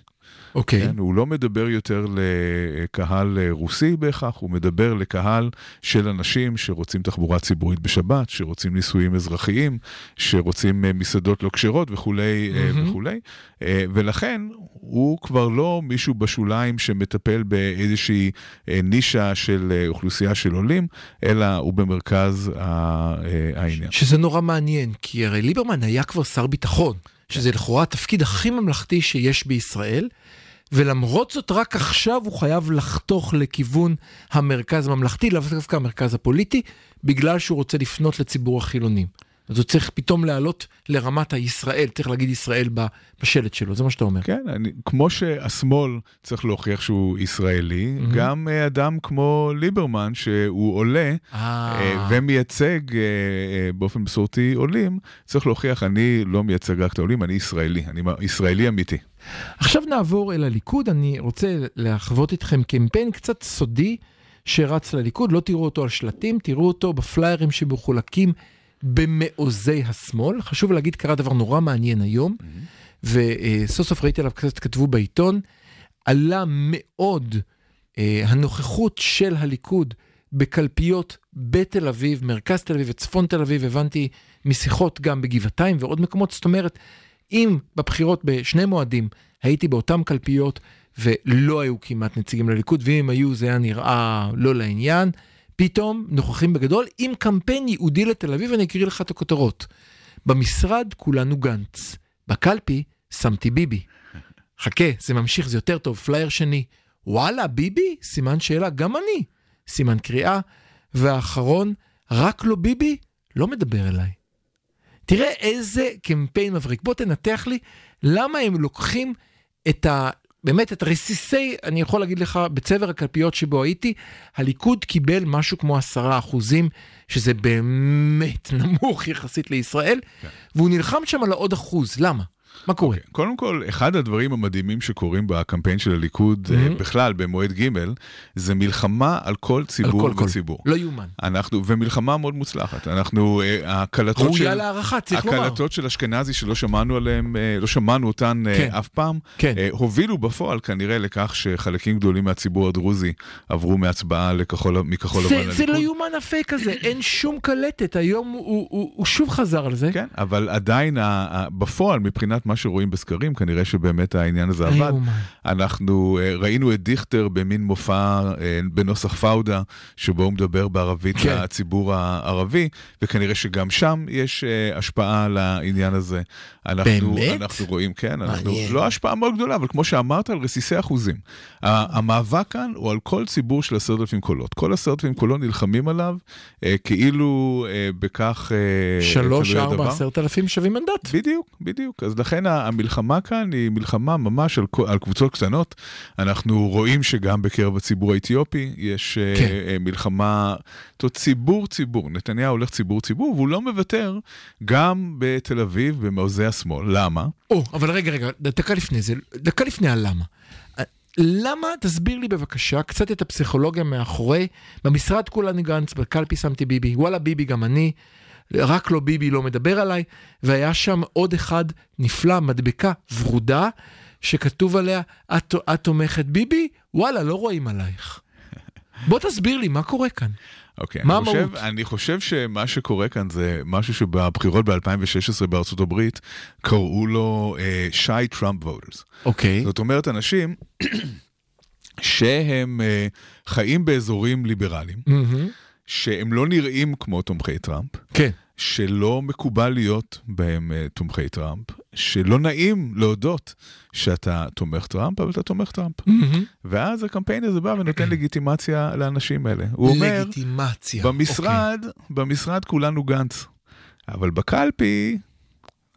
Speaker 4: אוקיי.
Speaker 5: כן? הוא לא מדבר יותר לקהל רוסי בהכרח, הוא מדבר לקהל של אנשים שרוצים תחבורה ציבורית בשבת, שרוצים נישואים אזרחיים, שרוצים אה, מסעדות לא כשרות וכולי
Speaker 4: מהמם.
Speaker 5: וכולי. אה, ולכן הוא כבר לא מישהו בשוליים שמטפל באיזושהי נישה של אוכלוסייה של עולים, אלא הוא במרכז העניין.
Speaker 4: שזה נורא מעניין, כי הרי ליברמן היה כבר שר ביטחון, שזה לכאורה התפקיד הכי ממלכתי שיש בישראל, ולמרות זאת רק עכשיו הוא חייב לחתוך לכיוון המרכז הממלכתי, לאו דווקא המרכז הפוליטי, בגלל שהוא רוצה לפנות לציבור החילונים. אז הוא צריך פתאום לעלות לרמת הישראל, צריך להגיד ישראל בשלט שלו, זה מה שאתה אומר.
Speaker 5: כן, אני, כמו שהשמאל צריך להוכיח שהוא ישראלי, mm-hmm. גם אה, אדם כמו ליברמן, שהוא עולה אה, ומייצג באופן מסורתי עולים, צריך להוכיח, אני לא מייצג רק את העולים, אני ישראלי, אני ישראלי אמיתי.
Speaker 4: עכשיו נעבור אל הליכוד, אני רוצה לחוות איתכם קמפיין קצת סודי שרץ לליכוד, לא תראו אותו על שלטים, תראו אותו בפליירים שמחולקים במעוזי השמאל. חשוב להגיד, קרה דבר נורא מעניין היום, וסוף סוף ראיתי עליו קצת כתבו בעיתון, עלה מאוד אה, הנוכחות של הליכוד בקלפיות בתל אביב, מרכז תל אביב וצפון תל אביב, הבנתי משיחות גם בגבעתיים ועוד מקומות, זאת אומרת, אם בבחירות בשני מועדים הייתי באותן קלפיות ולא היו כמעט נציגים לליכוד, ואם הם היו זה היה נראה לא לעניין, פתאום נוכחים בגדול עם קמפיין ייעודי לתל אביב, אני אקריא לך את הכותרות. במשרד כולנו גנץ, בקלפי שמתי ביבי. חכה, זה ממשיך, זה יותר טוב, פלייר שני. וואלה, ביבי? סימן שאלה, גם אני. סימן קריאה. והאחרון, רק לא ביבי, לא מדבר אליי. תראה איזה קמפיין מבריק. בוא תנתח לי למה הם לוקחים את ה... באמת את רסיסי, אני יכול להגיד לך, בצבר הקלפיות שבו הייתי, הליכוד קיבל משהו כמו עשרה אחוזים, שזה באמת נמוך יחסית לישראל, והוא נלחם שם על העוד אחוז. למה? מה קורה?
Speaker 5: קודם כל, אחד הדברים המדהימים שקורים בקמפיין של הליכוד,
Speaker 4: Mhm.
Speaker 5: בכלל, במועד ג', זה מלחמה על כל
Speaker 4: על
Speaker 5: ציבור
Speaker 4: כל קול.
Speaker 5: וציבור.
Speaker 4: לא יאומן.
Speaker 5: אנחנו, ומלחמה מאוד מוצלחת. אנחנו, אה, הקלטות של...
Speaker 4: ראויה להערכה, צריך לומר.
Speaker 5: הקלטות של אשכנזי שלא שמענו עליהן, אה, לא שמענו אותן
Speaker 4: כן.
Speaker 5: אף פעם,
Speaker 4: כן.
Speaker 5: הובילו בפועל כנראה לכך שחלקים גדולים מהציבור הדרוזי עברו מהצבעה לכחול, מכחול לבן לליכוד.
Speaker 4: זה לא יאומן הפייק הזה, אין שום קלטת, היום הוא, הוא, הוא שוב חזר על זה.
Speaker 5: כן, אבל עדיין, בפועל, מבחינת מה שרואים בסקרים, כנראה שבאמת העניין הזה עבד. אנחנו אה, ראינו את דיכטר במין מופע אה, בנוסח פאודה, שבו הוא מדבר בערבית
Speaker 4: כן.
Speaker 5: לציבור הערבי, וכנראה שגם שם יש אה, השפעה על העניין הזה. אנחנו,
Speaker 4: באמת?
Speaker 5: אנחנו רואים, כן, אנחנו,
Speaker 4: מעניין.
Speaker 5: לא השפעה מאוד גדולה, אבל כמו שאמרת, על רסיסי אחוזים. המאבק כאן הוא על כל ציבור של עשרת אלפים קולות. כל עשרת אלפים קולות נלחמים עליו, כאילו בכך...
Speaker 4: שלוש, ארבע. עשרת אלפים שווים מנדט.
Speaker 5: בדיוק, בדיוק. אז לכן ה- המלחמה כאן היא מלחמה ממש על, על קבוצות קטנות. אנחנו רואים שגם בקרב הציבור האתיופי יש אה,
Speaker 4: כן.
Speaker 5: אה, מלחמה, זאת אומרת, ציבור ציבור. נתניהו הולך ציבור ציבור, והוא לא מוותר גם בתל אביב, במעוזי השמאל. למה?
Speaker 4: או, אבל רגע, רגע, דקה לפני זה, דקה לפני הלמה. למה, תסביר לי בבקשה, קצת את הפסיכולוגיה מאחורי, במשרד כולנו גנץ, בקלפי שמתי ביבי, וואלה ביבי גם אני, רק לא ביבי לא מדבר עליי, והיה שם עוד אחד נפלא, מדבקה ורודה, שכתוב עליה, את, את תומכת ביבי? וואלה, לא רואים עלייך. בוא תסביר לי, מה קורה כאן?
Speaker 5: אוקיי,
Speaker 4: מה
Speaker 5: אני חושב? אני חושב שמה שקורה כאן זה משהו שבבחירות ב-2016 בארצות הברית קראו לו shy Trump voters.
Speaker 4: אוקיי.
Speaker 5: זאת אומרת, אנשים שהם אה, חיים באזורים ליברליים,
Speaker 4: מהמם.
Speaker 5: שהם לא נראים כמו תומכי טראמפ,
Speaker 4: כן.
Speaker 5: שלא מקובל להיות בהם אה, תומכי טראמפ, שלא נעים להודות שאתה תומך טראמפ, אבל אתה תומך טראמפ.
Speaker 4: מהמם.
Speaker 5: ואז הקמפיין הזה בא ונותן לגיטימציה לאנשים האלה. הוא אומר,
Speaker 4: לגיטימציה. אוקיי.
Speaker 5: במשרד, במשרד כולנו גנץ, אבל בקלפי...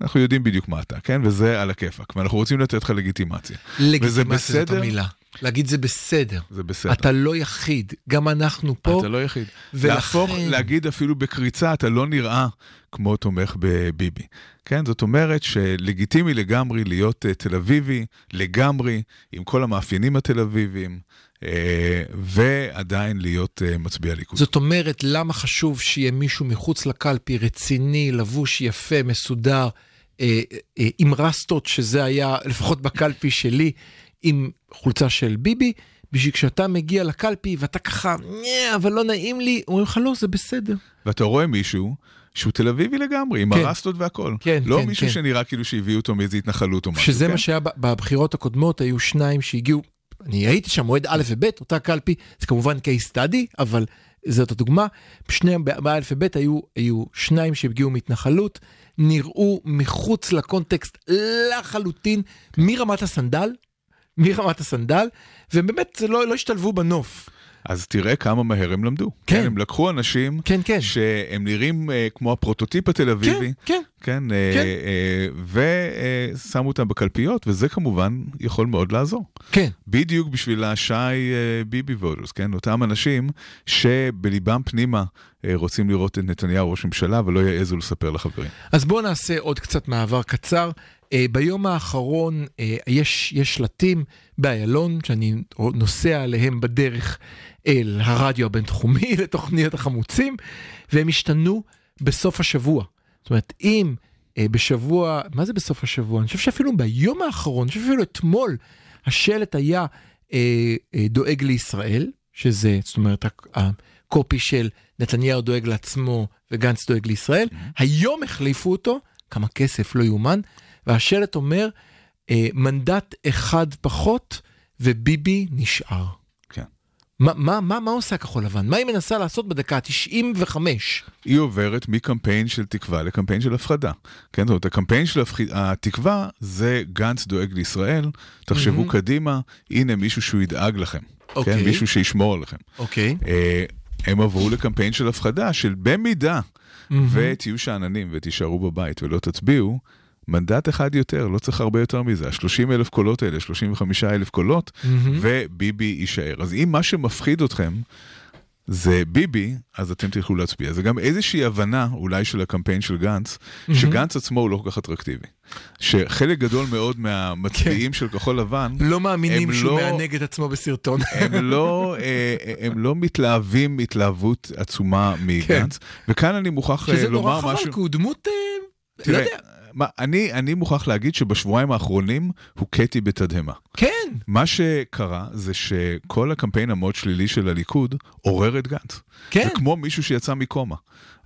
Speaker 5: אנחנו יודעים בדיוק מה אתה, כן? וזה על הכיפאק, ואנחנו רוצים לתת לך לגיטימציה.
Speaker 4: לגיטימציה זאת? המילה. להגיד זה בסדר.
Speaker 5: זה בסדר.
Speaker 4: אתה לא יחיד, גם אנחנו פה.
Speaker 5: אתה לא יחיד.
Speaker 4: ולכן-
Speaker 5: להפוך, להגיד אפילו בקריצה, אתה לא נראה כמו תומך בביבי. כן, זאת אומרת שלגיטימי לגמרי להיות uh, תל אביבי, לגמרי, עם כל המאפיינים התל אביביים, uh, ועדיין להיות uh, מצביע ליכוד.
Speaker 4: זאת אומרת, למה חשוב שיהיה מישהו מחוץ לקלפי, רציני, לבוש יפה, מסודר, אה, אה, עם רסטות, שזה היה, לפחות בקלפי שלי, עם חולצה של ביבי, בשביל כשאתה מגיע לקלפי ואתה ככה, "נה, אבל לא נעים לי, אומרים לך, לא, זה בסדר.
Speaker 5: ואתה רואה מישהו שהוא תל אביבי לגמרי, עם
Speaker 4: כן.
Speaker 5: הרסטות והכל.
Speaker 4: כן,
Speaker 5: לא
Speaker 4: כן,
Speaker 5: מישהו
Speaker 4: כן.
Speaker 5: שנראה כאילו שהביאו אותו מאיזה התנחלות או משהו.
Speaker 4: שזה
Speaker 5: כן?
Speaker 4: מה שהיה בבחירות הקודמות, היו שניים שהגיעו, אני הייתי שם, מועד א' וב', אותה קלפי, זה כמובן case study, אבל זאת הדוגמה. שניהם בא' וב' היו, היו שניים שהגיעו מהתנחלות, נראו מחוץ לקונטקסט לחלוטין, מרמת הסנדל, מרמת הסנדל, ובאמת זה לא, לא השתלבו בנוף.
Speaker 5: אז תראה כמה מהר הם למדו.
Speaker 4: כן.
Speaker 5: הם לקחו אנשים
Speaker 4: כן, כן.
Speaker 5: שהם נראים אה, כמו הפרוטוטיפ התל אביבי.
Speaker 4: כן,
Speaker 5: כן, אה,
Speaker 4: כן.
Speaker 5: אה, ושמו אותם בקלפיות, וזה כמובן יכול מאוד לעזור.
Speaker 4: כן.
Speaker 5: בדיוק בשביל השי אה, ביבי וודוס, כן? אותם אנשים שבליבם פנימה אה, רוצים לראות את נתניהו ראש ממשלה ולא יעזו לספר לחברים.
Speaker 4: אז בואו נעשה עוד קצת מעבר קצר. Uh, ביום האחרון uh, יש, יש שלטים באיילון שאני נוסע עליהם בדרך אל הרדיו הבינתחומי לתוכניות החמוצים, והם השתנו בסוף השבוע. זאת אומרת, אם uh, בשבוע, מה זה בסוף השבוע? אני חושב שאפילו ביום האחרון, אני חושב שאפילו אתמול, השלט היה uh, uh, דואג לישראל, שזה, זאת אומרת, הקופי של נתניהו דואג לעצמו וגנץ דואג לישראל. היום החליפו אותו, כמה כסף, לא יאומן, והשלט אומר, אה, מנדט אחד פחות וביבי נשאר.
Speaker 5: כן.
Speaker 4: מה, מה, מה, מה עושה כחול לבן? מה היא מנסה לעשות בדקה ה-95?
Speaker 5: היא עוברת מקמפיין של תקווה לקמפיין של הפחדה. כן, זאת אומרת, הקמפיין של הפח... התקווה זה גנץ דואג לישראל, תחשבו
Speaker 4: Mhm.
Speaker 5: קדימה, הנה מישהו שהוא ידאג לכם.
Speaker 4: אוקיי.
Speaker 5: כן, מישהו שישמור עליכם.
Speaker 4: אוקיי.
Speaker 5: אה, הם עברו לקמפיין של הפחדה, של במידה ותהיו שאננים ותישארו בבית ולא תצביעו, מנדט אחד יותר, לא צריך הרבה יותר מזה. ה-30 אלף קולות האלה, 35 אלף קולות, וביבי יישאר. אז אם מה שמפחיד אתכם זה ביבי, אז אתם תלכו להצביע. זה גם איזושהי הבנה אולי של הקמפיין של גנץ, שגנץ עצמו הוא לא כל כך אטרקטיבי. שחלק גדול מאוד מהמצביעים של כחול לבן,
Speaker 4: לא מאמינים שהוא
Speaker 5: לא-
Speaker 4: מענג את עצמו בסרטון.
Speaker 5: הם לא, אה, הם לא מתלהבים התלהבות עצומה מגנץ, וכאן אני מוכרח אה,
Speaker 4: שזה נורא
Speaker 5: לומר
Speaker 4: חבל,
Speaker 5: משהו.
Speaker 4: כי הוא דמות, אה, לא
Speaker 5: תראה,
Speaker 4: יודע.
Speaker 5: מה, אני, אני מוכרח להגיד שבשבועיים האחרונים הוא קטי בתדהמה.
Speaker 4: כן,
Speaker 5: מה שקרה זה שכל הקמפיין המאוד שלילי של הליכוד עורר את גנץ.
Speaker 4: כן.
Speaker 5: זה כמו מישהו שיצא מקומה.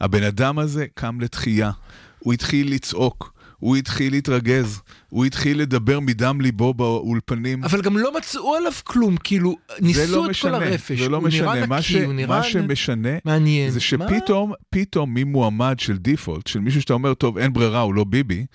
Speaker 5: הבן אדם הזה קם לתחייה, הוא התחיל לצעוק, הוא התחיל להתרגז, הוא התחיל לדבר מדם ליבו באולפנים.
Speaker 4: אבל גם לא מצאו עליו כלום, כאילו, ניסו
Speaker 5: לא
Speaker 4: את
Speaker 5: משנה,
Speaker 4: כל הרפש.
Speaker 5: זה לא
Speaker 4: הוא נראה
Speaker 5: משנה. מה,
Speaker 4: נקי,
Speaker 5: ש...
Speaker 4: הוא נראה
Speaker 5: מה שמשנה
Speaker 4: מעניין.
Speaker 5: זה
Speaker 4: מה?
Speaker 5: שפתאום, פתאום ממועמד של דיפולט, של מישהו שאתה אומר, טוב, אין ברירה, הוא לא ביבי,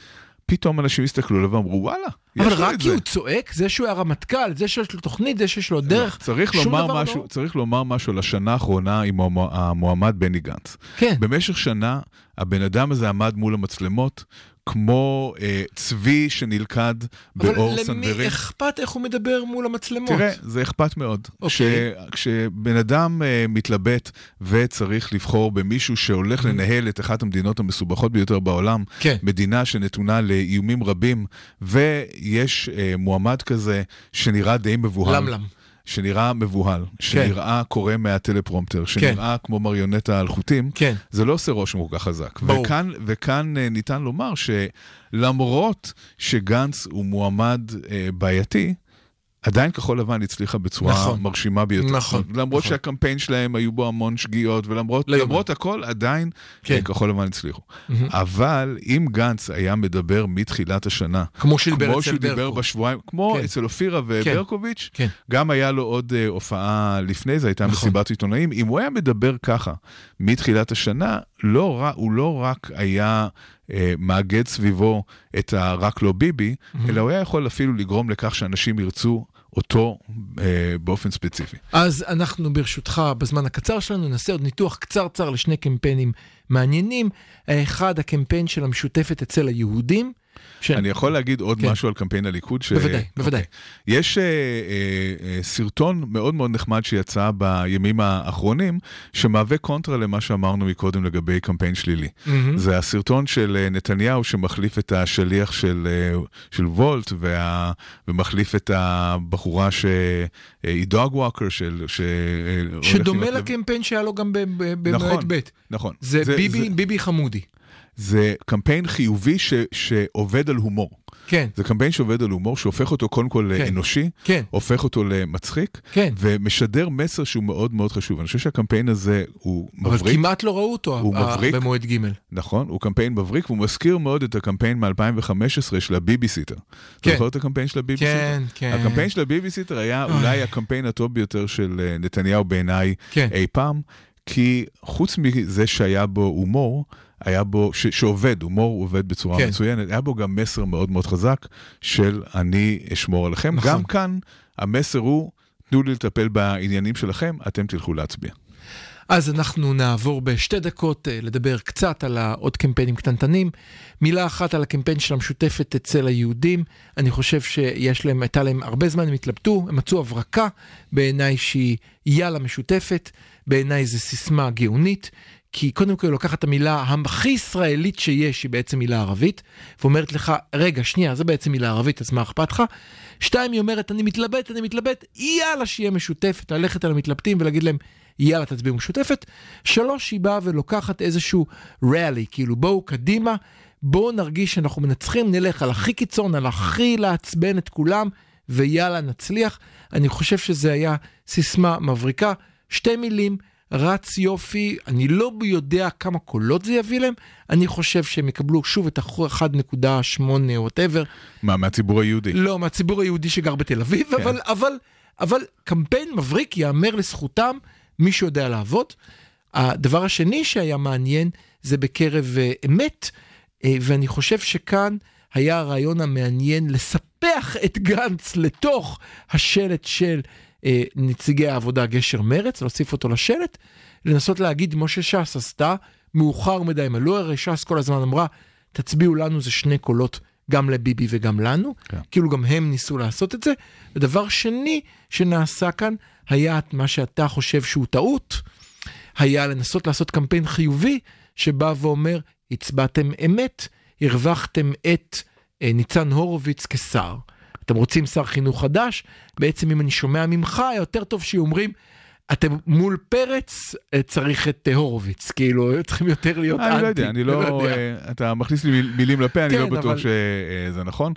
Speaker 5: פתאום אנשים הסתכלו עליו ואמרו, וואלה,
Speaker 4: אבל רק כי
Speaker 5: זה.
Speaker 4: הוא צועק, זה שהוא היה רמטכ"ל, זה שיש לו תוכנית, זה שיש לו דרך,
Speaker 5: צריך
Speaker 4: שום
Speaker 5: לומר,
Speaker 4: דבר
Speaker 5: משהו,
Speaker 4: לא-
Speaker 5: צריך לומר משהו על השנה האחרונה עם המוע- המועמד בני גנץ.
Speaker 4: כן.
Speaker 5: במשך שנה, הבן אדם הזה עמד מול המצלמות, כמו אה, צבי שנלכד באור
Speaker 4: אבל למי. אכפת איך הוא מדבר מול המצלמות?
Speaker 5: תראה, זה אכפת מאוד.
Speaker 4: אוקיי.
Speaker 5: כש- כשבן אדם uh, מתלבט וצריך לבחור במישהו שהולך לנהל את אחת המדינות המסובכות ביותר בעולם,
Speaker 4: Mm-hmm. כן.
Speaker 5: מדינה שנתונה לאיומים רבים, ויש uh, מועמד כזה שנראה די מבוהל.
Speaker 4: למלם.
Speaker 5: שנראה מבוהל, שנראה קורא מהטלפרומפטר, שנראה כמו מריונטה על חוטים,
Speaker 4: כן.
Speaker 5: זה לא עושה רושם כל כך חזק.
Speaker 4: ברור.
Speaker 5: וכאן, וכאן אה, ניתן לומר שלמרות שגנץ הוא מועמד אה, בעייתי, עדיין כחול לבן הצליחה בצורה
Speaker 4: נכון.
Speaker 5: מרשימה ביותר.
Speaker 4: נכון,
Speaker 5: למרות
Speaker 4: נכון.
Speaker 5: שהקמפיין שלהם היו בו המון שגיאות, ולמרות למרות הכל, עדיין
Speaker 4: כן.
Speaker 5: אה, כחול לבן הצליחו. אבל אם גנץ היה מדבר מתחילת השנה,
Speaker 4: כמו שהוא דיבר אצל ברקו.
Speaker 5: בשבועיים, כמו
Speaker 4: כן.
Speaker 5: אצל אופירה וברקוביץ',
Speaker 4: כן.
Speaker 5: גם היה לו עוד uh, הופעה לפני זה, הייתה
Speaker 4: נכון.
Speaker 5: מסיבת עיתונאים. אם הוא היה מדבר ככה מתחילת השנה, לא, הוא לא רק היה uh, מאגד סביבו את ה"רק לא ביבי", אלא הוא היה יכול אפילו לגרום לכך שאנשים ירצו אותו uh, באופן ספציפי.
Speaker 4: אז אנחנו ברשותך, בזמן הקצר שלנו, נעשה עוד ניתוח קצרצר לשני קמפיינים מעניינים. האחד, הקמפיין של המשותפת אצל היהודים, ש...
Speaker 5: אני יכול להגיד עוד
Speaker 4: כן.
Speaker 5: משהו על קמפיין הליכוד? ש...
Speaker 4: בוודאי, בוודאי.
Speaker 5: אוקיי. יש אה, אה, אה, סרטון מאוד מאוד נחמד שיצא בימים האחרונים, שמהווה קונטרה למה שאמרנו מקודם לגבי קמפיין שלילי.
Speaker 4: מהמם.
Speaker 5: זה הסרטון של אה, נתניהו שמחליף את השליח של, אה, של וולט וה, ומחליף את הבחורה ש... היא דוג ווקר של... ש...
Speaker 4: שדומה
Speaker 5: להיות לב-
Speaker 4: לקמפיין שהיה לו גם ב- במועד
Speaker 5: נכון,
Speaker 4: ב'.
Speaker 5: נכון.
Speaker 4: זה ביבי
Speaker 5: זה,
Speaker 4: ביבי חמודי.
Speaker 5: זה קמפיין חיובי ש, שעובד על הומור.
Speaker 4: כן,
Speaker 5: זה קמפיין שעובד על הומור, שהופך אותו קודם כל
Speaker 4: כן.
Speaker 5: לאנושי,
Speaker 4: כן,
Speaker 5: הופך אותו למצחיק,
Speaker 4: כן.
Speaker 5: ומשדר מסר שהוא מאוד מאוד חשוב. אני חושב שהקמפיין הזה הוא
Speaker 4: אבל
Speaker 5: מבריק,
Speaker 4: כמעט לא ראו אותו
Speaker 5: הוא
Speaker 4: ה-
Speaker 5: מבריק.
Speaker 4: במועד ג'.
Speaker 5: נכון, הוא קמפיין מבריק, והוא מזכיר מאוד את הקמפיין מ-2015 של הביביסיטר.
Speaker 4: כן.
Speaker 5: אתה זוכר את הקמפיין של הביביסיטר?
Speaker 4: כן, כן.
Speaker 5: הקמפיין של הביביסיטר היה
Speaker 4: אוי.
Speaker 5: אולי הקמפיין הטוב ביותר של אה, נתניהו בעיניי
Speaker 4: כן.
Speaker 5: אי פעם, כי חוץ מזה שהיה בו הומור, היה בו, ש, שעובד, הומור עובד בצורה
Speaker 4: כן.
Speaker 5: מצוינת, היה בו גם מסר מאוד מאוד חזק של אני אשמור עליכם.
Speaker 4: נכון.
Speaker 5: גם כאן המסר הוא, תנו לי לטפל בעניינים שלכם, אתם תלכו להצביע.
Speaker 4: אז אנחנו נעבור בשתי דקות אה, לדבר קצת על העוד קמפיינים קטנטנים. מילה אחת על הקמפיין של המשותפת אצל היהודים. אני חושב שיש להם, הייתה להם הרבה זמן, הם התלבטו, הם מצאו הברקה בעיניי שהיא יאללה משותפת. בעיניי זו סיסמה גאונית. כי קודם כל היא לוקחת את המילה הכי ישראלית שיש, היא בעצם מילה ערבית, ואומרת לך, רגע, שנייה, זה בעצם מילה ערבית, אז מה אכפת לך? שתיים, היא אומרת, אני מתלבט, אני מתלבט, יאללה שיהיה משותפת, ללכת על המתלבטים ולהגיד להם, יאללה תצביעו משותפת. שלוש, היא באה ולוקחת איזשהו ריאלי, כאילו בואו קדימה, בואו נרגיש שאנחנו מנצחים, נלך על הכי קיצון, על הכי לעצבן את כולם, ויאללה נצליח. אני חושב שזה היה סיסמה מבריקה. שתי מילים, רץ יופי, אני לא יודע כמה קולות זה יביא להם, אני חושב שהם יקבלו שוב את ה-1.8 או whatever,
Speaker 5: מה, מהציבור היהודי?
Speaker 4: לא, מהציבור היהודי שגר בתל אביב,
Speaker 5: כן.
Speaker 4: אבל, אבל, אבל קמפיין מבריק ייאמר לזכותם, מי שיודע לעבוד. הדבר השני שהיה מעניין זה בקרב אה, אמת, אה, ואני חושב שכאן היה הרעיון המעניין לספח את גנץ לתוך השלט של אה, נציגי העבודה גשר מרץ, להוסיף אותו לשלט, לנסות להגיד כמו שש"ס עשתה, מאוחר מדי, הם עלו הרי ש"ס כל הזמן אמרה, תצביעו לנו זה שני קולות, גם לביבי וגם לנו,
Speaker 5: כן.
Speaker 4: כאילו גם הם ניסו לעשות את זה. ודבר שני שנעשה כאן, היה מה שאתה חושב שהוא טעות, היה לנסות לעשות קמפיין חיובי, שבא ואומר, הצבעתם אמת, הרווחתם את אה, ניצן הורוביץ כשר. אתם רוצים שר חינוך חדש? בעצם אם אני שומע ממך, יותר טוב שאומרים, אתם מול פרץ, אה, צריך את אה, הורוביץ, כאילו, צריכים יותר להיות אנטי.
Speaker 5: אני לא יודע, אני לא,
Speaker 4: יודע.
Speaker 5: אה, אתה מכניס לי מיל- מילים לפה, אני
Speaker 4: כן,
Speaker 5: לא בטוח
Speaker 4: אבל-
Speaker 5: שזה נכון.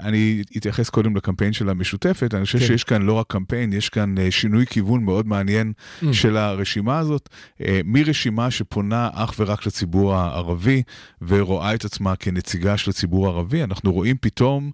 Speaker 5: אני אתייחס קודם לקמפיין של המשותפת, אני חושב
Speaker 4: כן.
Speaker 5: שיש כאן לא רק קמפיין, יש כאן שינוי כיוון מאוד מעניין
Speaker 4: Mm.
Speaker 5: של הרשימה הזאת, מרשימה שפונה אך ורק לציבור הערבי ורואה את עצמה כנציגה של הציבור הערבי, אנחנו רואים פתאום,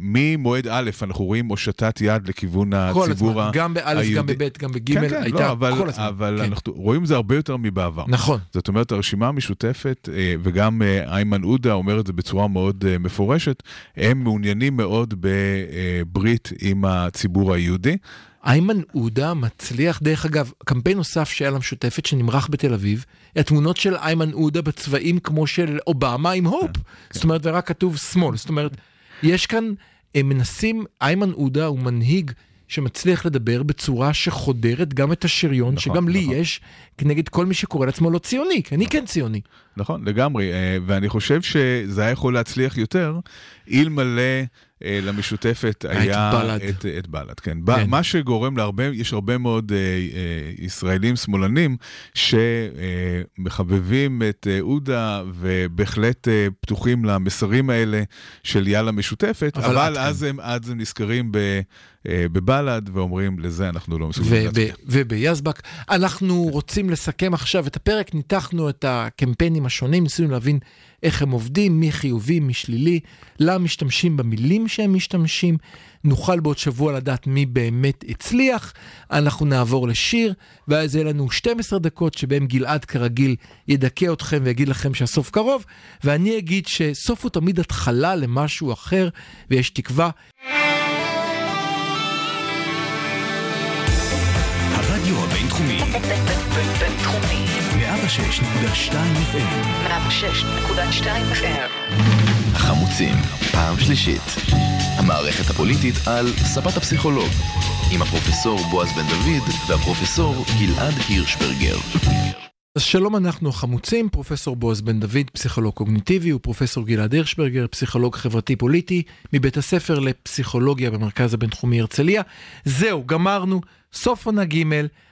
Speaker 5: ממועד א', אנחנו רואים הושטת יד לכיוון הציבור
Speaker 4: הזמן, גם באלף, גם
Speaker 5: היהודי.
Speaker 4: בבית, גם בגימל,
Speaker 5: כן, כן,
Speaker 4: הייתה
Speaker 5: לא, אבל,
Speaker 4: כל הזמן.
Speaker 5: אבל
Speaker 4: כן.
Speaker 5: אנחנו רואים זה הרבה יותר מבעבר.
Speaker 4: נכון.
Speaker 5: זאת אומרת, הרשימה המשותפת, אה, וגם אה, איימן עודה אומר את זה בצורה מאוד אה, מפורשת, הם מעוניינים מאוד בברית עם הציבור היהודי.
Speaker 4: איימן עודה מצליח, דרך אגב, קמפיין נוסף שהיה למשותפת שנמרח בתל אביב, התמונות של איימן עודה בצבעים כמו של אובמה עם הופ. זאת אומרת, ורק כתוב שמאל. זאת אומרת, יש כאן, הם מנסים, איימן עודה הוא מנהיג שמצליח לדבר בצורה שחודרת גם את השריון,
Speaker 5: נכון,
Speaker 4: שגם לי
Speaker 5: נכון.
Speaker 4: יש, כנגד כל מי שקורא לעצמו לא ציוני, כי אני כן ציוני.
Speaker 5: נכון, לגמרי, אה, ואני חושב שזה היה יכול להצליח יותר, אלמלא למשותפת
Speaker 4: היה את בל"ד.
Speaker 5: את, את בל"ד. כן.
Speaker 4: כן.
Speaker 5: מה שגורם להרבה, יש הרבה מאוד אה, אה, ישראלים שמאלנים שמחבבים את אה, עודה ובהחלט אה, פתוחים למסרים האלה של יאללה משותפת,
Speaker 4: אבל
Speaker 5: אבל. אז, הם, אז הם נזכרים ב, אה, בבל"ד ואומרים, לזה אנחנו לא מסוגלים להצביע.
Speaker 4: וביזבק. אנחנו רוצים לסכם עכשיו את הפרק, ניתחנו את הקמפיינים השונים, ניסינו להבין איך הם עובדים, מי חיובי, מי שלילי, למה משתמשים במילים שהם משתמשים. נוכל בעוד שבוע לדעת מי באמת הצליח. אנחנו נעבור לשיר, ואז יהיה לנו 12 דקות שבהם גלעד כרגיל ידכא אתכם ויגיד לכם שהסוף קרוב, ואני אגיד שסוף הוא תמיד התחלה למשהו אחר, ויש תקווה.
Speaker 1: הרדיו הבינתחומי,
Speaker 2: בינתחומי.
Speaker 1: 106.2 FM,
Speaker 2: 106.2 FM.
Speaker 3: החמוצים, פעם שלישית. המערכת הפוליטית על ספת הפסיכולוג, עם הפרופסור בועז בן דוד והפרופסור גלעד הירשברגר.
Speaker 4: אז שלום אנחנו החמוצים, פרופסור בועז בן דוד, פסיכולוג קוגניטיבי, ופרופסור גלעד הירשברגר, פסיכולוג חברתי-פוליטי, מבית הספר לפסיכולוגיה במרכז הבינתחומי הרצליה. זהו, גמרנו, סוף עונה ג',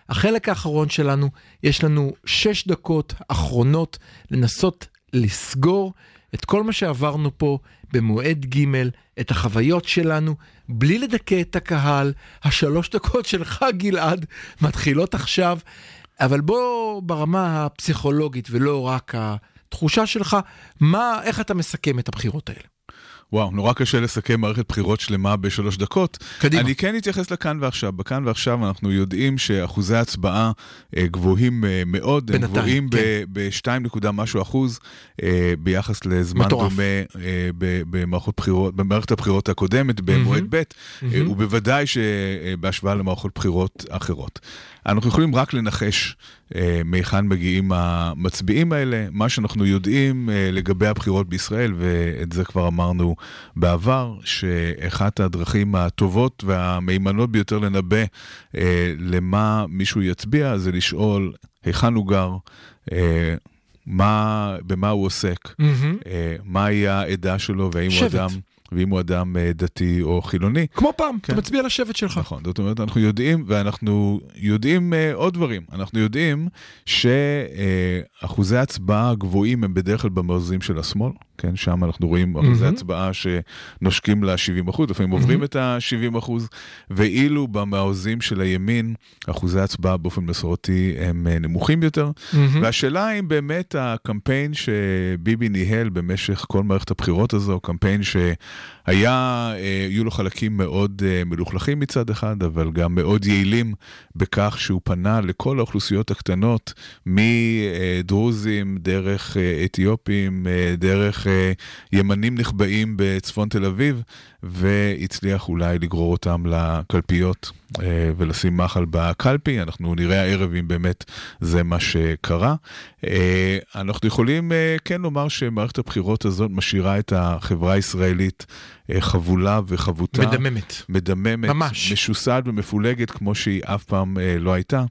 Speaker 4: החלק האחרון שלנו, יש לנו שש דקות אחרונות לנסות לסגור את כל מה שעברנו פה במועד ג', את החוויות שלנו, בלי לדכא את הקהל. השלוש דקות שלך, גלעד, מתחילות עכשיו. אבל בוא ברמה הפסיכולוגית ולא רק התחושה שלך, מה, איך אתה מסכם את הבחירות האלה?
Speaker 5: וואו, נורא קשה לסכם מערכת בחירות שלמה בשלוש דקות.
Speaker 4: קדימה.
Speaker 5: אני כן אתייחס לכאן ועכשיו. בכאן ועכשיו אנחנו יודעים שאחוזי הצבעה אה, גבוהים אה, מאוד, הם
Speaker 4: בינתיים,
Speaker 5: גבוהים
Speaker 4: כן.
Speaker 5: ב-2 נקודה משהו אחוז אה, ביחס לזמן
Speaker 4: מטורף.
Speaker 5: דומה במערכות בחירות, במערכת הבחירות הקודמת, במועד ב', אה, ובוודאי שבהשוואה למערכות בחירות אחרות. אנחנו יכולים רק לנחש מהיכן מגיעים המצביעים האלה. מה שאנחנו יודעים אה, לגבי הבחירות בישראל, ואת זה כבר אמרנו בעבר, שאחת הדרכים הטובות והמהימנות ביותר לנבא אה, למה מישהו יצביע, זה לשאול היכן הוא גר, אה, מה, במה הוא עוסק. אה, מהי העדה שלו, והאם הוא
Speaker 4: שבט.
Speaker 5: אדם... ואם הוא אדם אה, דתי או חילוני.
Speaker 4: כמו פעם,
Speaker 5: כן.
Speaker 4: אתה מצביע לשבט שלך.
Speaker 5: נכון, זאת אומרת, אנחנו יודעים, ואנחנו יודעים uh, עוד דברים. אנחנו יודעים שאחוזי הצבעה הגבוהים הם בדרך כלל במעוזים של השמאל, כן? שם אנחנו רואים אחוזי
Speaker 4: מהמם.
Speaker 5: הצבעה שנושקים ל-70 אחוז, לפעמים עוברים את ה-70 אחוז, ואילו במעוזים של הימין, אחוזי הצבעה באופן מסורתי הם uh, נמוכים יותר.
Speaker 4: מהמם.
Speaker 5: והשאלה אם באמת הקמפיין שביבי ניהל במשך כל מערכת הבחירות הזו, קמפיין שהיה, אה, היו לו חלקים מאוד אה, מלוכלכים מצד אחד, אבל גם מאוד יעילים בכך שהוא פנה לכל האוכלוסיות הקטנות, מדרוזים, דרך אה, אתיופים, אה, דרך אה, ימנים נחבאים בצפון תל אביב, והצליח אולי לגרור אותם לקלפיות אה, ולשים מחל בקלפי. אנחנו נראה הערב אם באמת זה מה שקרה. אה, אנחנו יכולים כן לומר שמערכת הבחירות הזאת משאירה את החברה הישראלית חבולה וחבוטה.
Speaker 4: מדממת.
Speaker 5: מדממת,
Speaker 4: ממש.
Speaker 5: משוסעת ומפולגת כמו שהיא אף פעם לא הייתה.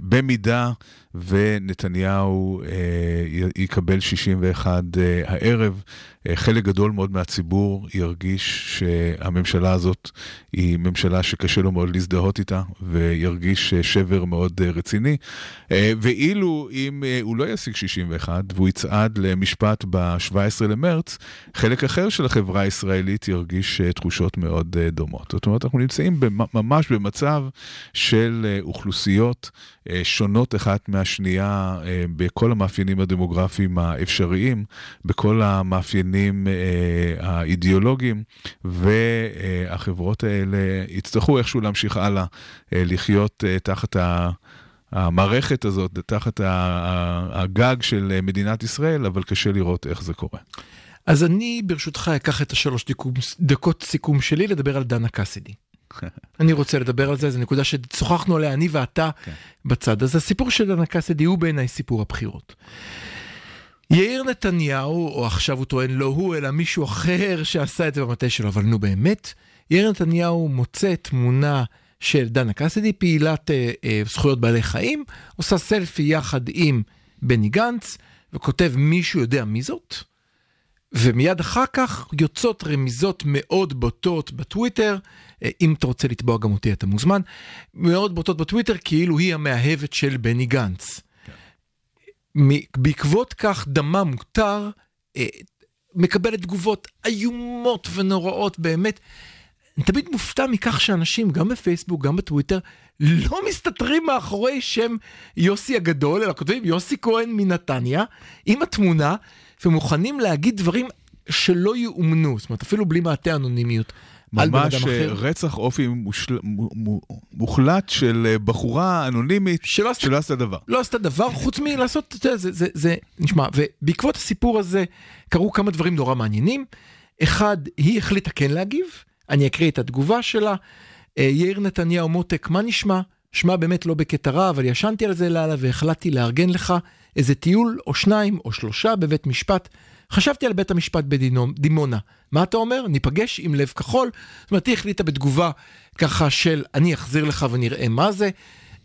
Speaker 5: במידה ונתניהו אה, יקבל 61 אה, הערב, חלק גדול מאוד מהציבור ירגיש שהממשלה הזאת היא ממשלה שקשה לו מאוד להזדהות איתה, וירגיש אה, שבר מאוד אה, רציני. אה, ואילו אם אה, הוא לא ישיג 61 והוא יצעד למשפט ב-17 למרץ, חלק אחר של החברה הישראלית ירגיש אה, תחושות מאוד אה, דומות. זאת אומרת, אנחנו נמצאים ממש במצב של אה, אוכלוסיות אה, שונות אחת מהשנייה אה, בכל המאפיינים הדמוגרפיים האפשריים, בכל המאפיינים אה, האידיאולוגיים, והחברות האלה יצטרכו איכשהו להמשיך הלאה אה, לחיות אה, תחת ה... המערכת הזאת, תחת הגג של אה, מדינת ישראל, אבל קשה לראות איך זה קורה.
Speaker 4: אז אני ברשותך אקח את השלוש דקות, דקות סיכום שלי לדבר על דנה קאסידי. אני רוצה לדבר על זה, זו נקודה ששוחחנו עליה אני ואתה
Speaker 5: כן.
Speaker 4: בצד. אז הסיפור של דנה קאסידי הוא בעיניי סיפור הבחירות. יאיר נתניהו, או עכשיו הוא טוען לא הוא, אלא מישהו אחר שעשה את זה במטה שלו, אבל נו באמת, יאיר נתניהו מוצא תמונה של דנה קאסידי, פעילת אה, אה, זכויות בעלי חיים, עושה סלפי יחד עם בני גנץ, וכותב מישהו יודע מי זאת? ומיד אחר כך יוצאות רמיזות מאוד בוטות בטוויטר, אה, אם אתה רוצה לתבוע גם אותי אתה מוזמן, מאוד בוטות בטוויטר כאילו היא המאהבת של בני גנץ. בעקבות כך דמה מותר, אה, מקבלת תגובות איומות ונוראות באמת. אני תמיד מופתע מכך שאנשים, גם בפייסבוק, גם בטוויטר, לא מסתתרים מאחורי שם יוסי הגדול, אלא כותבים יוסי כהן מנתניה, עם התמונה, ומוכנים להגיד דברים שלא יאומנו, זאת אומרת, אפילו בלי מעטה אנונימיות.
Speaker 5: ממש אה. רצח אופי מושל... מוחלט של אה, בחורה אנונימית
Speaker 4: שלא עשתה
Speaker 5: שלא עשתה דבר.
Speaker 4: לא עשתה דבר חוץ מלעשות, אתה יודע, זה, זה, זה נשמע, ובעקבות הסיפור הזה קרו כמה דברים נורא מעניינים. אחד, היא החליטה כן להגיב, אני אקריא את התגובה שלה. אה, יאיר נתניהו מותק, מה נשמע? שמע באמת לא בקטע רע, אבל ישנתי על זה לילה והחלטתי לארגן לך איזה טיול או שניים או שלושה בבית משפט, חשבתי על בית המשפט בדימונה. מה אתה אומר? ניפגש עם לב כחול. זאת אומרת, היא החליטה בתגובה ככה של אני אחזיר לך ונראה מה זה.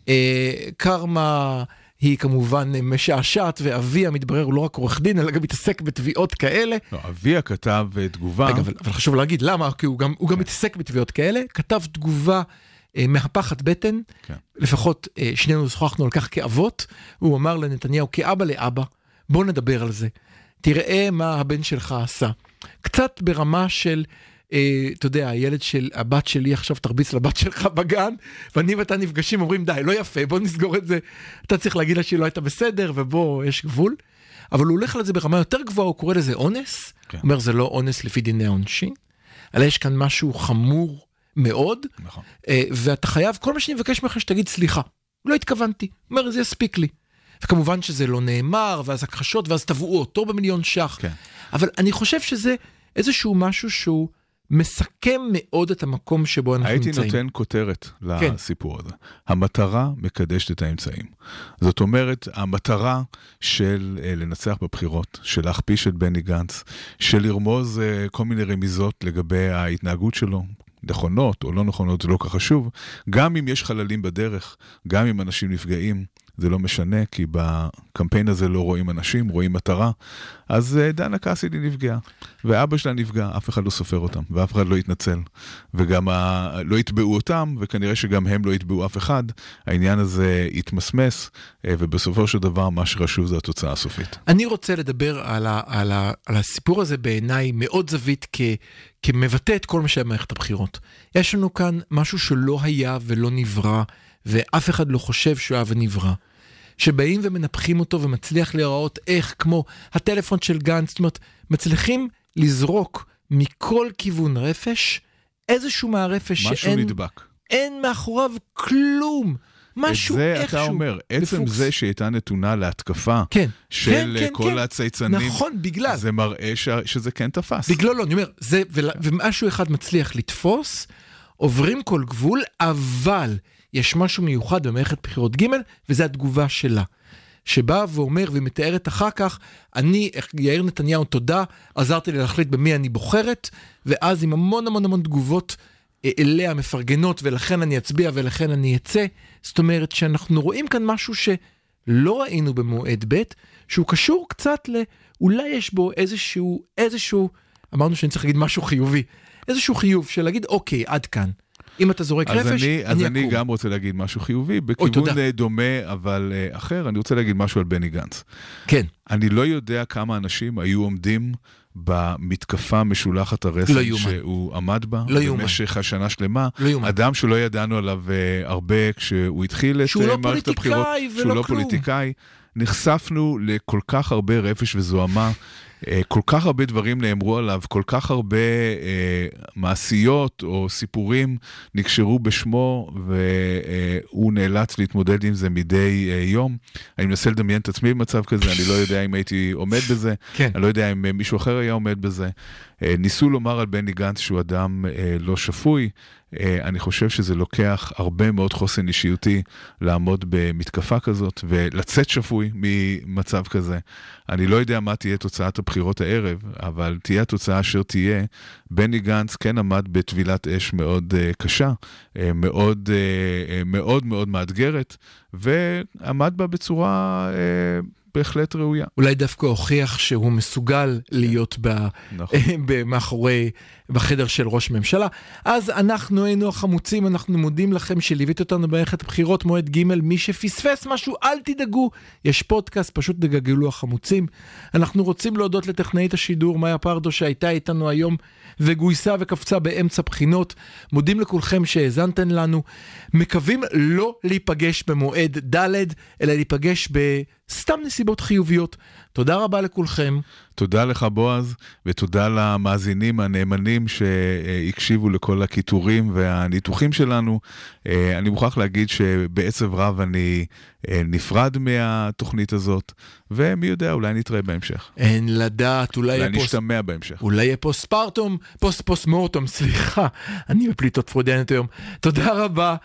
Speaker 4: אה, קרמה היא כמובן משעשעת, ואביה, מתברר, הוא לא רק עורך דין, אלא גם מתעסק בתביעות כאלה.
Speaker 5: לא, אביה כתב אה, תגובה.
Speaker 4: רגע, אבל, אבל חשוב להגיד למה, כי הוא גם, הוא גם מתעסק בתביעות כאלה. כתב תגובה אה, מהפחת בטן,
Speaker 5: כן.
Speaker 4: לפחות אה, שנינו שוחחנו על כך כאבות. הוא אמר לנתניהו, כאבא לאבא, בוא נדבר על זה. תראה מה הבן שלך עשה. קצת ברמה של... אה, אתה יודע, הילד של הבת שלי עכשיו תרביץ לבת שלך בגן, ואני ואתה נפגשים, אומרים די, לא יפה, בוא נסגור את זה. אתה צריך להגיד לה שהיא לא הייתה בסדר, ובוא, יש גבול. אבל הוא הולך על זה ברמה יותר גבוהה, הוא קורא לזה אונס.
Speaker 5: כן.
Speaker 4: הוא אומר, זה לא אונס לפי דיני העונשין, אלא יש כאן משהו חמור מאוד,
Speaker 5: נכון.
Speaker 4: אה, ואתה חייב, כל מה שאני מבקש ממך שתגיד סליחה. לא התכוונתי. הוא אומר, זה יספיק לי. וכמובן שזה לא נאמר, ואז הכחשות, ואז תבעו אותו במיליון ש"ח.
Speaker 5: כן.
Speaker 4: אבל אני חושב שזה איזשהו משהו שהוא מסכם מאוד את המקום שבו אנחנו
Speaker 5: הייתי
Speaker 4: נמצאים.
Speaker 5: נותן כותרת
Speaker 4: כן.
Speaker 5: לסיפור הזה. המטרה מקדשת את האמצעים. זאת אומרת, המטרה של אה, לנצח בבחירות, של להכפיש את בני גנץ, של לרמוז אה, כל מיני רמיזות לגבי ההתנהגות שלו, נכונות או לא נכונות, זה לא כל כך חשוב. גם אם יש חללים בדרך, גם אם אנשים נפגעים, זה לא משנה, כי בקמפיין הזה לא רואים אנשים, רואים מטרה. אז אה, דנה קסידי נפגעה, ואבא שלה נפגע, אף אחד לא סופר אותם, ואף אחד לא יתנצל. וגם ה... לא יתבעו אותם, וכנראה שגם הם לא יתבעו אף אחד. העניין הזה יתמסמס, אה, ובסופו של דבר מה שחשוב זה התוצאה הסופית.
Speaker 4: אני רוצה לדבר על, ה, על, ה, על הסיפור הזה בעיניי מאוד זווית כ, כמבטא את כל מה שהיה במערכת הבחירות. יש לנו כאן משהו שלא היה ולא נברא, ואף אחד לא חושב שהוא היה ונברא. שבאים ומנפחים אותו ומצליח להיראות איך, כמו הטלפון של גנץ, זאת אומרת, מצליחים לזרוק מכל כיוון רפש, איזשהו מהרפש
Speaker 5: משהו
Speaker 4: שאין
Speaker 5: נדבק.
Speaker 4: אין מאחוריו כלום. משהו
Speaker 5: את זה
Speaker 4: איכשהו.
Speaker 5: אתה אומר, עצם
Speaker 4: בפוקס.
Speaker 5: זה שהיא הייתה נתונה להתקפה
Speaker 4: כן,
Speaker 5: של
Speaker 4: כן, כן,
Speaker 5: כל
Speaker 4: כן.
Speaker 5: הצייצנים,
Speaker 4: נכון, בגלל.
Speaker 5: זה מראה ש... שזה כן תפס.
Speaker 4: בגללו, לא, אני אומר, זה, ול- ומשהו אחד מצליח לתפוס, עוברים כל גבול, אבל יש משהו מיוחד במערכת בחירות ג', וזה התגובה שלה. שבאה ואומר ומתארת אחר כך, אני, יאיר נתניהו, תודה, עזרתי לי להחליט במי אני בוחרת, ואז עם המון המון המון תגובות אה, אליה מפרגנות, ולכן אני אצביע ולכן אני אצא. זאת אומרת שאנחנו רואים כאן משהו שלא ראינו במועד ב', שהוא קשור קצת ל... אולי יש בו איזשהו, איזשהו, אמרנו שאני צריך להגיד משהו חיובי, איזשהו חיוב של להגיד, אוקיי, עד כאן. אם אתה זורק רפש,
Speaker 5: אני, אז
Speaker 4: אני אקום.
Speaker 5: גם רוצה להגיד משהו חיובי. בכיוון אה, דומה אבל אה, אחר, אני רוצה להגיד משהו על בני גנץ.
Speaker 4: כן,
Speaker 5: אני לא יודע כמה אנשים היו עומדים במתקפה משולחת הרסן
Speaker 4: לא.
Speaker 5: שהוא עמד בה
Speaker 4: לא.
Speaker 5: במשך השנה שלמה.
Speaker 4: לא יאומן.
Speaker 5: אדם שלא ידענו עליו אה, הרבה כשהוא התחיל את
Speaker 4: לא
Speaker 5: מערכת
Speaker 4: פוליטיקאי
Speaker 5: הבחירות,
Speaker 4: ולא
Speaker 5: שהוא לא
Speaker 4: כלום.
Speaker 5: פוליטיקאי. נחשפנו לכל כך הרבה רפש וזוהמה, כל כך הרבה דברים נאמרו עליו, כל כך הרבה אה, מעשיות או סיפורים נקשרו בשמו, והוא נאלץ להתמודד עם זה מדי אה, יום. אני מנסה לדמיין את עצמי במצב כזה, אני לא יודע אם הייתי עומד בזה,
Speaker 4: כן.
Speaker 5: אני לא יודע אם אה, מישהו אחר היה עומד בזה. אה, ניסו לומר על בני גנץ שהוא אדם אה, לא שפוי. אה, אני חושב שזה לוקח הרבה מאוד חוסן אישיותי לעמוד במתקפה כזאת ולצאת שפוי ממצב כזה. אני לא יודע מה תהיה תוצאת הבחירות הערב, אבל תהיה התוצאה אשר תהיה, בני גנץ כן עמד בטבילת אש מאוד קשה, מאוד, מאוד מאוד מאתגרת, ועמד בה בצורה בהחלט ראויה.
Speaker 4: אולי דווקא הוכיח שהוא מסוגל להיות ב...
Speaker 5: נכון.
Speaker 4: מאחורי, בחדר של ראש ממשלה. אז אנחנו היינו החמוצים, אנחנו מודים לכם שליווית אותנו במערכת הבחירות מועד ג', מי שפספס משהו, אל תדאגו, יש פודקאסט, פשוט תגגלו החמוצים. אנחנו רוצים להודות לטכנאית השידור מאיה פרדו שהייתה איתנו היום וגויסה וקפצה באמצע בחינות. מודים לכולכם שהאזנתם לנו. מקווים לא להיפגש במועד ד', אלא להיפגש בסתם נסיבות חיוביות. תודה רבה לכולכם.
Speaker 5: תודה לך בועז, ותודה למאזינים הנאמנים שהקשיבו לכל הקיטורים והניתוחים שלנו. אה, אני מוכרח להגיד שבעצב רב אני אה, נפרד מהתוכנית הזאת, ומי יודע, אולי נתראה בהמשך.
Speaker 4: אין לדעת, אולי
Speaker 5: אולי. נשתמע בהמשך.
Speaker 4: אולי יהיה post-partum, post-post-mortem, סליחה. אני בפליטות פרוידיאניות היום. תודה רבה,